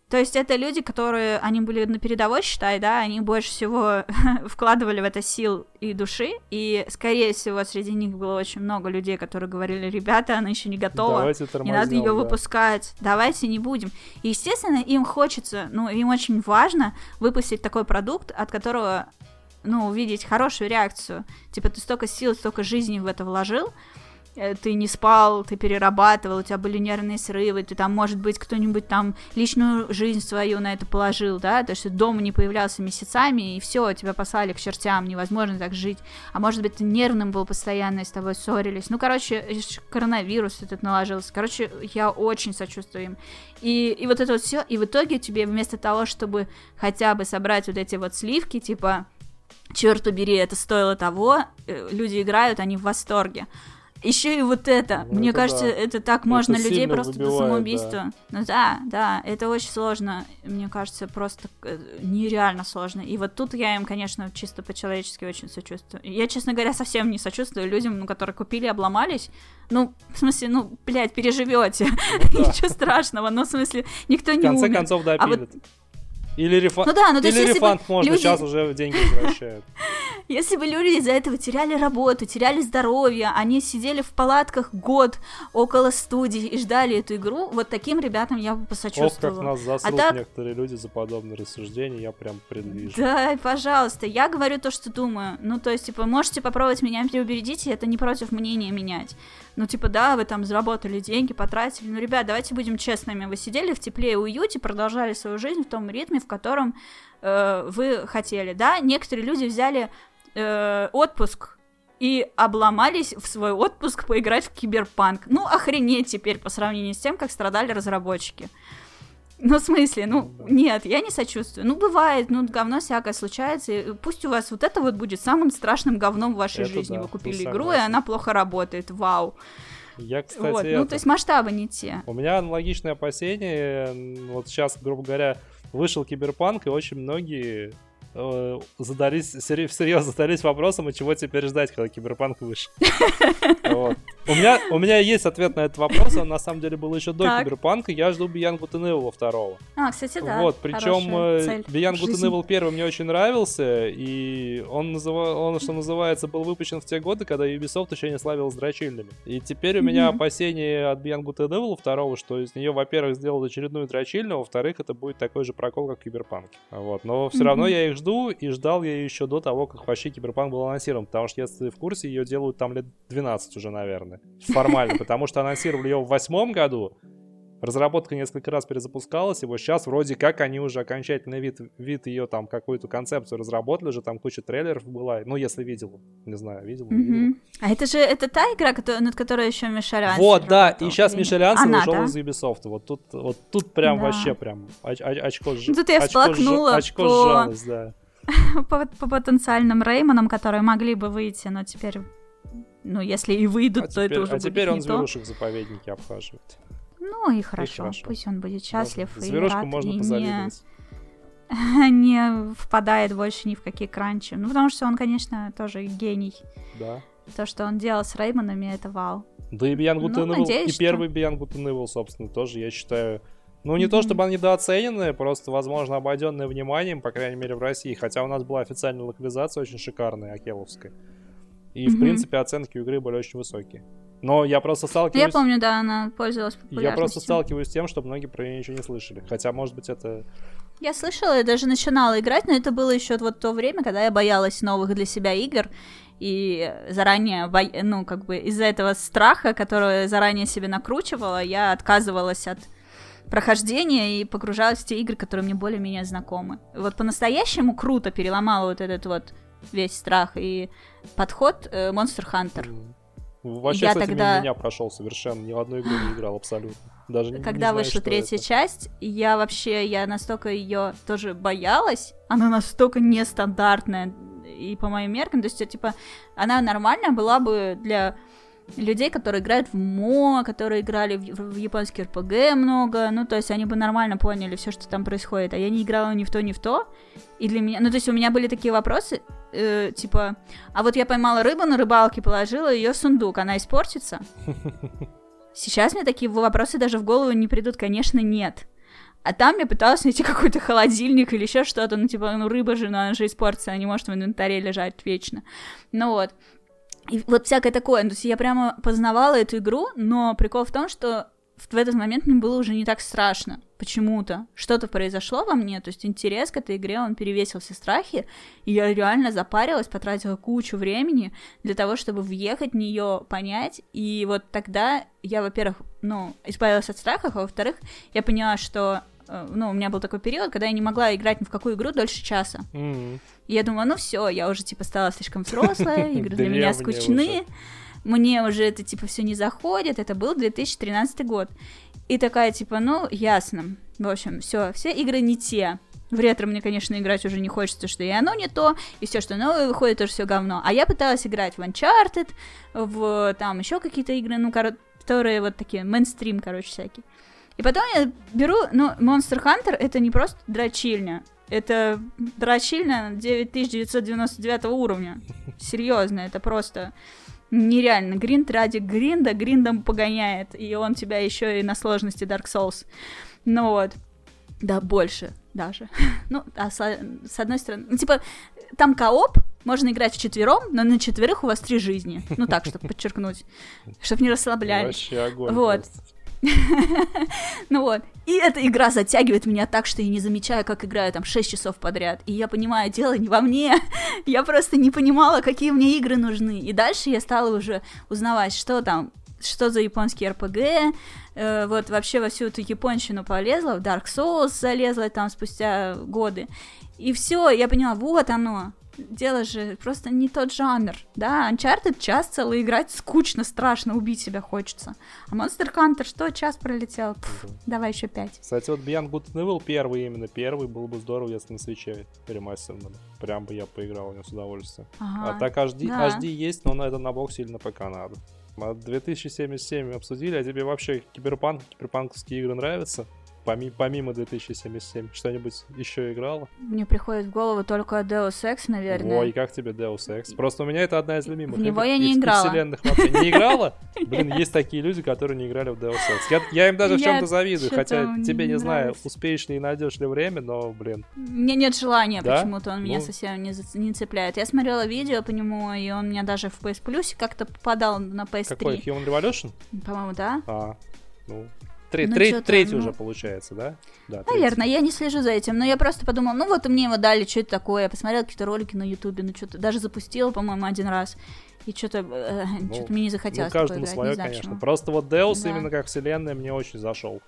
То есть это люди, которые, они были на передовой, считай, да, они больше всего вкладывали в это сил и души, и, скорее всего, среди них было очень много людей, которые говорили, ребята, она еще не готова, не надо ее да. выпускать, давайте не будем. И, естественно, им хочется, ну, им очень важно выпустить такой продукт, от которого, ну, увидеть хорошую реакцию. Типа, ты столько сил, столько жизни в это вложил, э, ты не спал, ты перерабатывал, у тебя были нервные срывы, ты там, может быть, кто-нибудь там личную жизнь свою на это положил, да, то, что дома не появлялся месяцами, и все, тебя послали к чертям, невозможно так жить, а может быть, ты нервным был постоянно, и с тобой ссорились, ну, короче, коронавирус этот наложился, короче, я очень сочувствую им, и, и вот это вот все, и в итоге тебе вместо того, чтобы хотя бы собрать вот эти вот сливки, типа, черт убери, это стоило того, э, люди играют, они в восторге. Еще и вот это. Ну, Мне это кажется, да. это так это можно людей просто выбивает, до самоубийства. Да. Ну да, да, это очень сложно. Мне кажется, просто э, нереально сложно. И вот тут я им, конечно, чисто по-человечески очень сочувствую. Я, честно говоря, совсем не сочувствую людям, ну, которые купили, обломались. Ну, в смысле, ну, блядь, переживете. Ну, да. Ничего страшного. Ну, в смысле, никто не умер. В конце умер. концов, допилят. А вот или, рефа... ну, да, ну, Или рефанд можно, люди... сейчас уже деньги возвращают. Если бы люди из-за этого теряли работу, теряли здоровье, они сидели в палатках год около студии и ждали эту игру, вот таким ребятам я бы посочувствовала. Ох, как нас засрут а так... некоторые люди за подобные рассуждения, я прям предвижу. Да, пожалуйста, я говорю то, что думаю. Ну, то есть, типа, можете попробовать меня переубедить, и это не против мнения менять. Ну, типа, да, вы там заработали деньги, потратили. Ну, ребят, давайте будем честными. Вы сидели в тепле и уюте, продолжали свою жизнь в том ритме, в котором э, вы хотели. Да, некоторые люди взяли э, отпуск и обломались в свой отпуск поиграть в киберпанк. Ну, охренеть теперь по сравнению с тем, как страдали разработчики. Ну, в смысле, ну, нет, я не сочувствую. Ну, бывает, ну, говно всякое случается. И пусть у вас вот это вот будет самым страшным говном в вашей это жизни. Да, Вы купили игру, и она плохо работает. Вау. Я, кстати, вот. это... Ну, то есть масштабы не те. У меня аналогичное опасение. Вот сейчас, грубо говоря, вышел Киберпанк, и очень многие задались, всерьез задались вопросом, а чего теперь ждать, когда Киберпанк вышел. У меня, у меня есть ответ на этот вопрос, он на самом деле был еще до. Киберпанка, я жду and Evil второго. А, кстати, да. Вот, причем э, and Evil первый мне очень нравился, и он, называ... он, что называется, был выпущен в те годы, когда Ubisoft еще не славилась дрочильнями. И теперь у меня опасения от and Evil второго, что из нее, во-первых, сделают очередную дрочильню, во-вторых, это будет такой же прокол, как Киберпанк. Вот, но все равно я их жду, и ждал я еще до того, как вообще Киберпанк был анонсирован, потому что, если в курсе, ее делают там лет 12 уже, наверное, формально, потому что анонсировали ее в восьмом году, Разработка несколько раз перезапускалась, и вот сейчас вроде как они уже окончательный вид, вид ее там, какую-то концепцию разработали, уже там куча трейлеров была, ну, если видел, не знаю, видел, mm-hmm. видел. А это же, это та игра, над которой еще Мишелян Вот, да, и сейчас Мишелян ушел да? из Ubisoft, вот тут, вот тут прям да. вообще прям оч- оч- очко, ж... тут я очко, ж... очко по... сжалось, да. по, по потенциальным Реймонам, которые могли бы выйти, но теперь, ну, если и выйдут, а то теперь, это уже А теперь он зверушек в заповеднике обхаживает. Ну и хорошо, и хорошо. пусть он будет счастлив можно. и Зверушку рад, можно и позавидовать. Не, не впадает больше ни в какие кранчи. Ну, потому что он, конечно, тоже гений. Да. То, что он делал с Реймонами, это вау. Да и Beyond Good ну, Evil, и что... первый Beyond Good собственно, тоже, я считаю, ну, не mm-hmm. то чтобы они недооцененные, просто, возможно, обойденные вниманием, по крайней мере, в России. Хотя у нас была официальная локализация очень шикарная, Акеловская. И, mm-hmm. в принципе, оценки у игры были очень высокие. Но я просто сталкиваюсь... Я помню, да, она пользовалась популярностью. Я просто сталкиваюсь с тем, что многие про нее ничего не слышали. Хотя, может быть, это... Я слышала, я даже начинала играть, но это было еще вот то время, когда я боялась новых для себя игр. И заранее, ну, как бы из-за этого страха, который заранее себе накручивала, я отказывалась от прохождения и погружалась в те игры, которые мне более-менее знакомы. Вот по-настоящему круто переломала вот этот вот весь страх и подход э, Monster Hunter. Вообще, я кстати, тогда... меня прошел совершенно, ни в одну игру не играл абсолютно. Даже Когда не знаю, вышла третья это. часть, я вообще, я настолько ее тоже боялась, она настолько нестандартная, и по моим меркам, то есть, типа, она нормальная была бы для людей, которые играют в МО, которые играли в, в японский РПГ много, ну, то есть они бы нормально поняли все, что там происходит, а я не играла ни в то, ни в то, и для меня, ну, то есть у меня были такие вопросы, э, типа, а вот я поймала рыбу на рыбалке, положила ее в сундук, она испортится? Сейчас мне такие вопросы даже в голову не придут, конечно, нет. А там я пыталась найти какой-то холодильник или еще что-то, ну, типа, ну, рыба же, ну, она же испортится, она не может в инвентаре лежать вечно. Ну, вот. И вот всякое такое. То есть я прямо познавала эту игру, но прикол в том, что в этот момент мне было уже не так страшно. Почему-то. Что-то произошло во мне, то есть интерес к этой игре, он перевесил все страхи, и я реально запарилась, потратила кучу времени для того, чтобы въехать в нее, понять, и вот тогда я, во-первых, ну, избавилась от страхов, а во-вторых, я поняла, что ну, у меня был такой период, когда я не могла играть ни в какую игру дольше часа. М. И я думала, ну все, я уже типа стала слишком взрослая, игры для меня скучны, мне уже это типа все не заходит. Это был 2013 год. И такая типа, ну ясно. В общем, все, все игры не те. В ретро мне, конечно, играть уже не хочется, что и оно не то, и все, что новое выходит, тоже все говно. А я пыталась играть в Uncharted, в там еще какие-то игры, ну, которые вот такие, мейнстрим, короче, всякие. И потом я беру, ну, Monster Hunter это не просто дрочильня, это дрочильня 9999 уровня. Серьезно, это просто нереально. Гринд ради гринда гриндом погоняет, и он тебя еще и на сложности Dark Souls. Ну вот. Да, больше даже. Ну, а с, с одной стороны, ну, типа, там кооп, можно играть в четвером, но на четверых у вас три жизни. Ну так, чтобы подчеркнуть, чтобы не расслаблялись. Вообще огонь. Вот. просто. Ну вот. И эта игра затягивает меня так, что я не замечаю, как играю там 6 часов подряд. И я понимаю, дело не во мне. я просто не понимала, какие мне игры нужны. И дальше я стала уже узнавать, что там, что за японский РПГ. Э, вот вообще во всю эту японщину полезла, в Dark Souls залезла там спустя годы. И все, я поняла, вот оно. Дело же просто не тот жанр, да, Uncharted час целый играть скучно, страшно, убить себя хочется. А Monster Hunter что, час пролетел? Пф, давай еще пять. Кстати, вот Beyond Good and Evil первый именно первый, было бы здорово, если на свече ремастерном. Прям бы я поиграл в него с удовольствием. Ага, А так HD, да. HD есть, но на это на боксе или на ПК надо. А 2077 обсудили, а тебе вообще киберпанк, киберпанковские игры нравятся? Поми- помимо 2077, что-нибудь еще играла? Мне приходит в голову только Deus Ex, наверное. Ой, как тебе Deus Ex? Просто у меня это одна из любимых В него я не играла. вселенных вообще. Не играла? Блин, есть такие люди, которые не играли в Deus Ex. Я, я им даже в чем-то завидую, хотя тебе не знаю, успеешь ли и найдешь ли время, но, блин. Мне нет желания почему-то, он меня Ну. совсем не цепляет. Я смотрела видео по нему, и он меня даже в PS Plus как-то попадал на PS3. Какой Human Revolution? По-моему, да? А, ну, тре- Ну, тре- чё-то, третий ну. уже получается, да? Да. Наверное, я не слежу за этим, но я просто подумала, ну вот мне его дали, что это такое, я посмотрела какие-то ролики на ютубе, ну что-то, даже запустила, по-моему, один раз, и что-то, что-то мне не захотелось Ну, такое каждому играть, свое, конечно. почему. Просто вот Deus Да. именно как вселенная мне очень зашел.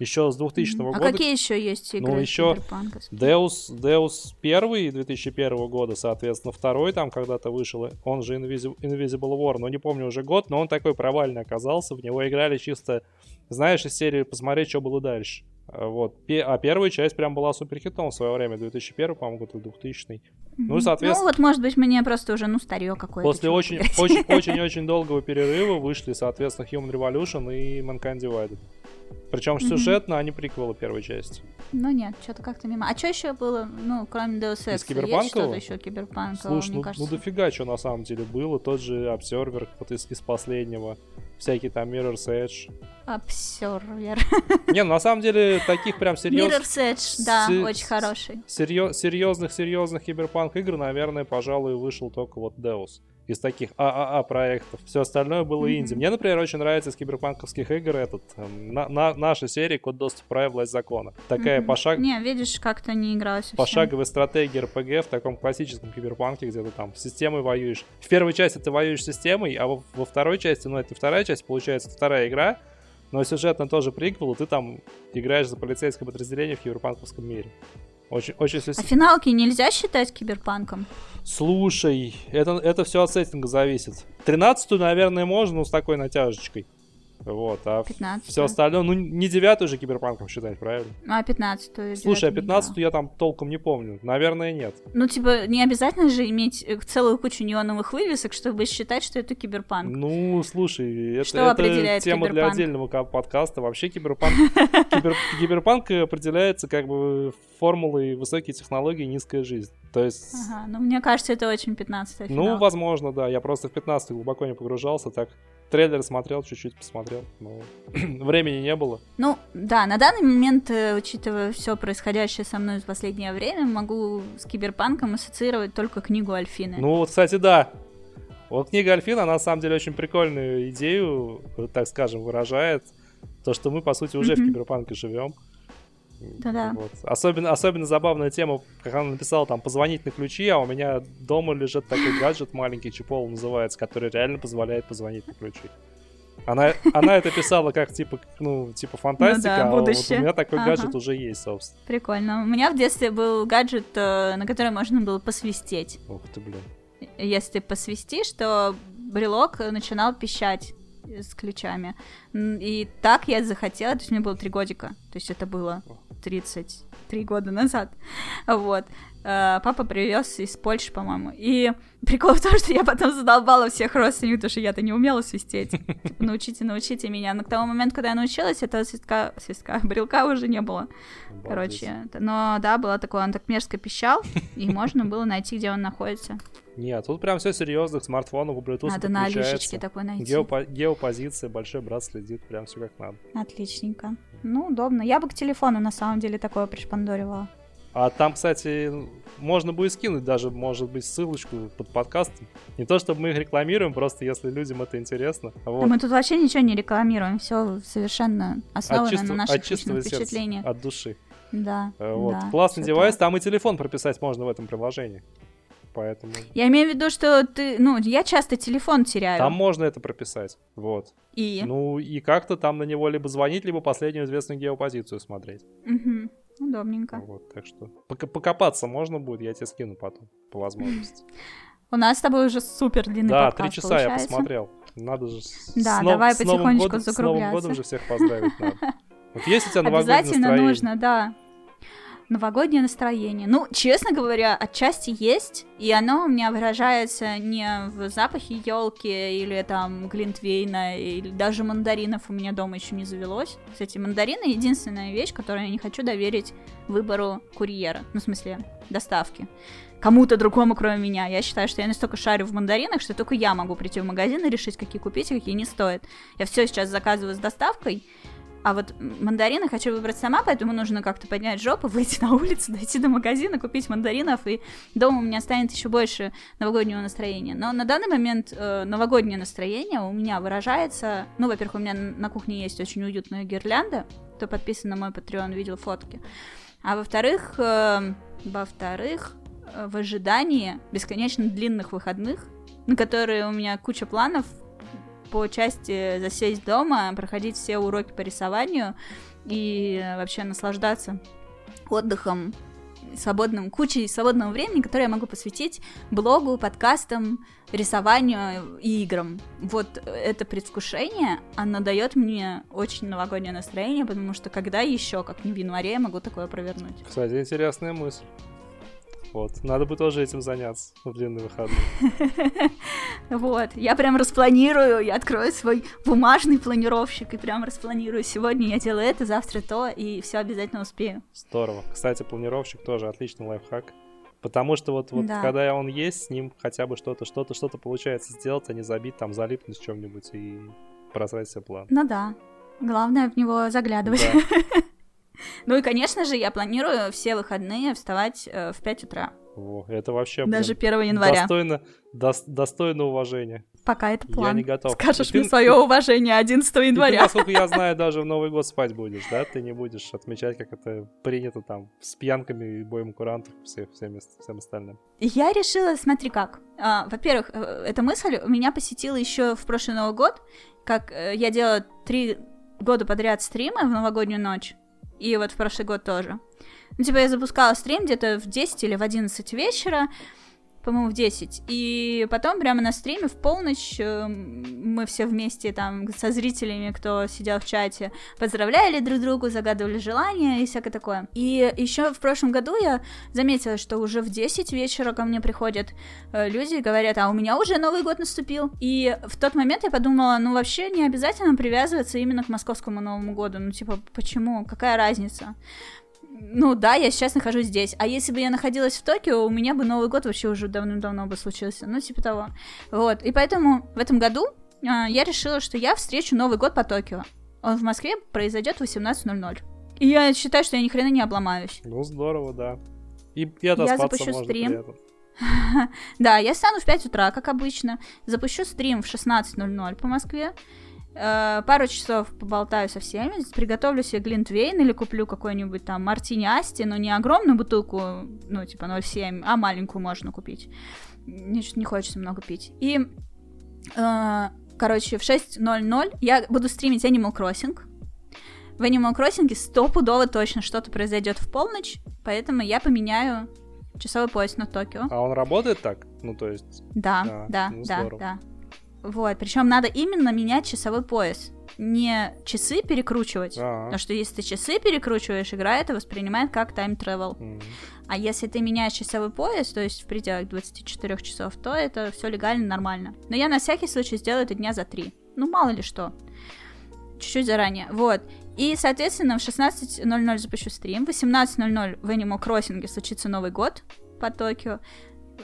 Еще с 2000 Мгм. года А какие еще есть игры Ну, киберпанковские? Deus, Deus первый 2001 года, соответственно, второй там когда-то вышел, он же Invisi- Invisible War, но не помню уже год, но он такой провальный оказался, в него играли чисто, знаешь, из серии посмотреть, что было дальше. А Вот. А первая часть прям была супер хитом в свое время, 2001, по-моему, год или 2000. Ну, Мгм. соответственно- Ну, вот, может быть, мне просто уже, ну, старье какое-то. После чё очень, играть. очень, очень, очень долгого перерыва вышли, соответственно, Human Revolution и Mankind Divided. Причем сюжетно они приквелы первой части. Ну, нет, что-то как-то мимо. А что еще было, ну, кроме Deus Ex? Из киберпанкового? Есть что-то еще киберпанкового, Слушай, мне ну, кажется? ну дофига что на самом деле было. Тот же Observer вот из, из последнего. Всякий там Mirror's Edge. Observer. Не, ну на самом деле таких прям серьез... Mirror's Edge, да, Се- очень хороший. серьё- серьезных серьезных киберпанк игр, наверное, пожалуй, вышел только вот Deus. Из таких ААА проектов. Все остальное было Мгм. инди. Мне, например, очень нравится из киберпанковских игр этот эм, на- на- наша серия Код доступа права власть закона. Такая Мгм. пошаг... Не, видишь, как-то не играла совсем. пошаговая стратегия РПГ в таком классическом киберпанке, где ты там с системой воюешь. В первой части ты воюешь с системой, а во, во второй части, ну это вторая часть, получается, вторая игра, но сюжетно тоже приквел, и ты там играешь за полицейское подразделение в киберпанковском мире. Очень, очень А финалки нельзя считать киберпанком? Слушай, это, это все от сеттинга зависит. Тринадцатую, наверное, можно, но с такой натяжечкой. Вот, а 15. все остальное, ну не девятую же киберпанком считать, правильно? Ну, а 15 Слушай, а 15 я там толком не помню. Наверное, нет. Ну, типа, не обязательно же иметь э, целую кучу неоновых вывесок, чтобы считать, что это киберпанк. Ну, слушай, это, Что это определяет тема для киберпанк? отдельного ка- подкаста. Вообще киберпанк, кибер- киберпанк определяется как бы формулой высокие технологии, низкая жизнь. То есть, Ага, ну, мне кажется, это очень 15 ну, возможно, да. Я просто в 15 глубоко не погружался, так трейлер смотрел, чуть-чуть посмотрел. но времени не было. Ну, да, на данный момент, э, учитывая все происходящее со мной в последнее время, могу с киберпанком ассоциировать только книгу Альфины. Ну, вот, кстати, да. Вот книга Альфина, она на самом деле очень прикольную идею, так скажем, выражает. То, что мы, по сути, уже mm-hmm. в киберпанке живем. Да-да. Вот. Особенно, особенно забавная тема, как она написала, там, позвонить на ключи, а у меня дома лежит такой гаджет маленький, чипол называется, который реально позволяет позвонить на ключи. Она, она это писала как типа, ну, типа фантастика, ну да, а вот у меня такой ага. гаджет уже есть, собственно. Прикольно. У меня в детстве был гаджет, э, на который можно было посвистеть. Ух ты, блин. Если посвистишь, то брелок начинал пищать с ключами. И так я захотела, то есть мне было три годика, то есть это было 33 года назад. Вот. Э, папа привез из Польши, по-моему. И прикол в том, что я потом задолбала всех родственников, потому что я-то не умела свистеть. Типа, научите, научите меня. Но к тому моменту, когда я научилась, этого свистка, свистка, брелка уже не было. Короче, но да, было такое, он так мерзко пищал, и можно было найти, где он находится. Нет, тут прям все серьезно, к смартфону, к Bluetooth Надо на лишечке такой найти. Геопо- геопозиция, большой брат следит, прям все как надо. Отличненько. Ну, удобно. Я бы к телефону, на самом деле, такое пришпандоривала. А там, кстати, можно будет скинуть даже, может быть, ссылочку под подкастом. Не то, чтобы мы их рекламируем, просто если людям это интересно. Вот. Да мы тут вообще ничего не рекламируем, все совершенно основано чисто, на наших личных впечатлениях. От души. Да. Э, вот. Да, Классный девайс, там и телефон прописать можно в этом приложении. Поэтому... Я имею в виду, что ты, ну, я часто телефон теряю. Там можно это прописать, вот. И? Ну, и как-то там на него либо звонить, либо последнюю известную геопозицию смотреть. Угу. Удобненько. Вот, так что покопаться можно будет, я тебе скину потом, по возможности. У нас с тобой уже супер длинный да, подкаст Да, три часа получается. я посмотрел. Надо же Да, с давай с потихонечку годом, закругляться. С Новым годом же всех поздравить надо. Вот есть у тебя новогоднее Обязательно нужно, да новогоднее настроение. Ну, честно говоря, отчасти есть, и оно у меня выражается не в запахе елки или там глинтвейна, или даже мандаринов у меня дома еще не завелось. Кстати, мандарины единственная вещь, которую я не хочу доверить выбору курьера, ну, в смысле, доставки кому-то другому, кроме меня. Я считаю, что я настолько шарю в мандаринах, что только я могу прийти в магазин и решить, какие купить, а какие не стоит. Я все сейчас заказываю с доставкой, а вот мандарины хочу выбрать сама, поэтому нужно как-то поднять жопу, выйти на улицу, дойти до магазина, купить мандаринов, и дома у меня станет еще больше новогоднего настроения. Но на данный момент э, новогоднее настроение у меня выражается... Ну, во-первых, у меня на кухне есть очень уютная гирлянда, кто подписан на мой Patreon, видел фотки. А во-вторых, э, во-вторых, э, в ожидании бесконечно длинных выходных, на которые у меня куча планов, по части засесть дома, проходить все уроки по рисованию и вообще наслаждаться отдыхом, свободным, кучей свободного времени, которое я могу посвятить блогу, подкастам, рисованию и играм. Вот это предвкушение, оно дает мне очень новогоднее настроение, потому что когда еще, как не в январе, я могу такое провернуть. Кстати, интересная мысль. Вот. Надо бы тоже этим заняться в длинные выходные. Вот. Я прям распланирую, я открою свой бумажный планировщик и прям распланирую. Сегодня я делаю это, завтра то, и все обязательно успею. Здорово. Кстати, планировщик тоже отличный лайфхак. Потому что вот, вот да. когда он есть, с ним хотя бы что-то, что-то, что-то получается сделать, а не забить, там, залипнуть в чем-нибудь и просрать себе план. Ну да. Главное в него заглядывать. Да. Ну и, конечно же, я планирую все выходные вставать э, в 5 утра. О, это вообще Даже 1 января. Достойно, до, достойно уважения. Пока это план. Я не готов. Скажешь мне свое уважение 11 января. Ты, насколько я знаю, даже в Новый год спать будешь, да? Ты не будешь отмечать, как это принято там, с пьянками и боем курантов, все, всем, всем остальным. Я решила, смотри как. А, во-первых, э, эта мысль меня посетила еще в прошлый Новый год, как э, я делала три года подряд стримы в новогоднюю ночь. И вот в прошлый год тоже. Ну, типа, я запускала стрим где-то в 10 или в 11 вечера, по-моему, в 10. И потом прямо на стриме в полночь э, мы все вместе там со зрителями, кто сидел в чате, поздравляли друг другу, загадывали желания и всякое такое. И еще в прошлом году я заметила, что уже в 10 вечера ко мне приходят э, люди и говорят, а у меня уже Новый год наступил. И в тот момент я подумала, ну вообще не обязательно привязываться именно к московскому Новому году. Ну типа, почему? Какая разница? Ну да, я сейчас нахожусь здесь. А если бы я находилась в Токио, у меня бы Новый год вообще уже давным-давно бы случился. Ну, типа того. Вот. И поэтому в этом году э, я решила, что я встречу Новый год по Токио. Он в Москве произойдет в 18.00. И я считаю, что я ни хрена не обломаюсь. Ну, здорово, да. И, и я запущу стрим. да, я стану в 5 утра, как обычно. Запущу стрим в 16.00 по Москве. Э, пару часов поболтаю со всеми, приготовлю себе глинтвейн или куплю какой-нибудь там мартини Асти, но не огромную бутылку, ну, типа 0,7, а маленькую можно купить. Не, не хочется много пить. И, э, короче, в 6.00 я буду стримить Animal Crossing. В Animal Crossing стопудово точно что-то произойдет в полночь, поэтому я поменяю часовой пояс на Токио. А он работает так? Ну, то есть... Да, да, да, ну, да, да. Вот, причем надо именно менять часовой пояс. Не часы перекручивать. А-а. Потому что если ты часы перекручиваешь, игра это воспринимает как тайм travel. Mm-hmm. А если ты меняешь часовой пояс, то есть в пределах 24 часов, то это все легально, нормально. Но я на всякий случай сделаю это дня за три. Ну, мало ли что. Чуть-чуть заранее. Вот. И, соответственно, в 16.00 запущу стрим. В 18.00 в Animal Crossing случится Новый год по Токио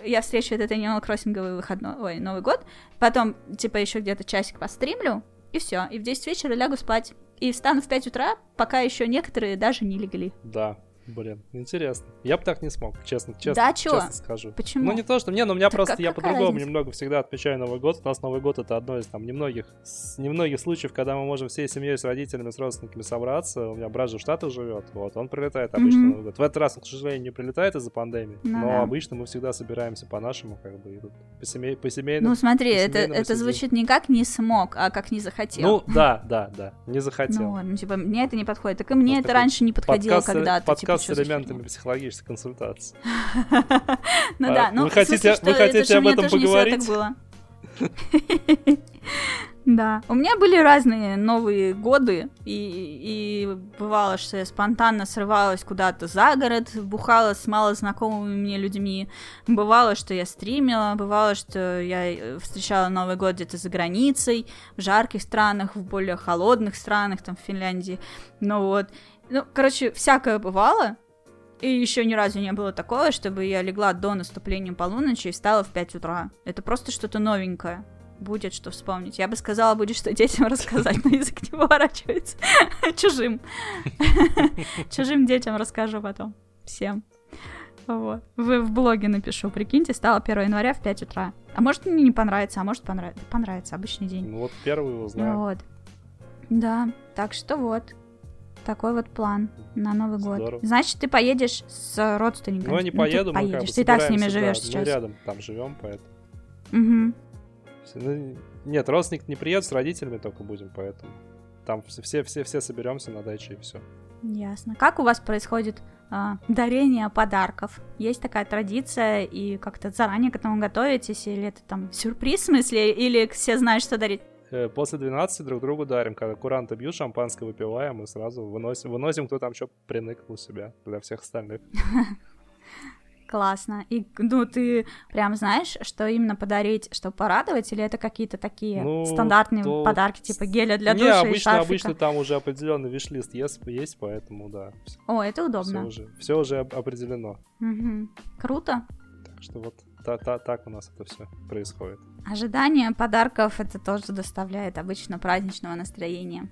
я встречу этот Animal Crossing выходной, ой, Новый год, потом, типа, еще где-то часик постримлю, и все, и в 10 вечера лягу спать. И встану в 5 утра, пока еще некоторые даже не легли. Да, Блин, интересно. Я бы так не смог, честно, честно, да, честно скажу. Почему? Ну не то, что мне, но у меня так просто, я по-другому немного всегда отмечаю Новый год. У нас Новый год это одно из там немногих, немногих случаев, когда мы можем всей семьей с родителями, с родственниками собраться. У меня брат же в Штатах живет, вот, он прилетает обычно mm-hmm. Новый год. В этот раз он, к сожалению, не прилетает из-за пандемии, ну, но да. обычно мы всегда собираемся по-нашему, как бы, и тут по, семей, по семейному. Ну смотри, это, это звучит не как не смог, а как не захотел. Ну да, да, да, не захотел. Ну, ну типа, мне это не подходит. Так и мне это раньше не подходило когда-то. Подкаст с элементами психологической консультации. Ну да, ну Вы хотите об этом поговорить? Да. У меня были разные новые годы, и, и бывало, что я спонтанно срывалась куда-то за город, бухала с малознакомыми мне людьми. Бывало, что я стримила, бывало, что я э, встречала Новый год где-то за границей, в жарких странах, в более холодных странах, там, в Финляндии. Ну вот. Ну, короче, всякое бывало. И еще ни разу не было такого, чтобы я легла до наступления полуночи и встала в 5 утра. Это просто что-то новенькое. Будет что вспомнить. Я бы сказала, будет что детям рассказать, но язык не поворачивается. Чужим. Чужим детям расскажу потом. Всем. Вот. Вы в блоге напишу, прикиньте, стало 1 января в 5 утра. А может мне не понравится, а может понравится. Понравится, обычный день. Ну вот первый узнаю. Вот. Да, так что вот. Такой вот план на Новый Здорово. год. Значит, ты поедешь с родственниками. Ну, я не ну, поеду, мы поедешь. Как бы ты так с ними живешь да, сейчас. Мы рядом там живем, поэтому. Угу. Ну, нет, родственник не приедет, с родителями только будем, поэтому. Там все, все, все соберемся на даче и все. Ясно. Как у вас происходит а, дарение подарков? Есть такая традиция, и как-то заранее к этому готовитесь, или это там сюрприз в смысле, или все знают, что дарить? Э, после 12 друг другу дарим. Когда куранты бьют, шампанское выпиваем и сразу выносим, выносим кто там что приныкнул себя для всех остальных. Классно. И, ну, ты прям знаешь, что именно подарить, чтобы порадовать, или это какие-то такие ну, стандартные то... подарки, типа геля для душа обычно, и обычно там уже определенный виш-лист есть, есть, поэтому, да. О, это удобно. Все уже, все уже определено. Угу. Круто. Так что вот та, та, так у нас это все происходит. Ожидание подарков это тоже доставляет обычно праздничного настроения.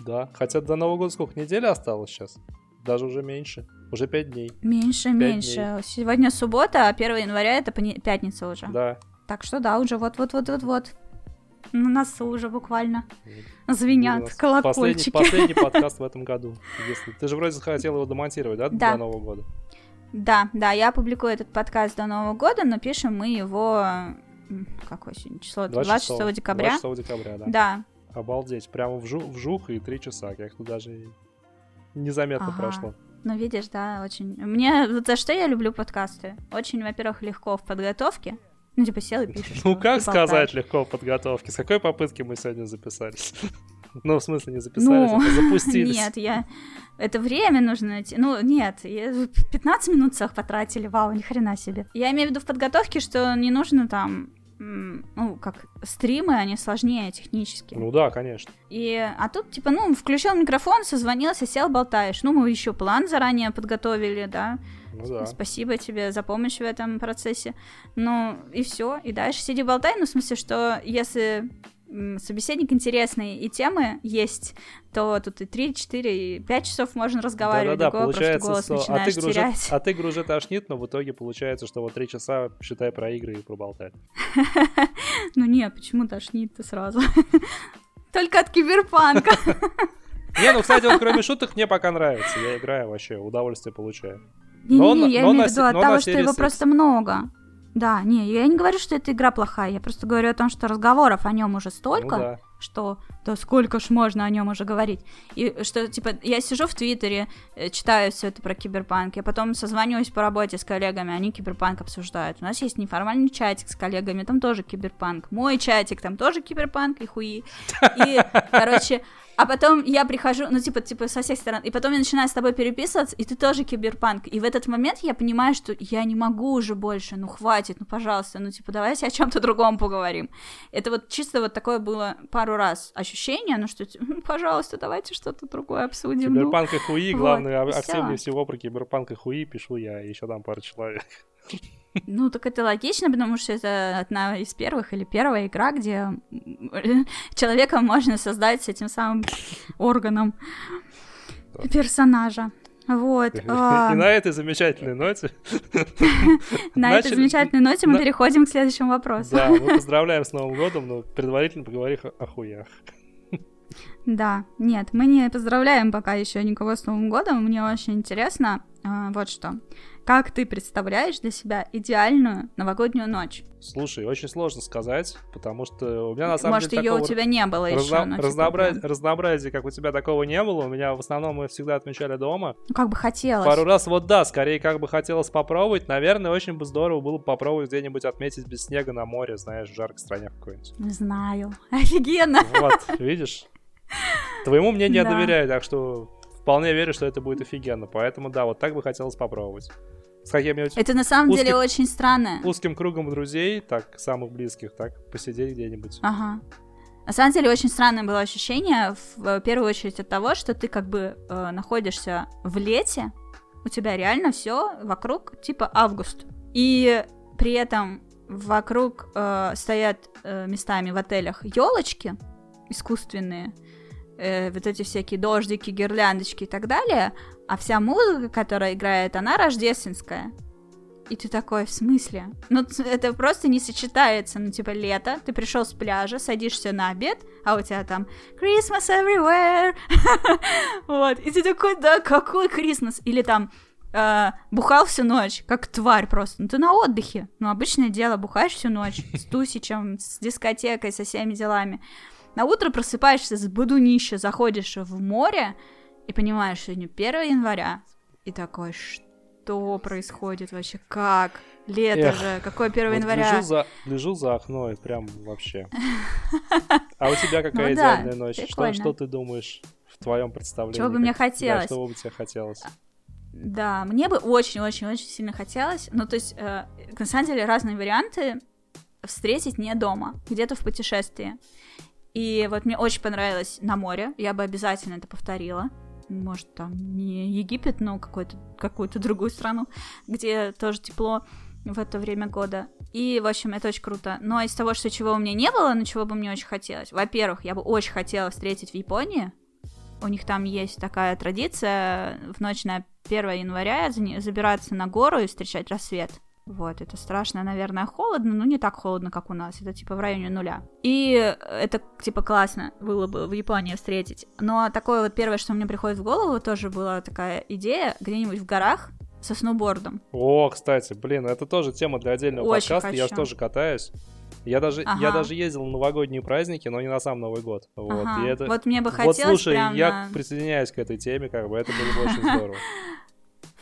Да, хотя до Нового года сколько, неделя осталось сейчас? Даже уже меньше. Уже пять дней. Меньше, 5 меньше. Дней. Сегодня суббота, а 1 января это пятница уже. Да. Так что да, уже вот-вот-вот-вот-вот. На носу уже буквально звенят колокольчики. Последний, последний подкаст в этом году. Если... Ты же вроде хотел его демонтировать, да, да, до Нового года? Да, да, я публикую этот подкаст до Нового года, но пишем мы его... Какое сегодня число? 26, 26 декабря. 26 декабря, да. Да. Обалдеть, прямо вжух, вжух и три часа, как-то даже незаметно ага. прошло. Ну, видишь, да, очень. Мне вот за что я люблю подкасты. Очень, во-первых, легко в подготовке. Ну, типа, сел и пишешь. Ну, как сказать легко в подготовке? С какой попытки мы сегодня записались? Ну, в смысле, не записались, ну, а запустились. Нет, я... Это время нужно. Ну, нет, я... 15 минут целых потратили, вау, ни хрена себе. Я имею в виду в подготовке, что не нужно там ну, как стримы, они сложнее технически. Ну да, конечно. И, а тут, типа, ну, включил микрофон, созвонился, сел, болтаешь. Ну, мы еще план заранее подготовили, да. Ну да. Спасибо тебе за помощь в этом процессе. Ну, и все. И дальше сиди болтай. Ну, в смысле, что если собеседник интересный и темы есть, то тут и 3, 4, и 5 часов можно разговаривать, да, да, да, получается, голос что... начинаешь а ты гружет, терять. А ты уже тошнит, но в итоге получается, что вот 3 часа, считай, про игры и проболтать. Ну нет, почему тошнит-то сразу? Только от киберпанка. Не, ну, кстати, вот кроме шуток мне пока нравится. Я играю вообще, удовольствие получаю. Не-не-не, я имею в виду от того, что его просто много. Да, не, я не говорю, что эта игра плохая, я просто говорю о том, что разговоров о нем уже столько, ну, да. что да сколько ж можно о нем уже говорить. И что, типа, я сижу в Твиттере, э, читаю все это про киберпанк, я потом созваниваюсь по работе с коллегами, они киберпанк обсуждают. У нас есть неформальный чатик с коллегами, там тоже киберпанк. Мой чатик, там тоже киберпанк и хуи. И, короче, а потом я прихожу, ну, типа, типа, со всех сторон, и потом я начинаю с тобой переписываться, и ты тоже киберпанк. И в этот момент я понимаю, что я не могу уже больше, ну, хватит, ну, пожалуйста, ну, типа, давайте о чем-то другом поговорим. Это вот чисто вот такое было пару раз ощущение, ну, что, типа, пожалуйста, давайте что-то другое обсудим. Ну». Киберпанк и хуи, главное, вот, активнее всего про киберпанк и хуи пишу я, еще там пару человек. Ну, так это логично, потому что это одна из первых или первая игра, где человека можно создать с этим самым органом персонажа. Вот. И а на этой замечательной ноте... На этой замечательной ноте мы переходим к следующему вопросу. Да, мы поздравляем с Новым годом, но предварительно поговорим о хуях. Да, нет, мы не поздравляем пока еще никого с Новым годом. Мне очень интересно, а, вот что. Как ты представляешь для себя идеальную новогоднюю ночь? Слушай, очень сложно сказать, потому что у меня на самом Может, деле... Может, ее у тебя не было разно... еще. Ну, разнообраз... типа, Разнообразия, как у тебя, такого не было. У меня в основном мы всегда отмечали дома. Ну, как бы хотелось. Пару раз, вот да, скорее как бы хотелось попробовать. Наверное, очень бы здорово было бы попробовать где-нибудь отметить без снега на море, знаешь, в жаркой стране какой-нибудь. Не знаю. Офигенно. Вот, видишь? Твоему мнению я доверяю, так что вполне верю, что это будет офигенно. Поэтому да, вот так бы хотелось попробовать. С какими-нибудь Это на самом узким, деле очень странно. Узким кругом друзей, так, самых близких, так, посидеть где-нибудь. Ага. На самом деле очень странное было ощущение, в первую очередь от того, что ты как бы э, находишься в лете, у тебя реально все вокруг типа август. И при этом вокруг э, стоят э, местами в отелях елочки искусственные, э, вот эти всякие дождики, гирляндочки и так далее, а вся музыка, которая играет, она рождественская. И ты такой, в смысле? Ну, это просто не сочетается. Ну, типа, лето, ты пришел с пляжа, садишься на обед, а у тебя там Christmas everywhere. вот. И ты такой, да, какой Christmas? Или там э, бухал всю ночь, как тварь просто. Ну, ты на отдыхе. Ну, обычное дело, бухаешь всю ночь с тусичем, с дискотекой, со всеми делами. На утро просыпаешься с будунища, заходишь в море и понимаешь, что сегодня 1 января. И такой, что происходит вообще? Как? Лето Эх, же, какое 1 вот января? Лежу за, лежу за окно и прям вообще. А у тебя какая ну, идеальная да, ночь? Что, что ты думаешь в твоем представлении? Чего бы мне хотелось? Да, что бы тебе хотелось? Да, мне бы очень-очень-очень сильно хотелось. Ну, то есть, э, на самом деле, разные варианты встретить не дома, где-то в путешествии. И вот мне очень понравилось на море, я бы обязательно это повторила. Может, там не Египет, но какую-то другую страну, где тоже тепло в это время года. И, в общем, это очень круто. Но из того, что чего у меня не было, но чего бы мне очень хотелось. Во-первых, я бы очень хотела встретить в Японии. У них там есть такая традиция в ночь на 1 января забираться на гору и встречать рассвет. Вот, это страшно, наверное, холодно, но не так холодно, как у нас. Это типа в районе нуля. И это типа классно было бы в Японии встретить. Но такое вот первое, что мне приходит в голову, тоже была такая идея где-нибудь в горах со сноубордом. О, кстати, блин, это тоже тема для отдельного Очень подкаста. Хочу. Я же тоже катаюсь. Я даже, ага. я даже ездил на новогодние праздники, но не на сам Новый год. Вот, ага. и это... вот мне бы хотелось Вот слушай, прям я на... присоединяюсь к этой теме, как бы это было бы очень здорово.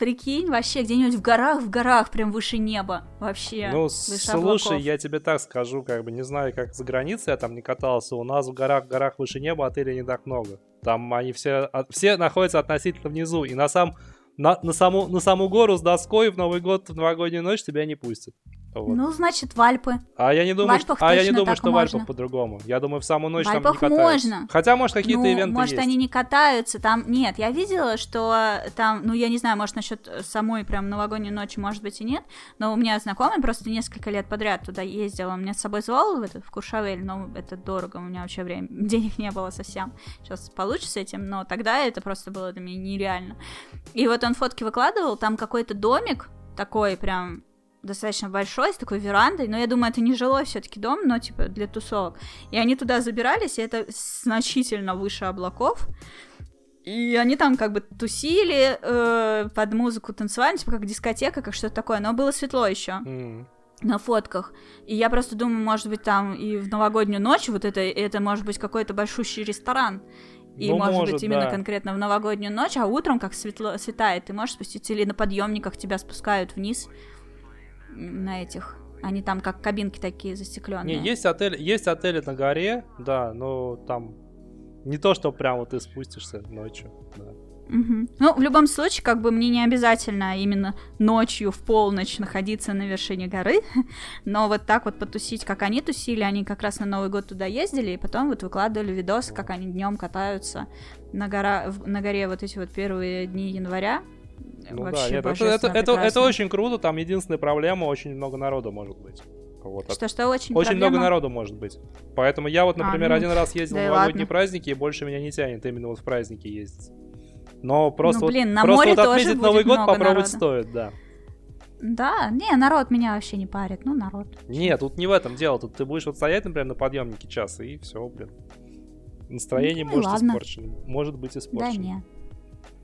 Прикинь, вообще где-нибудь в горах, в горах, прям выше неба. Вообще. Ну, слушай, облаков. я тебе так скажу, как бы не знаю, как за границей я там не катался. У нас в горах, в горах выше неба отелей не так много. Там они все, все находятся относительно внизу. И на сам на, на, саму, на саму гору с доской в Новый год, в новогоднюю ночь тебя не пустят. Вот. Ну, значит, в Альпы. А я не думаю, что, а я не думаю, что в Альпах по-другому. Я думаю, в самую ночь в там не катаются. можно. Хотя, может, какие-то ну, ивенты может, есть. они не катаются, там... Нет, я видела, что там, ну, я не знаю, может, насчет самой прям новогодней ночи, может быть, и нет, но у меня знакомый просто несколько лет подряд туда ездил, он меня с собой звал в этот, в Куршавель, но это дорого, у меня вообще время, денег не было совсем. Сейчас получится с этим, но тогда это просто было для меня нереально. И вот он фотки выкладывал, там какой-то домик, такой прям достаточно большой, с такой верандой, но я думаю, это не жилой все-таки дом, но типа для тусовок. И они туда забирались, и это значительно выше облаков. И они там как бы тусили э, под музыку, танцевали, типа как дискотека, как что-то такое, но было светло еще. М. на фотках. И я просто думаю, может быть, там и в новогоднюю ночь вот это, это может быть какой-то большущий ресторан. И Ну, может, может, быть именно да. конкретно в новогоднюю ночь, а утром, как светло, светает, ты можешь спуститься или на подъемниках тебя спускают вниз на этих. Они там как кабинки такие застекленные. Не, есть отель, есть отели на горе, да, но там не то, что прям вот ты спустишься ночью. да. Мгм. Ну, в любом случае, как бы мне не обязательно именно ночью в полночь находиться на вершине горы, но вот так вот потусить, как они тусили, они как раз на Новый год туда ездили, и потом вот выкладывали видосы, как они днем катаются на, гора, на горе вот эти вот первые дни января. Ну да, Вообще нет, это, это, это, очень круто, там единственная проблема, очень много народу может быть. Вот, от- Что-что очень Очень много проблема. народу может быть. Поэтому я вот, А, например, ну, один раз ездил да в новогодние ладно. праздники, и больше меня не тянет именно вот в праздники ездить. Но просто, Ну, блин, вот, на просто море вот тоже отметить будет Новый год много попробовать народа. стоит, да. Да, не, народ меня вообще не парит, ну народ. Нет, тут не в этом дело. Тут ты будешь вот стоять, например, на подъемнике час, и все, блин. Настроение Ну может ладно. испорчено. Может быть Да испорчено.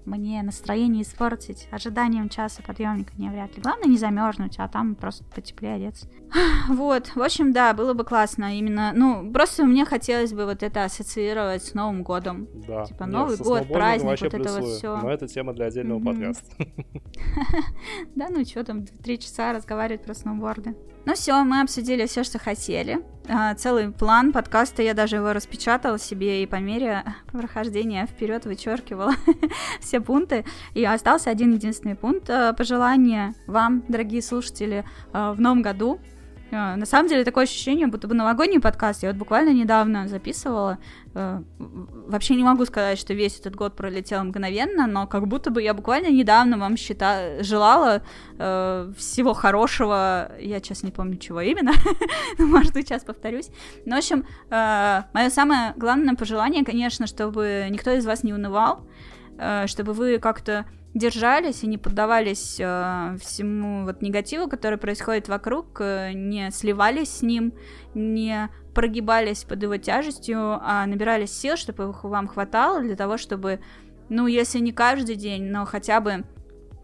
Не. Мне настроение испортить ожиданием часа подъемника не вряд ли. Главное не замерзнуть, а там просто потеплее одеться. Вот, в общем, да, было бы классно именно, ну, просто мне хотелось бы вот это ассоциировать с Новым годом. Да. Типа Новый год, праздник, вот это вот плюсую. всё. Но это тема для отдельного Мгм. подкаста. Да, ну что там, три часа разговаривать про сноуборды. Ну все, мы обсудили все, что хотели. А, целый план подкаста, я даже его распечатала себе и по мере прохождения вперед вычеркивала все пункты. И остался один единственный пункт. а, Пожелание вам, дорогие слушатели, а, в новом году. На самом деле такое ощущение, будто бы новогодний подкаст. Я вот буквально недавно записывала. Э, Вообще не могу сказать, что весь этот год пролетел мгновенно, но как будто бы я буквально недавно вам счита... желала э, всего хорошего. Я сейчас не помню, чего именно. Может сейчас повторюсь. Ну, в общем, мое самое главное пожелание, конечно, чтобы никто из вас не унывал, э, чтобы вы как-то держались и не поддавались э, всему вот негативу, который происходит вокруг, э, не сливались с ним, не прогибались под его тяжестью, а набирались сил, чтобы их вам хватало для того, чтобы, ну, если не каждый день, но хотя бы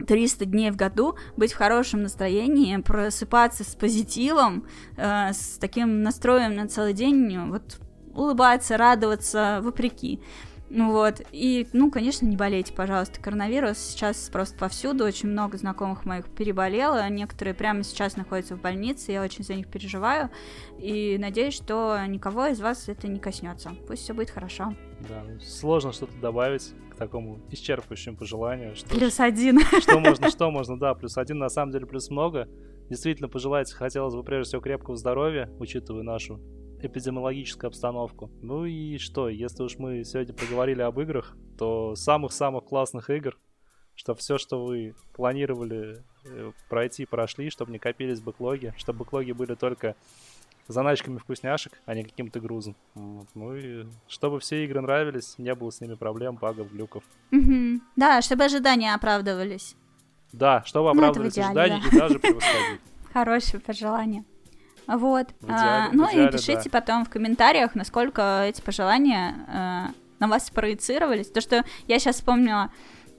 300 дней в году быть в хорошем настроении, просыпаться с позитивом, э, с таким настроем на целый день, вот улыбаться, радоваться вопреки. Ну вот, и, ну, конечно, не болейте, пожалуйста, коронавирус сейчас просто повсюду, очень много знакомых моих переболело, некоторые прямо сейчас находятся в больнице, я очень за них переживаю, и надеюсь, что никого из вас это не коснется, пусть все будет хорошо. Да, сложно что-то добавить к такому исчерпывающему пожеланию. Что, Плюс один. что можно, что можно, да, плюс один, на самом деле плюс много. Действительно, пожелать хотелось бы прежде всего крепкого здоровья, учитывая нашу эпидемиологическую обстановку. Ну и что, если уж мы сегодня поговорили об играх, то самых-самых классных игр, что все, что вы планировали э, пройти, прошли, чтобы не копились бэклоги, чтобы бэклоги были только заначками вкусняшек, а не каким-то грузом. Вот. Ну и чтобы все игры нравились, не было с ними проблем, багов, глюков. Да, чтобы ожидания оправдывались. Да, чтобы Ну, идеале, ожидания да. и даже превосходить. Хорошее пожелание. Вот. В идеале- А, ну идеале, и пишите потом в комментариях, насколько эти пожелания э, на вас проецировались. То, что я сейчас вспомнила,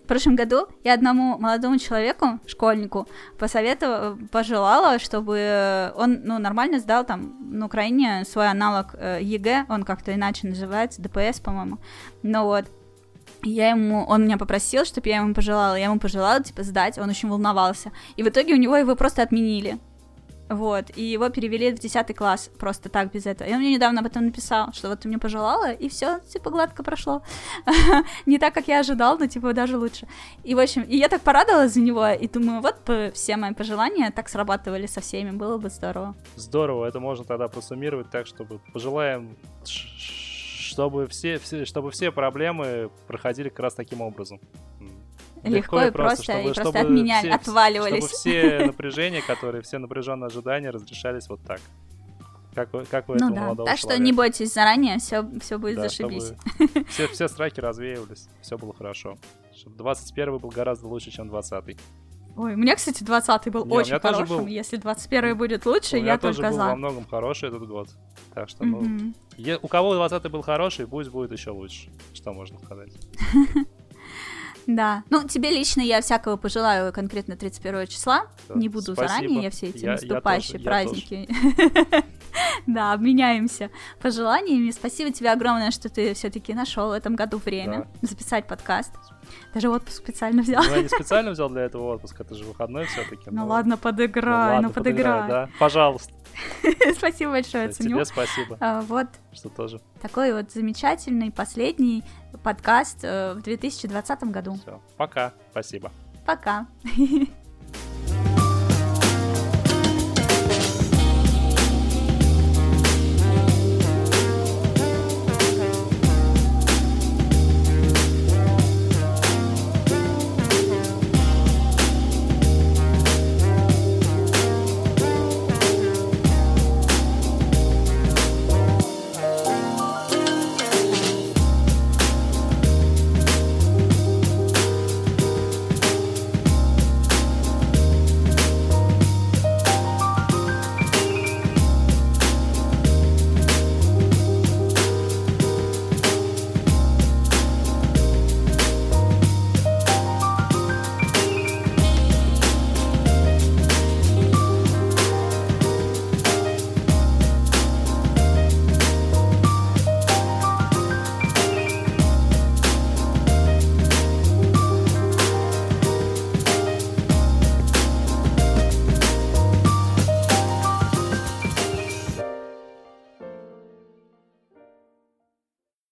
в прошлом году я одному молодому человеку, школьнику, посоветовала, пожелала, чтобы он, ну, нормально сдал там на Украине свой аналог э, ЕГЭ, он как-то иначе называется, ДПС, по-моему. Ну вот. Я ему, он меня попросил, чтобы я ему пожелала, я ему пожелала, типа, сдать, он очень волновался. И в итоге у него его просто отменили. Вот, и его перевели в 10 класс просто так, без этого. И он мне недавно об этом написал, что вот ты мне пожелала, и все, типа, гладко прошло. Не так, как я ожидал, но, типа, даже лучше. И, в общем, и я так порадовалась за него, и думаю, вот все мои пожелания так срабатывали со всеми, было бы здорово. Здорово, это можно тогда просуммировать так, чтобы пожелаем, чтобы все, все, чтобы все проблемы проходили как раз таким образом. М. Легко и просто, и просто от меня все- отваливались. Чтобы все напряжения, которые, все напряженные ожидания разрешались вот так. Как, вы- как у Ну да, так что не бойтесь заранее, все, все будет Да, зашибись. чтобы все, все страхи развеивались, все было хорошо. Чтобы 21 был гораздо лучше, чем 20 Ой, у меня, кстати, 20-й был Не, очень хорошим. был. Если 21-й будет лучше, У меня я тоже только был за. во многом хороший этот год. Так что, ну, Мгм. е- у кого 20 был хороший, пусть будет еще лучше. Что можно сказать? Да. Ну, тебе лично я всякого пожелаю конкретно 31 числа. Да, Не буду спасибо. заранее, я все эти Я- я наступающие тоже, я праздники. Да, обменяемся пожеланиями. Спасибо тебе огромное, что ты все-таки нашел в этом году время записать подкаст. Даже отпуск специально взял. Ну, я не специально взял для этого отпуск, это же выходной все-таки. Ну ладно, подыграй, ну подыграй. да. Пожалуйста. Спасибо большое, ценю. Тебе спасибо, А, Вот что тоже такой вот замечательный последний подкаст э, в 2020 году. Все, пока, спасибо. Пока.